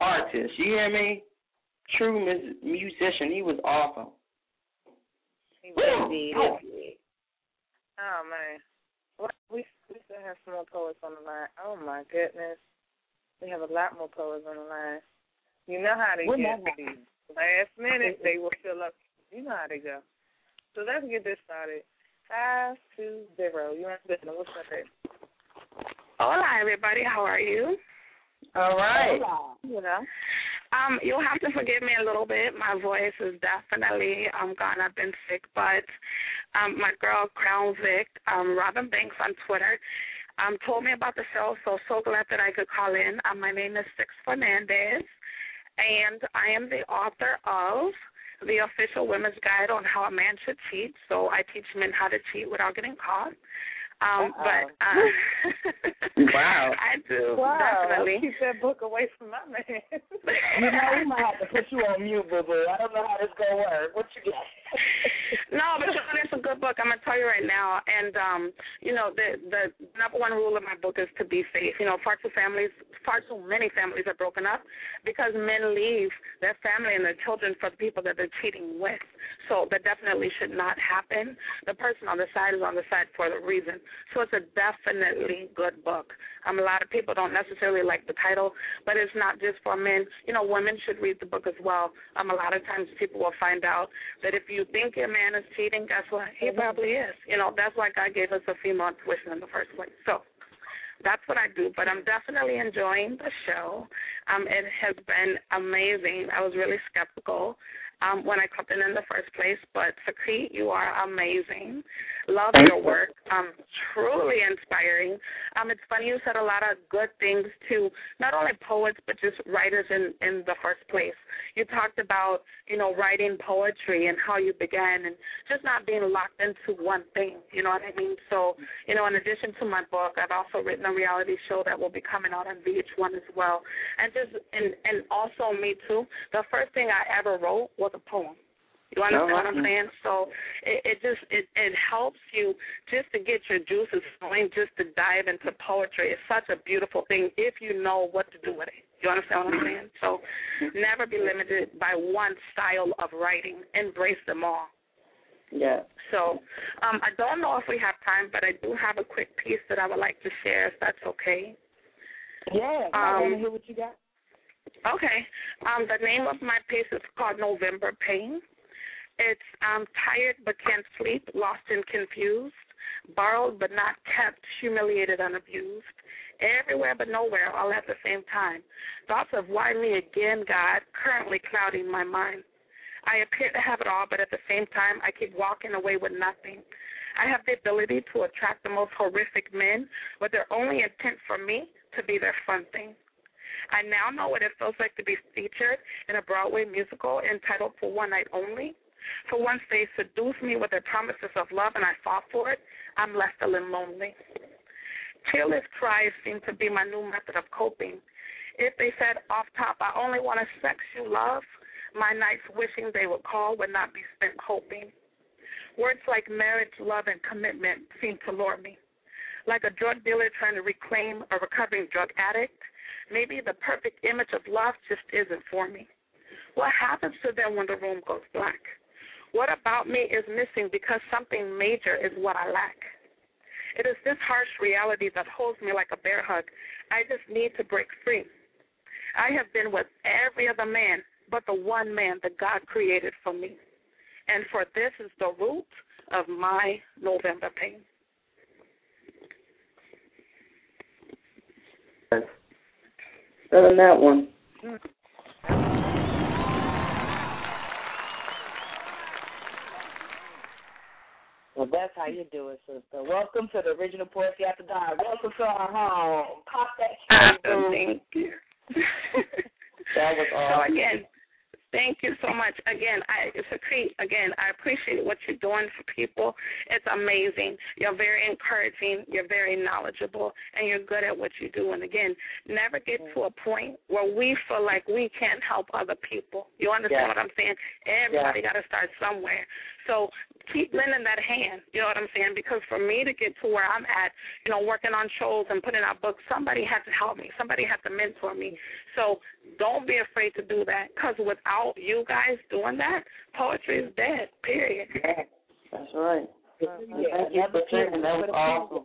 Speaker 12: artist. You hear me? True musician. He was awesome.
Speaker 10: He really did. Oh man. What we we still have some more poets on the line. Oh my goodness. We have a lot more poets on the line. You know how they
Speaker 11: What
Speaker 10: get these last minute they will fill up you know how they go. So let's get this started. Five two zero. You want to what's up there?
Speaker 19: Hola, everybody. How are you?
Speaker 12: All right.
Speaker 10: You know.
Speaker 19: Um, you'll have to forgive me a little bit. My voice is definitely um gone. I've been sick, but um my girl Crown Vic, um Robin Banks on Twitter, um told me about the show, so so glad that I could call in. Um, my name is Six Fernandez, and I am the author of the official women's guide on how a man should cheat. So I teach men how to cheat without getting caught. Um, but uh,
Speaker 12: Wow.
Speaker 19: I do
Speaker 10: Wow.
Speaker 19: definitely.
Speaker 10: Keep that book away from my man.
Speaker 11: You know, we might have to put you on mute, boo boo. I don't know how this gonna work. What you got?
Speaker 19: No, but it's a good book. I'm gonna tell you right now. And um, you know, the the number one rule of my book is to be safe. You know, far too families, far too many families are broken up because men leave their family and their children for the people that they're cheating with. So that definitely should not happen. The person on the side is on the side for a reason. So it's a definitely good book. Um, a lot of people don't necessarily like the title, but it's not just for men. You know, women should read the book as well. Um, a lot of times people will find out that if you think your man is cheating, guess what? He probably is. You know, that's why God gave us a female intuition in the first place. So that's what I do. But I'm definitely enjoying the show. Um, it has been amazing. I was really skeptical um, when I clicked in in the first place, but Secrete, you are amazing. Love your work. Um, truly inspiring. Um, it's funny you said a lot of good things to not only poets but just writers in in the first place. You talked about you know writing poetry and how you began and just not being locked into one thing. You know what I mean? So you know, in addition to my book, I've also written a reality show that will be coming out on VH1 as well. And just and and also me too. The first thing I ever wrote was a poem. You understand what I'm saying? So it, it just it, it helps you just to get your juices flowing, just to dive into poetry. It's such a beautiful thing if you know what to do with it. You understand what I'm saying? So never be limited by one style of writing. Embrace them all.
Speaker 12: Yeah.
Speaker 19: So um, I don't know if we have time, but I do have a quick piece that I would like to share, if that's okay.
Speaker 11: Yeah, I want to
Speaker 19: Um,
Speaker 11: hear what you got.
Speaker 19: Okay. Um, the name of my piece is called November Pain. It's um, tired but can't sleep, lost and confused, borrowed but not kept, humiliated and abused, everywhere but nowhere, all at the same time. Thoughts of why me again, God, currently clouding my mind. I appear to have it all, but at the same time, I keep walking away with nothing. I have the ability to attract the most horrific men with their only intent for me to be their fun thing. I now know what it feels like to be featured in a Broadway musical entitled For One Night Only. For once they seduced me with their promises of love and I fought for it, I'm left alone lonely. Tearless cries seem to be my new method of coping. If they said off top, I only want to sex you, love, my nights wishing they would call would not be spent hoping. Words like marriage, love, and commitment seem to lure me. Like a drug dealer trying to reclaim a recovering drug addict, maybe the perfect image of love just isn't for me. What happens to them when the room goes black? What about me is missing because something major is what I lack? It is this harsh reality that holds me like a bear hug. I just need to break free. I have been with every other man but the one man that God created for me. And for this is the root of my November pain.
Speaker 12: Better than that one.
Speaker 11: Well, that's how you do it, sister. Welcome to the original Poetry After Dark. Welcome to our home. Pop that ah, cherry.
Speaker 19: Thank you.
Speaker 12: That was awesome.
Speaker 19: So
Speaker 12: awesome.
Speaker 19: again, Thank you so much. Again, I secrete. Again, I appreciate what you're doing for people. It's amazing. You're very encouraging. You're very knowledgeable, and you're good at what you do. And again, never get to a point where we feel like we can't help other people. You understand what I'm saying? Everybody
Speaker 11: Yeah.
Speaker 19: got to start somewhere. So keep lending that hand. You know what I'm saying? Because for me to get to where I'm at, you know, working on shows and putting out books, somebody had to help me. Somebody had to mentor me. So don't be afraid to do that. Because without you guys doing that, poetry is dead. Period.
Speaker 12: That's right.
Speaker 11: Yeah,
Speaker 12: Thank you for
Speaker 11: never
Speaker 12: sharing. That was
Speaker 11: keep-
Speaker 12: awesome.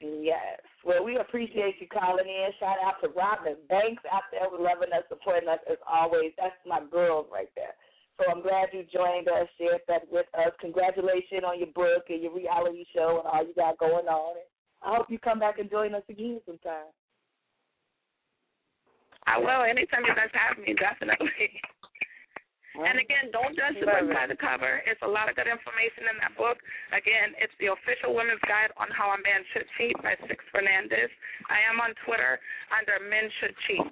Speaker 11: Yes. Well, we appreciate you calling in. Shout out to Robin Banks out there with loving us, supporting us as always. That's my girl right there. So I'm glad you joined us, shared that with us. Congratulations on your book and your reality show and all you got going on. And I hope you come back and join us again sometime.
Speaker 19: I will. Anytime you guys have me, definitely. And again, don't judge the book by the cover. It's a lot of good information in that book. Again, it's the official women's guide on how a man should cheat by Six Fernandez. I am on Twitter under Men Should Cheat.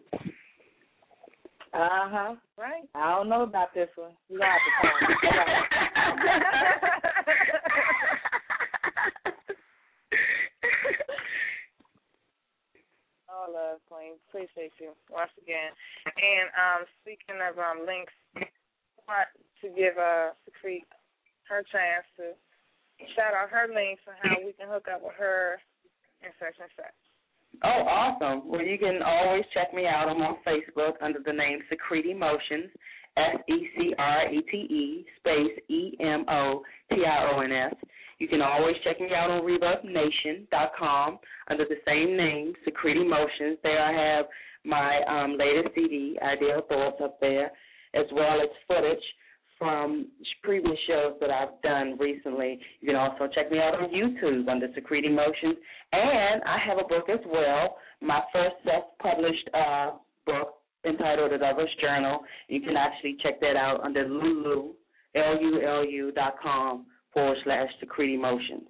Speaker 11: Uh huh. Right. I don't know about this one. You have to
Speaker 10: All love, Queen. Appreciate you once again. And um, speaking of um, links, I want to give uh, Secrete her chance to shout out her links and how we can hook up with her and such and such.
Speaker 12: Oh, awesome. Well, you can always check me out. I'm on Facebook under the name Secrete Emotions, S E C R E T E space E M O T I O N S. You can always check me out on ReverbNation.com under the same name, Secrete Emotions. There I have my um, latest CD, Ideal Thoughts, up there, as well as footage from previous shows that I've done recently. You can also check me out on YouTube under Secrete Emotions. And I have a book as well, my first self-published uh, book entitled The Lover's Journal. You can actually check that out under Lulu, L-U-L-U dot com forward slash Secrete Emotions.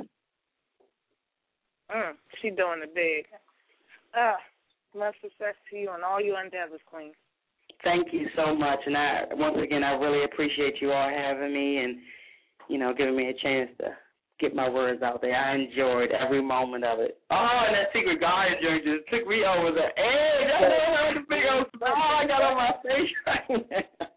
Speaker 10: Mm, she doing it big. Uh, much success to you and all your endeavors, Queen.
Speaker 12: Thank you so much. And I once again I really appreciate you all having me and, you know, giving me a chance to get my words out there. I enjoyed every moment of it. Oh, and that secret garden drink just took me over the edge. I know the big old smile I got on my face right now.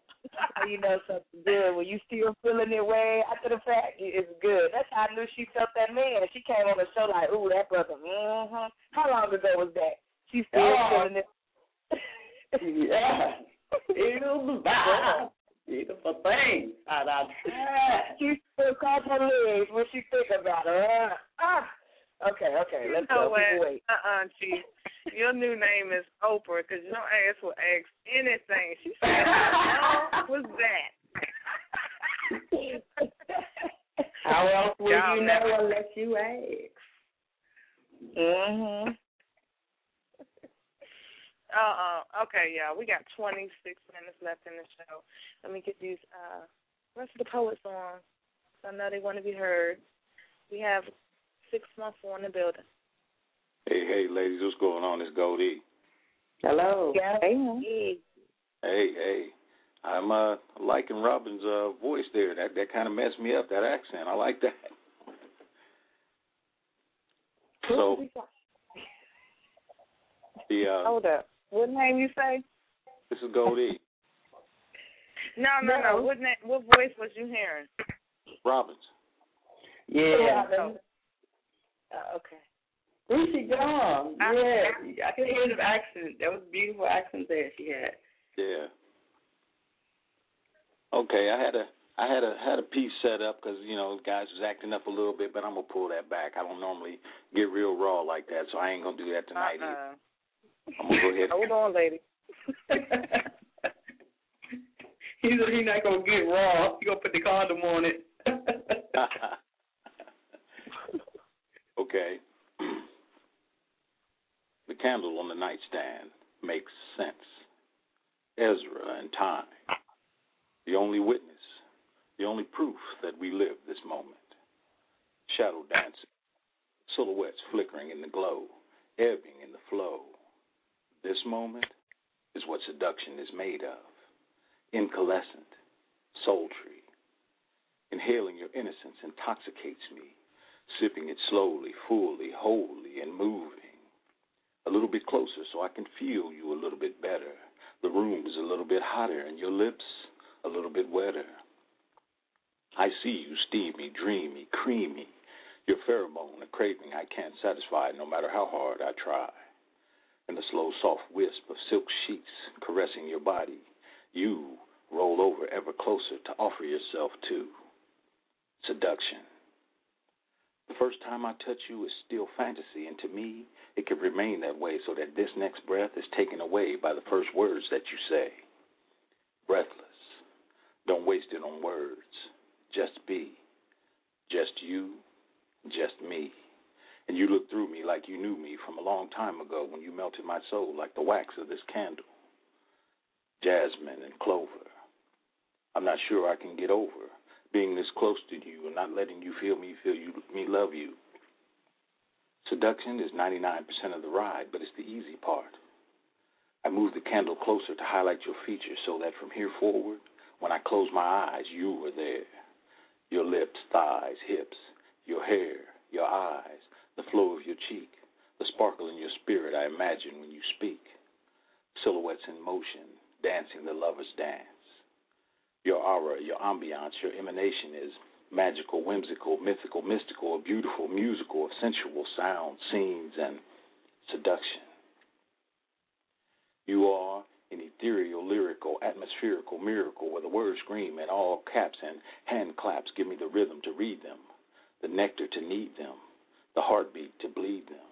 Speaker 11: you know something good when you still feeling it way after the fact. It's good. That's how I knew she felt that man. She came on the show like, ooh, that brother. Mm-hmm. How long ago was that? She's still
Speaker 12: Oh.
Speaker 11: feeling it.
Speaker 12: yeah. It was vibe. Beautiful thing. And I,
Speaker 11: she still cross her legs when she think about her. Uh, ah. Okay, okay. Let's
Speaker 10: know
Speaker 11: go.
Speaker 10: What? Uh-uh, Chief. Your new name is Oprah because your ass will ask anything. She said, "How was that?"
Speaker 12: How else would
Speaker 10: Y'all
Speaker 12: you
Speaker 10: never-
Speaker 12: know unless you ask?
Speaker 11: Mm-hmm.
Speaker 10: Uh-uh. Okay, y'all. We got 26 minutes left in the show. Let me get these uh rest of the poets on. I know they want to be heard. We have six months on the building.
Speaker 20: Hey, hey, ladies, what's going on? It's Goldie.
Speaker 12: Hello.
Speaker 11: Yeah.
Speaker 20: Hey. Hey, hey. I'm uh liking Robin's uh voice there. That that kind of messed me up. That accent. I like that. So the uh
Speaker 10: Hold up. What name you say?
Speaker 20: this is Goldie
Speaker 10: No, no, no.
Speaker 11: No.
Speaker 10: What name? What voice was you hearing?
Speaker 20: Robbins.
Speaker 12: Yeah.
Speaker 11: Oh. Uh, okay.
Speaker 12: Where's she gone?
Speaker 10: I-
Speaker 12: Yeah, I could hear the accent. That was a beautiful accent there she had.
Speaker 20: Yeah. Okay, I had a I had a had a piece set up because you know guys was acting up a little bit, but I'm gonna pull that back. I don't normally get real raw like that, so I ain't gonna do that tonight. either.
Speaker 10: Uh-uh.
Speaker 20: I'm gonna go ahead.
Speaker 10: Hold on, lady.
Speaker 12: He's he's not gonna get raw. He gonna put the condom on it.
Speaker 20: okay. the candle on the nightstand makes sense. Ezra and time. The only witness, the only proof that we live this moment. Shadow dancing, silhouettes flickering in the glow, ebbing in the flow. This moment is what seduction is made of. incalescent, sultry. Inhaling your innocence intoxicates me, sipping it slowly, fully, wholly, and moving. A little bit closer so I can feel you a little bit better. The room is a little bit hotter and your lips a little bit wetter. I see you steamy, dreamy, creamy. Your pheromone, a craving I can't satisfy no matter how hard I try. And the slow, soft wisp of silk sheets caressing your body, you roll over ever closer to offer yourself to seduction. The first time I touch you is still fantasy, and to me, it can remain that way so that this next breath is taken away by the first words that you say. Breathless. Don't waste it on words. Just be. Just you. Just me. And you looked through me like you knew me from a long time ago when you melted my soul like the wax of this candle. Jasmine and clover. I'm not sure I can get over being this close to you and not letting you feel me feel you me love you. Seduction is 99% of the ride, but it's the easy part. I move the candle closer to highlight your features so that from here forward, when I close my eyes, you are there. Your lips, thighs, hips, your hair, your eyes, the flow of your cheek, the sparkle in your spirit I imagine when you speak. Silhouettes in motion, dancing the lover's dance. Your aura, your ambiance, your emanation is magical, whimsical, mythical, mystical, beautiful, musical, of sensual sounds, scenes, and seduction. You are an ethereal, lyrical, atmospherical miracle where the words scream in all caps and hand claps give me the rhythm to read them, the nectar to knead them, the heartbeat to bleed them.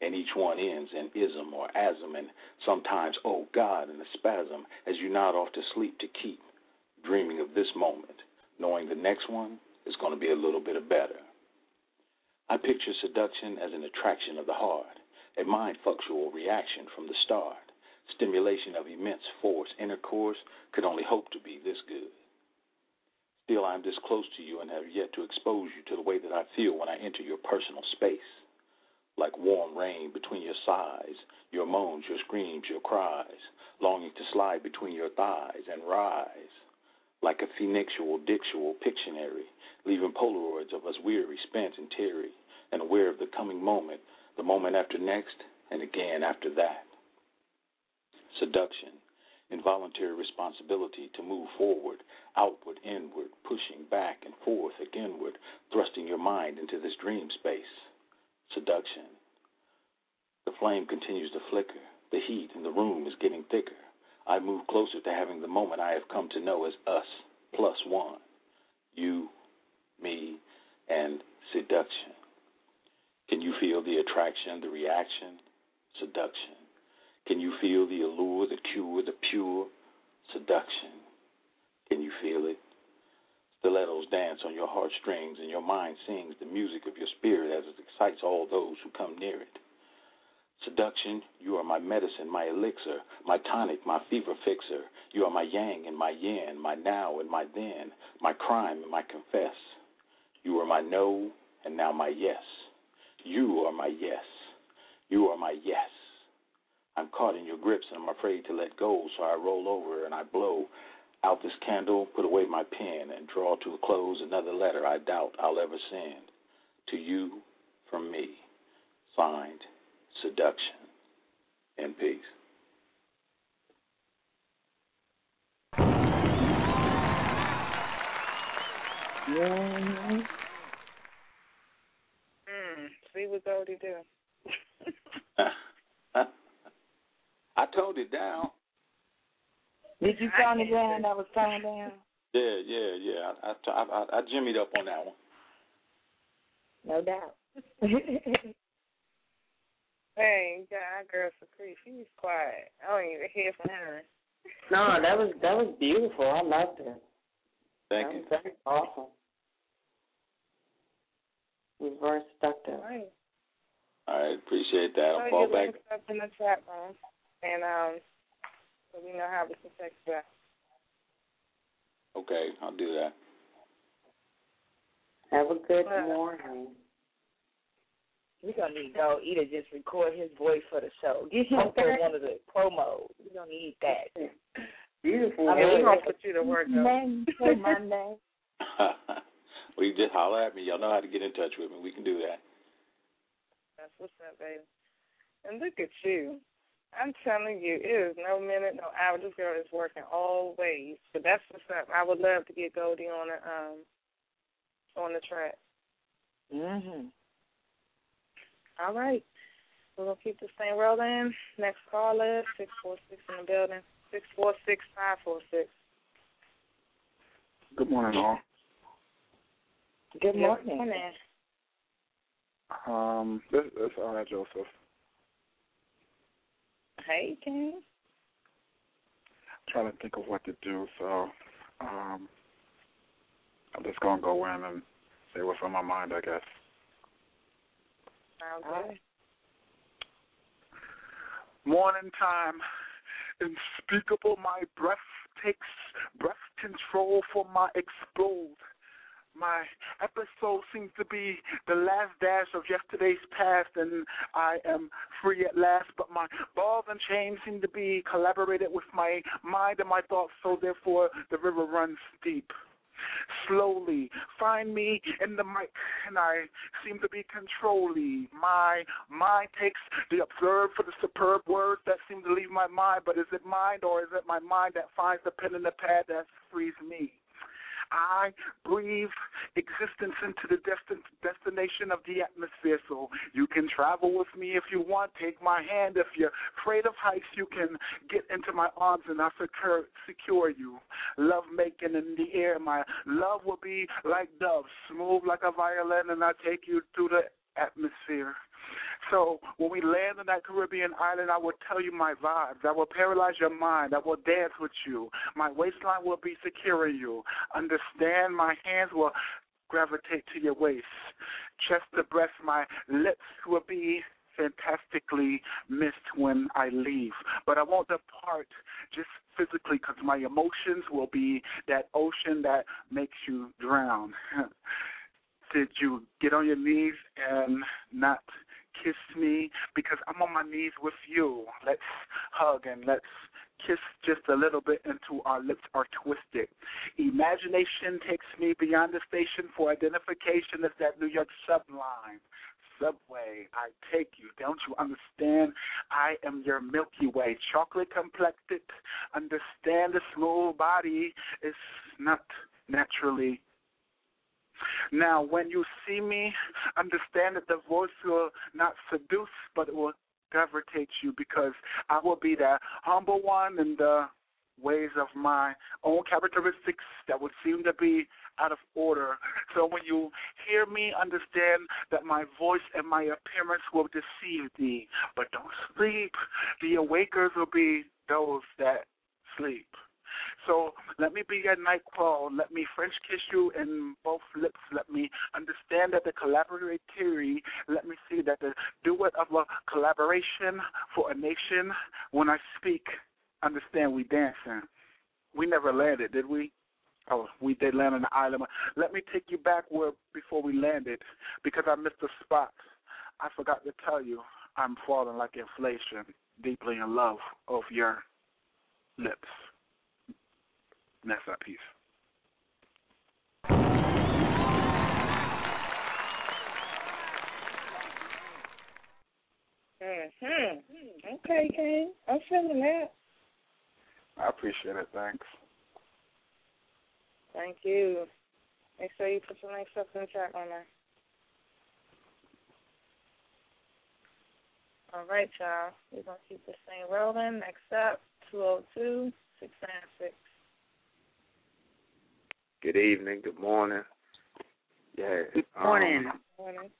Speaker 20: And each one ends in ism or asm, and sometimes, oh God, in a spasm as you nod off to sleep to keep dreaming of this moment, knowing the next one is going to be a little bit better. I picture seduction as an attraction of the heart, a mind fluctual reaction from the start, stimulation of immense force. Intercourse could only hope to be this good. Still, I am this close to you and have yet to expose you to the way that I feel when I enter your personal space. Like warm rain between your sighs, your moans, your screams, your cries, longing to slide between your thighs and rise like a phoenixual, dictual Pictionary, leaving Polaroids of us weary, spent, and teary, and aware of the coming moment, the moment after next, and again after that. Seduction, involuntary responsibility to move forward, outward, inward, pushing back and forth, againward, thrusting your mind into this dream space. Seduction. The flame continues to flicker. The heat in the room is getting thicker. I move closer to having the moment I have come to know as us plus one. You, me, and seduction. Can you feel the attraction, the reaction? Seduction. Can you feel the allure, the cure, the pure? Seduction. Can you feel it? Stilettos dance on your heartstrings, and your mind sings the music of your spirit as it excites all those who come near it. Seduction, you are my medicine, my elixir, my tonic, my fever fixer. You are my yang and my yin, my now and my then, my crime and my confess. You are my no and now my yes. You are my yes. You are my yes. I'm caught in your grips and I'm afraid to let go, so I roll over and I blow out this candle, put away my pen, and draw to a close another letter I doubt I'll ever send. To you from me. Signed, Seduction. In peace.
Speaker 11: Yeah.
Speaker 10: Mm, see what Goldie do.
Speaker 20: I it down.
Speaker 11: Did you tone it down? That was toned down.
Speaker 20: Yeah, yeah, yeah. I, I, I, I jimmied up on that one.
Speaker 11: No doubt.
Speaker 10: Hey, God, our girl, Supreme, she's quiet. I don't even hear from her.
Speaker 12: No, that was that was beautiful. I loved it.
Speaker 20: Thank
Speaker 12: that
Speaker 20: you.
Speaker 12: Was very awesome. It was.
Speaker 10: All right.
Speaker 20: All right, appreciate that. I'll fall back.
Speaker 10: link in the chat room, and um, so we know how we can text back.
Speaker 20: Okay, I'll do that.
Speaker 12: Have a good
Speaker 10: Well,
Speaker 12: morning.
Speaker 11: We're gonna need go either just record his voice for the show. Get him for one of the promos. We're gonna need that.
Speaker 12: Beautiful.
Speaker 10: I mean, we're gonna put you to work though.
Speaker 11: My name.
Speaker 20: well, you just holler at me. Y'all know how to get in touch with me. We can do that.
Speaker 10: That's what's up, baby. And look at you. I'm telling you, it is no minute, no hour. This girl is working always. But that's what's up. I would love to get Goldie on the um on the track.
Speaker 11: Mhm.
Speaker 10: All right. We're gonna keep this thing rolling. Next caller, six four six in the building. Six four six five four six.
Speaker 21: Good morning, all.
Speaker 11: Good morning.
Speaker 10: Good morning.
Speaker 21: Um, this this uh, Joseph.
Speaker 10: Hey, King.
Speaker 21: trying to think of what to do, so um, I'm just gonna go in and say what's on my mind, I guess.
Speaker 10: Sounds good.
Speaker 21: Morning time, unspeakable. My breath takes breath control for my explode. My episode seems to be the last dash of yesterday's past, and I am free at last. But my balls and chains seem to be collaborated with my mind and my thoughts, so therefore the river runs deep. Slowly, find me in the mic, and I seem to be controlling. My mind takes the observe for the superb words that seem to leave my mind, but is it mind or is it my mind that finds the pen and the pad that frees me? I breathe existence into the destin- destination of the atmosphere. So you can travel with me if you want. Take my hand. If you're afraid of heights, you can get into my arms and I secure, secure you. Love making in the air. My love will be like doves, smooth like a violin, and I take you through the atmosphere. So when we land on that Caribbean island, I will tell you my vibes. I will paralyze your mind. I will dance with you. My waistline will be securing you. Understand? My hands will gravitate to your waist. Chest to breast, my lips will be fantastically missed when I leave. But I won't depart just physically because my emotions will be that ocean that makes you drown. Did you get on your knees and not kiss me? Because I'm on my knees with you. Let's hug and let's kiss just a little bit until our lips are twisted. Imagination takes me beyond the station for identification. It's that New York subline. Subway, I take you. Don't you understand? I am your Milky Way, chocolate complected. Understand the smooth body is not naturally now, when you see me, understand that the voice will not seduce, but it will gravitate you because I will be that humble one in the ways of my own characteristics that would seem to be out of order. So when you hear me, understand that my voice and my appearance will deceive thee. But don't sleep. The awakers will be those that sleep. So let me be your crawl. Let me French kiss you in both lips. Let me understand that the collaboratory. Let me see that the do it of a collaboration for a nation. When I speak, understand we dancing. We never landed, did we? Oh, we did land on the island. Let me take you back where before we landed because I missed a spot. I forgot to tell you I'm falling like inflation, deeply in love of your lips. And that's that piece.
Speaker 10: Mhm. Okay, King. I'm feeling that.
Speaker 21: I appreciate it. Thanks.
Speaker 10: Thank you. Make sure you put your links up in the chat on there. All right, y'all. We're going to keep this thing rolling. Next up, 202 696.
Speaker 16: Good evening. Good morning. Yeah.
Speaker 10: Good
Speaker 16: morning.
Speaker 10: Morning.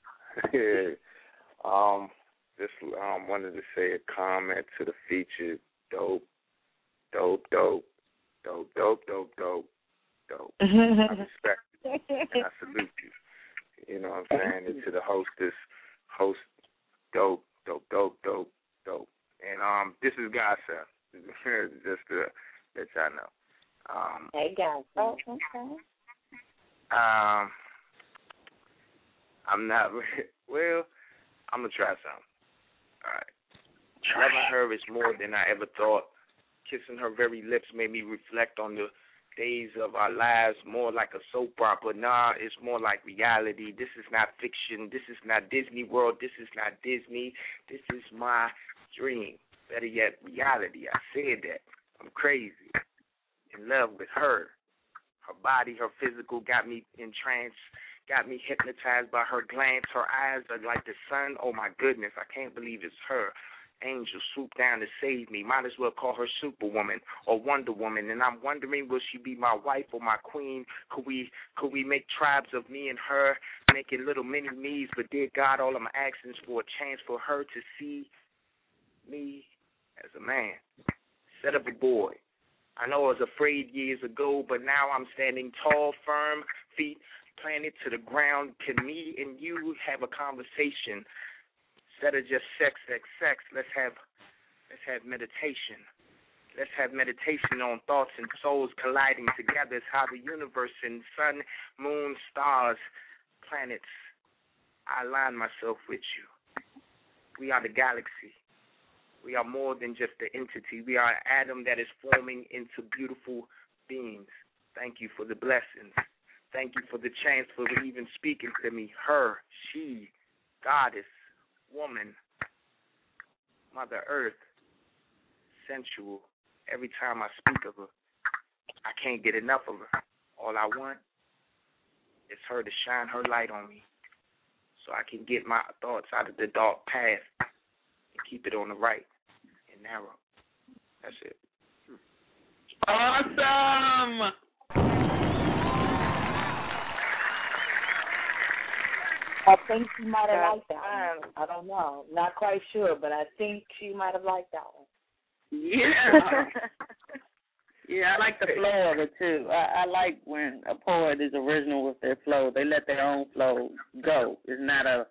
Speaker 16: yeah. Um, just um wanted to say a comment to the feature. Dope, dope, dope, dope, dope, dope, dope, dope. I respect you and I salute you. You know what I'm saying? And to the hostess, host, dope, dope, dope, dope, dope. And um, this is Gossip. just to let y'all know. Um,
Speaker 11: Hey guys. Oh, okay.
Speaker 16: um, I'm not. Well, I'm gonna try something. All right. Loving her is more than I ever thought.
Speaker 22: kissing her very lips made me reflect on the days of our lives more like a soap opera. Nah, it's more like reality. This is not fiction. This is not Disney World. This is not Disney. This is my dream. Better yet, reality. I said that. I'm crazy. In love with her. Her body, her physical got me entranced, got me hypnotized by her glance. Her eyes are like the sun. Oh my goodness, I can't believe it's her angel swooped down to save me. Might as well call her Superwoman or Wonder Woman. And I'm wondering, will she be my wife or my queen? Could we could we make tribes of me and her, making little mini me's? But dear God, all I'm asking is for a chance for her to see me as a man, instead of a boy. I know I was afraid years ago, but now I'm standing tall, firm, feet planted to the ground. Can me and you have a conversation? Instead of just sex, sex, sex, let's have let's have meditation. Let's have meditation on thoughts and souls colliding together. It's how the universe and sun, moon, stars, planets. I align myself with you. We are the galaxy. We are more than just the entity. We are an atom that is forming into beautiful beings. Thank you for the blessings. Thank you for the chance for even speaking to me. Her, she, goddess, woman, Mother Earth, sensual. Every time I speak of her, I can't get enough of her. All I want is her to shine her light on me so I can get my thoughts out of the dark path and keep it on the right narrow. That's it.
Speaker 23: Awesome.
Speaker 11: I think she might have liked that one. I don't know. Not quite sure, but I think she might have liked that one.
Speaker 23: Yeah. yeah, I like the flow of it too. I, I like when a poet is original with their flow. They let their own flow go. It's not a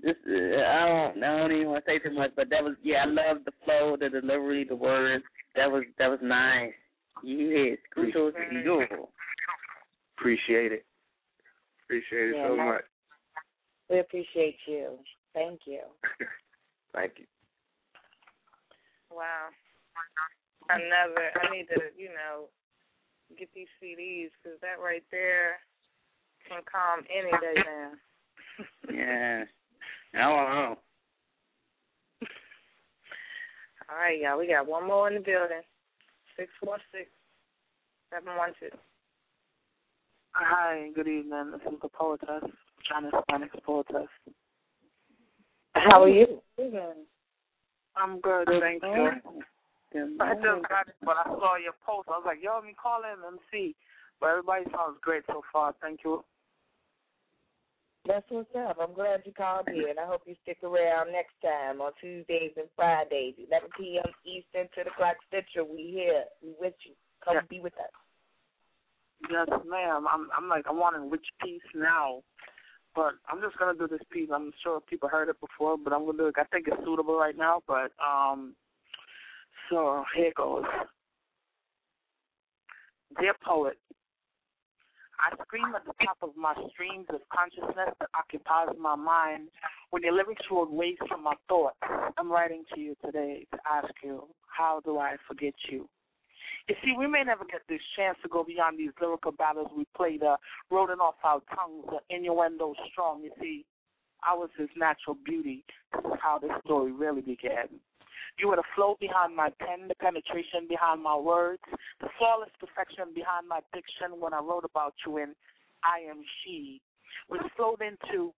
Speaker 23: this uh, I don't I don't even want to say too much, but that was yeah, I love the flow, the delivery, the words. That was that was nice. Yes, kudos to you.
Speaker 22: Appreciate it. Appreciate it
Speaker 11: Yeah,
Speaker 22: so
Speaker 11: nice.
Speaker 22: much.
Speaker 11: We appreciate you. Thank you.
Speaker 22: Thank you.
Speaker 10: Wow. Another. I need to, you know, get these CDs because that right there can calm any day down.
Speaker 23: Yeah. I know.
Speaker 10: All right, y'all. We got one more in the building. Six four six seven one two.
Speaker 24: Hi, good evening. This is the poetess, Janice Hispanic poetess.
Speaker 11: How are you?
Speaker 24: I'm good, thank you. I just got it, but I saw your post. I was like, yo, let me call in and see. But everybody sounds great so far. Thank you.
Speaker 11: That's what's up. I'm glad you called in. I hope you stick around next time on Tuesdays and Fridays, 11 p.m. Eastern, 10 o'clock Central. We here. We with you. Come be with us.
Speaker 24: Yes, ma'am. I'm I'm like I'm wanting which piece now. But I'm just gonna do this piece. I'm sure people heard it before, but I'm gonna do it. I think it's suitable right now, but um so here goes. Dear poet, I scream at the top of my streams of consciousness that occupies my mind when your lyrics roll waves from my thoughts. I'm writing to you today to ask you, how do I forget you? You see, we may never get this chance to go beyond these lyrical battles we played, uh, rolling off our tongues, the innuendo strong. You see, I was his natural beauty. This is how this story really began. You were the flow behind my pen, the penetration behind my words, the flawless perfection behind my diction when I wrote about you in I Am She, which flowed into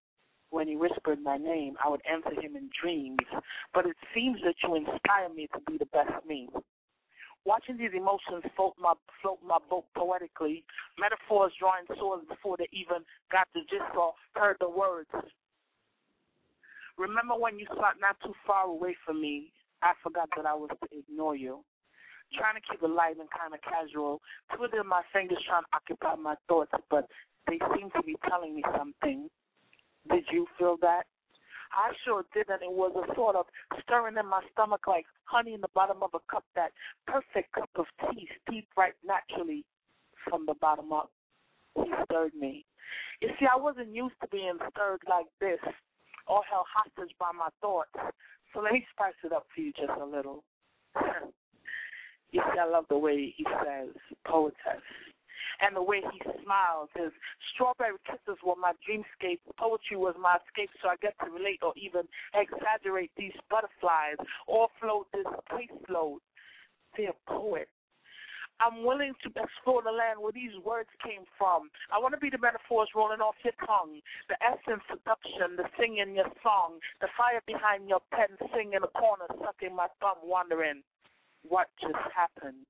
Speaker 24: when he whispered my name, I would answer him in dreams. But it seems that you inspire me to be the best me. Watching these emotions float my float my boat poetically, metaphors drawing swords before they even got the gist or heard the words. Remember when you sat not too far away from me? I forgot that I was to ignore you. Trying to keep it light and kind of casual, twiddling my fingers trying to occupy my thoughts, but they seem to be telling me something. Did you feel that? I sure did, and it was a sort of stirring in my stomach like honey in the bottom of a cup, that perfect cup of tea steeped right naturally from the bottom up. He stirred me. You see, I wasn't used to being stirred like this, or held hostage by my thoughts. So let me spice it up for you just a little. You see, I love the way he says poetess. And the way he smiles, his strawberry kisses were my dreamscape. Poetry was my escape, so I get to relate or even exaggerate these butterflies or float this caseload. Dear poet, I'm willing to explore the land where these words came from. I want to be the metaphors rolling off your tongue, the essence seduction, the singing your song, the fire behind your pen, singing in the corner, sucking my thumb, wondering what just happened.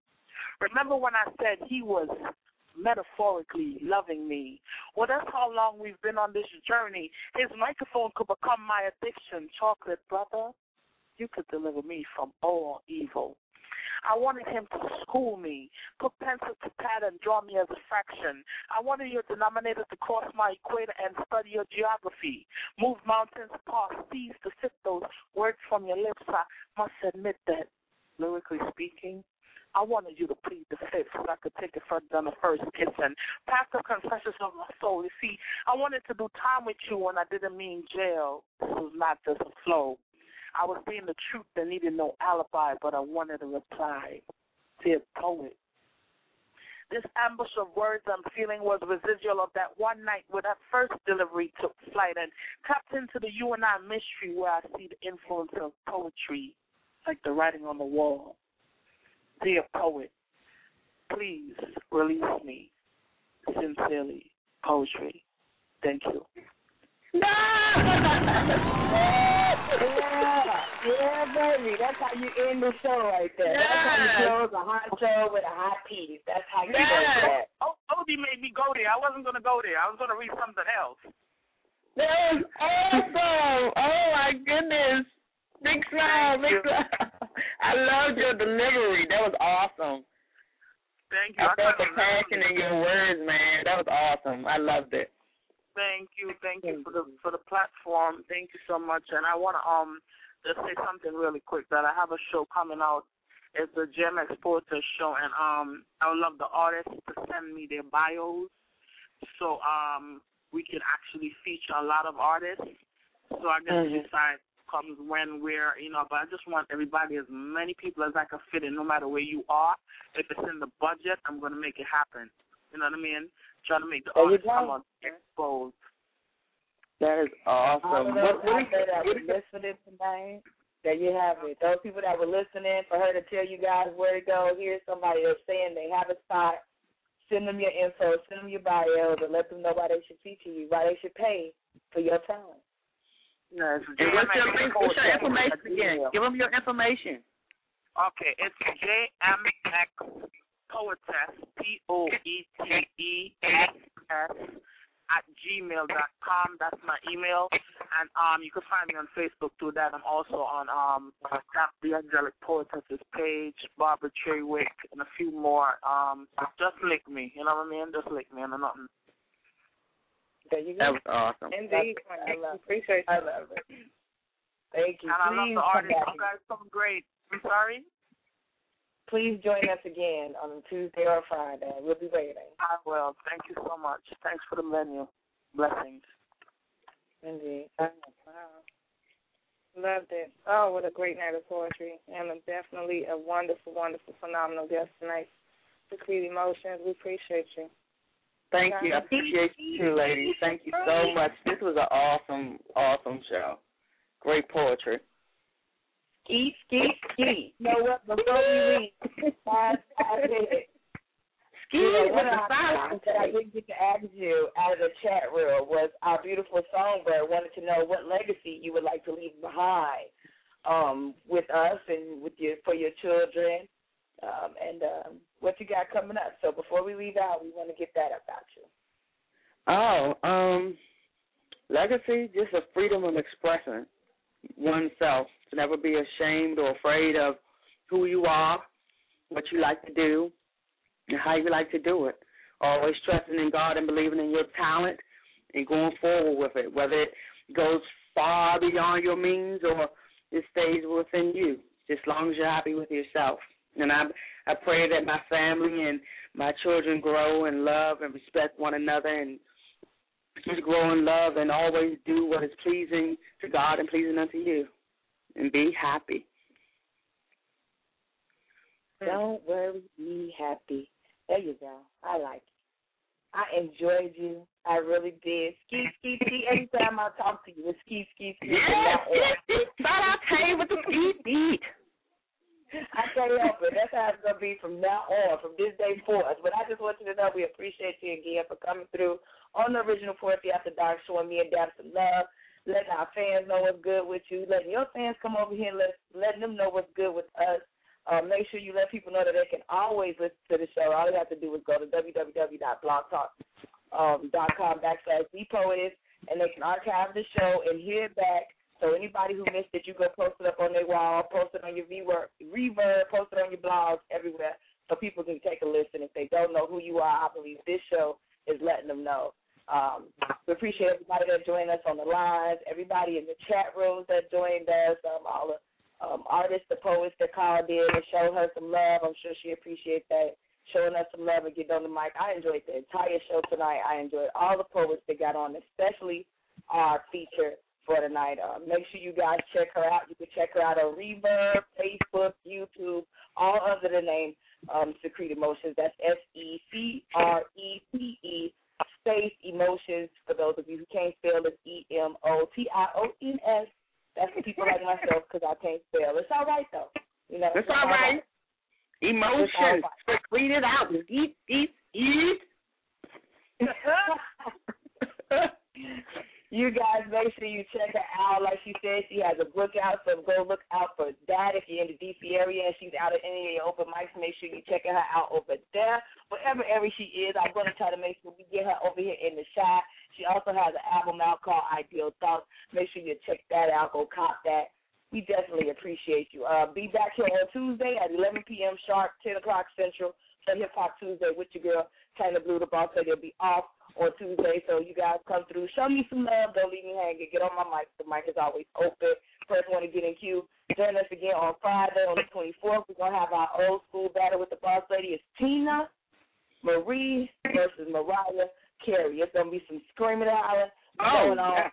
Speaker 24: Remember when I said he was metaphorically loving me? Well, that's how long we've been on this journey. His microphone could become my addiction. Chocolate brother, you could deliver me from all evil. I wanted him to school me, put pencil to pad and draw me as a fraction. I wanted your denominator to cross my equator and study your geography. Move mountains past seas to fit those words from your lips. I must admit that, lyrically speaking, I wanted you to plead the fifth so I could take it than the first kiss and pass the confessions of my soul. You see, I wanted to do time with you when I didn't mean jail. This was not just a flow. I was being the truth that needed no alibi, but I wanted a reply. Dear poet, this ambush of words I'm feeling was residual of that one night where that first delivery took flight and tapped into the you and I mystery where I see the influence of poetry, like the writing on the wall. Dear poet, please release me. Sincerely, poetry. Thank you.
Speaker 11: yeah, yeah, baby. That's how you end the show right there. That's how you close a hot show with a hot piece. That's how you do that.
Speaker 24: Oh, Odie made me go there. I wasn't going to go there. I was going to read something else.
Speaker 12: That was awesome. Oh my goodness. Big smile, big smile. I loved your delivery. That was awesome.
Speaker 24: Thank you.
Speaker 12: I felt the passion in your words, man. That was awesome. I loved it.
Speaker 24: Thank you, thank you for the for the platform. Thank you so much. And I want to um just say something really quick that I have a show coming out. It's the Gem Exporter show, and um I would love the artists to send me their bios, so um we can actually feature a lot of artists. So I guess
Speaker 12: Mhm.
Speaker 24: decide comes when, where, you know. But I just want everybody, as many people as I can fit in, no matter where you are. If it's in the budget, I'm gonna make it happen. You know what I mean? Trying to make the
Speaker 11: There
Speaker 24: artists come on exposed.
Speaker 12: That is
Speaker 11: All
Speaker 12: awesome.
Speaker 11: of those
Speaker 12: What, what,
Speaker 11: out there that
Speaker 12: what,
Speaker 11: were listening tonight, that you have it. Those people that were listening for her to tell you guys where to go, here's somebody that's saying they have a spot. Send them your info, send them your bio, and let them know why they should feature you, why they should pay for your time.
Speaker 24: Yes,
Speaker 12: and what's your, what's your information again? Give them your information.
Speaker 24: Okay, it's JMX Poetess, P O E T E S S, at gmail dot com. That's my email. And um you can find me on Facebook through that. I'm also on um Tap the Angelic Poetess's page, Barbara Treywick, and a few more. Um just lick me, you know what I mean? Just lick me and nothing.
Speaker 11: There you go.
Speaker 12: That was awesome.
Speaker 10: Indeed.
Speaker 11: I love it.
Speaker 10: Appreciate
Speaker 11: I love it. Thank you.
Speaker 24: And I love the
Speaker 11: come
Speaker 24: artists. You guys so great. I'm sorry?
Speaker 11: Please join us again on Tuesday or Friday. We'll be waiting.
Speaker 24: I will. Thank you so much. Thanks for the menu. Blessings.
Speaker 11: Indeed.
Speaker 10: Wow. Loved it. Oh, what a great night of poetry. And definitely a wonderful, wonderful, phenomenal guest tonight. Secrete Emotions. We appreciate you.
Speaker 12: Thank you. I appreciate you too, ladies. Thank you so much. This was an awesome, awesome show. Great poetry.
Speaker 11: Ski, ski, ski. You know what? Before we leave, five, five minutes.
Speaker 12: Ski
Speaker 11: You know,
Speaker 12: with
Speaker 11: one
Speaker 12: a
Speaker 11: of the
Speaker 12: silence.
Speaker 11: that I didn't get to ask you out of the chat room was our beautiful songbird wanted to know what legacy you would like to leave behind um, with us and with your for your children, um, and um, what you got coming up. So before we leave out, we want to get that about you.
Speaker 12: Oh, um, legacy, just a freedom of expressing oneself. To never be ashamed or afraid of who you are, what you like to do, and how you like to do it. Always trusting in God and believing in your talent and going forward with it, whether it goes far beyond your means or it stays within you, just as long as you're happy with yourself. And I I pray that my family and my children grow and love and respect one another and just grow in love and always do what is pleasing to God and pleasing unto you. And be happy.
Speaker 11: Don't worry, be happy. There you go. I like it. I enjoyed you. I really did. Ski, ski, ski. Anytime I talk to you, it's ski, ski, ski.
Speaker 23: Yes, yes. Shout out Tay with the ski beat.
Speaker 11: I can't help it. That's how it's gonna be from now on, from this day forth. But I just want you to know we appreciate you again for coming through on the original Poetry After Dark, showing me and DAP some love, letting our fans know what's good with you, letting your fans come over here and let, letting them know what's good with us. Um, make sure you let people know that they can always listen to the show. All you have to do is go to www.blogtalk.com backslash thepoetess, and they can archive the show and hear it back so anybody who missed it, you go post it up on their wall, post it on your reverb, post it on your blogs everywhere, so people can take a listen. If they don't know who you are, I believe this show is letting them know. Um, we appreciate everybody that joined us on the lines, everybody in the chat rooms that joined us, um, all the um, artists, the poets that called in and showed her some love. I'm sure she appreciates that, showing us some love and getting on the mic. I enjoyed the entire show tonight. I enjoyed all the poets that got on, especially our feature for tonight. Uh, make sure you guys check her out. You can check her out on Reverb, Facebook, YouTube, all under the name um, Emotions. That's S E C R E P E space emotions. For those of you who can't spell, it's E M O T I O N S. That's for people like myself because I can't spell. It's all right though. You know,
Speaker 23: It's all right. Emotions. Secrete it out. Eat, eat, eat.
Speaker 11: you guys make sure you check her out. Like she said, she has a book out, so go look out for that if you're in the DC area and she's out at any of your open mics. Make sure you check her out over there. Whatever area she is, I'm going to try to make sure we get her over here in the shot. She also has an album out called Ideal Thoughts. Make sure you check that out. Go cop that. We definitely appreciate you. Uh, be back here on Tuesday at 11 p.m. sharp, 10 o'clock Central. So Hip Hop Tuesday with your girl, Chyna Blue, the boss lady. will be off on Tuesday, so you guys come through. Show me some love. Don't leave me hanging. Get on my mic. The mic is always open. First one to get in queue. Join us again on Friday on the 24th. We're going to have our old school battle with the boss lady. It's
Speaker 23: Teena
Speaker 11: Marie versus Mariah Carey. It's going to be some screaming and hollering
Speaker 23: Oh,
Speaker 11: going on.
Speaker 23: yeah.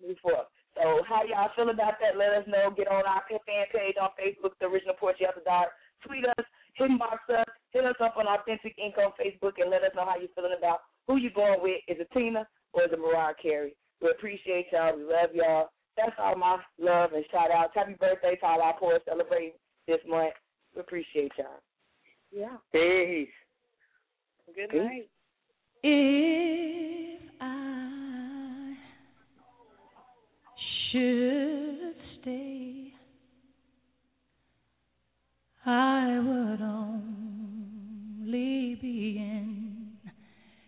Speaker 11: 24th. So how y'all feel about that? Let us know. Get on our fan page on Facebook, The Original Poetry After Dark. Tweet us, hit inbox us, hit us up on Authentic Ink on Facebook, and let us know how you're feeling about who you going with. Is it Teena or is it Mariah Carey? We appreciate y'all. We love y'all. That's all my love and shout outs. Happy birthday to all our poets celebrating this month. We appreciate y'all. Yeah.
Speaker 23: Peace.
Speaker 10: Good
Speaker 11: Peace.
Speaker 10: night.
Speaker 25: If I should stay, I would only be in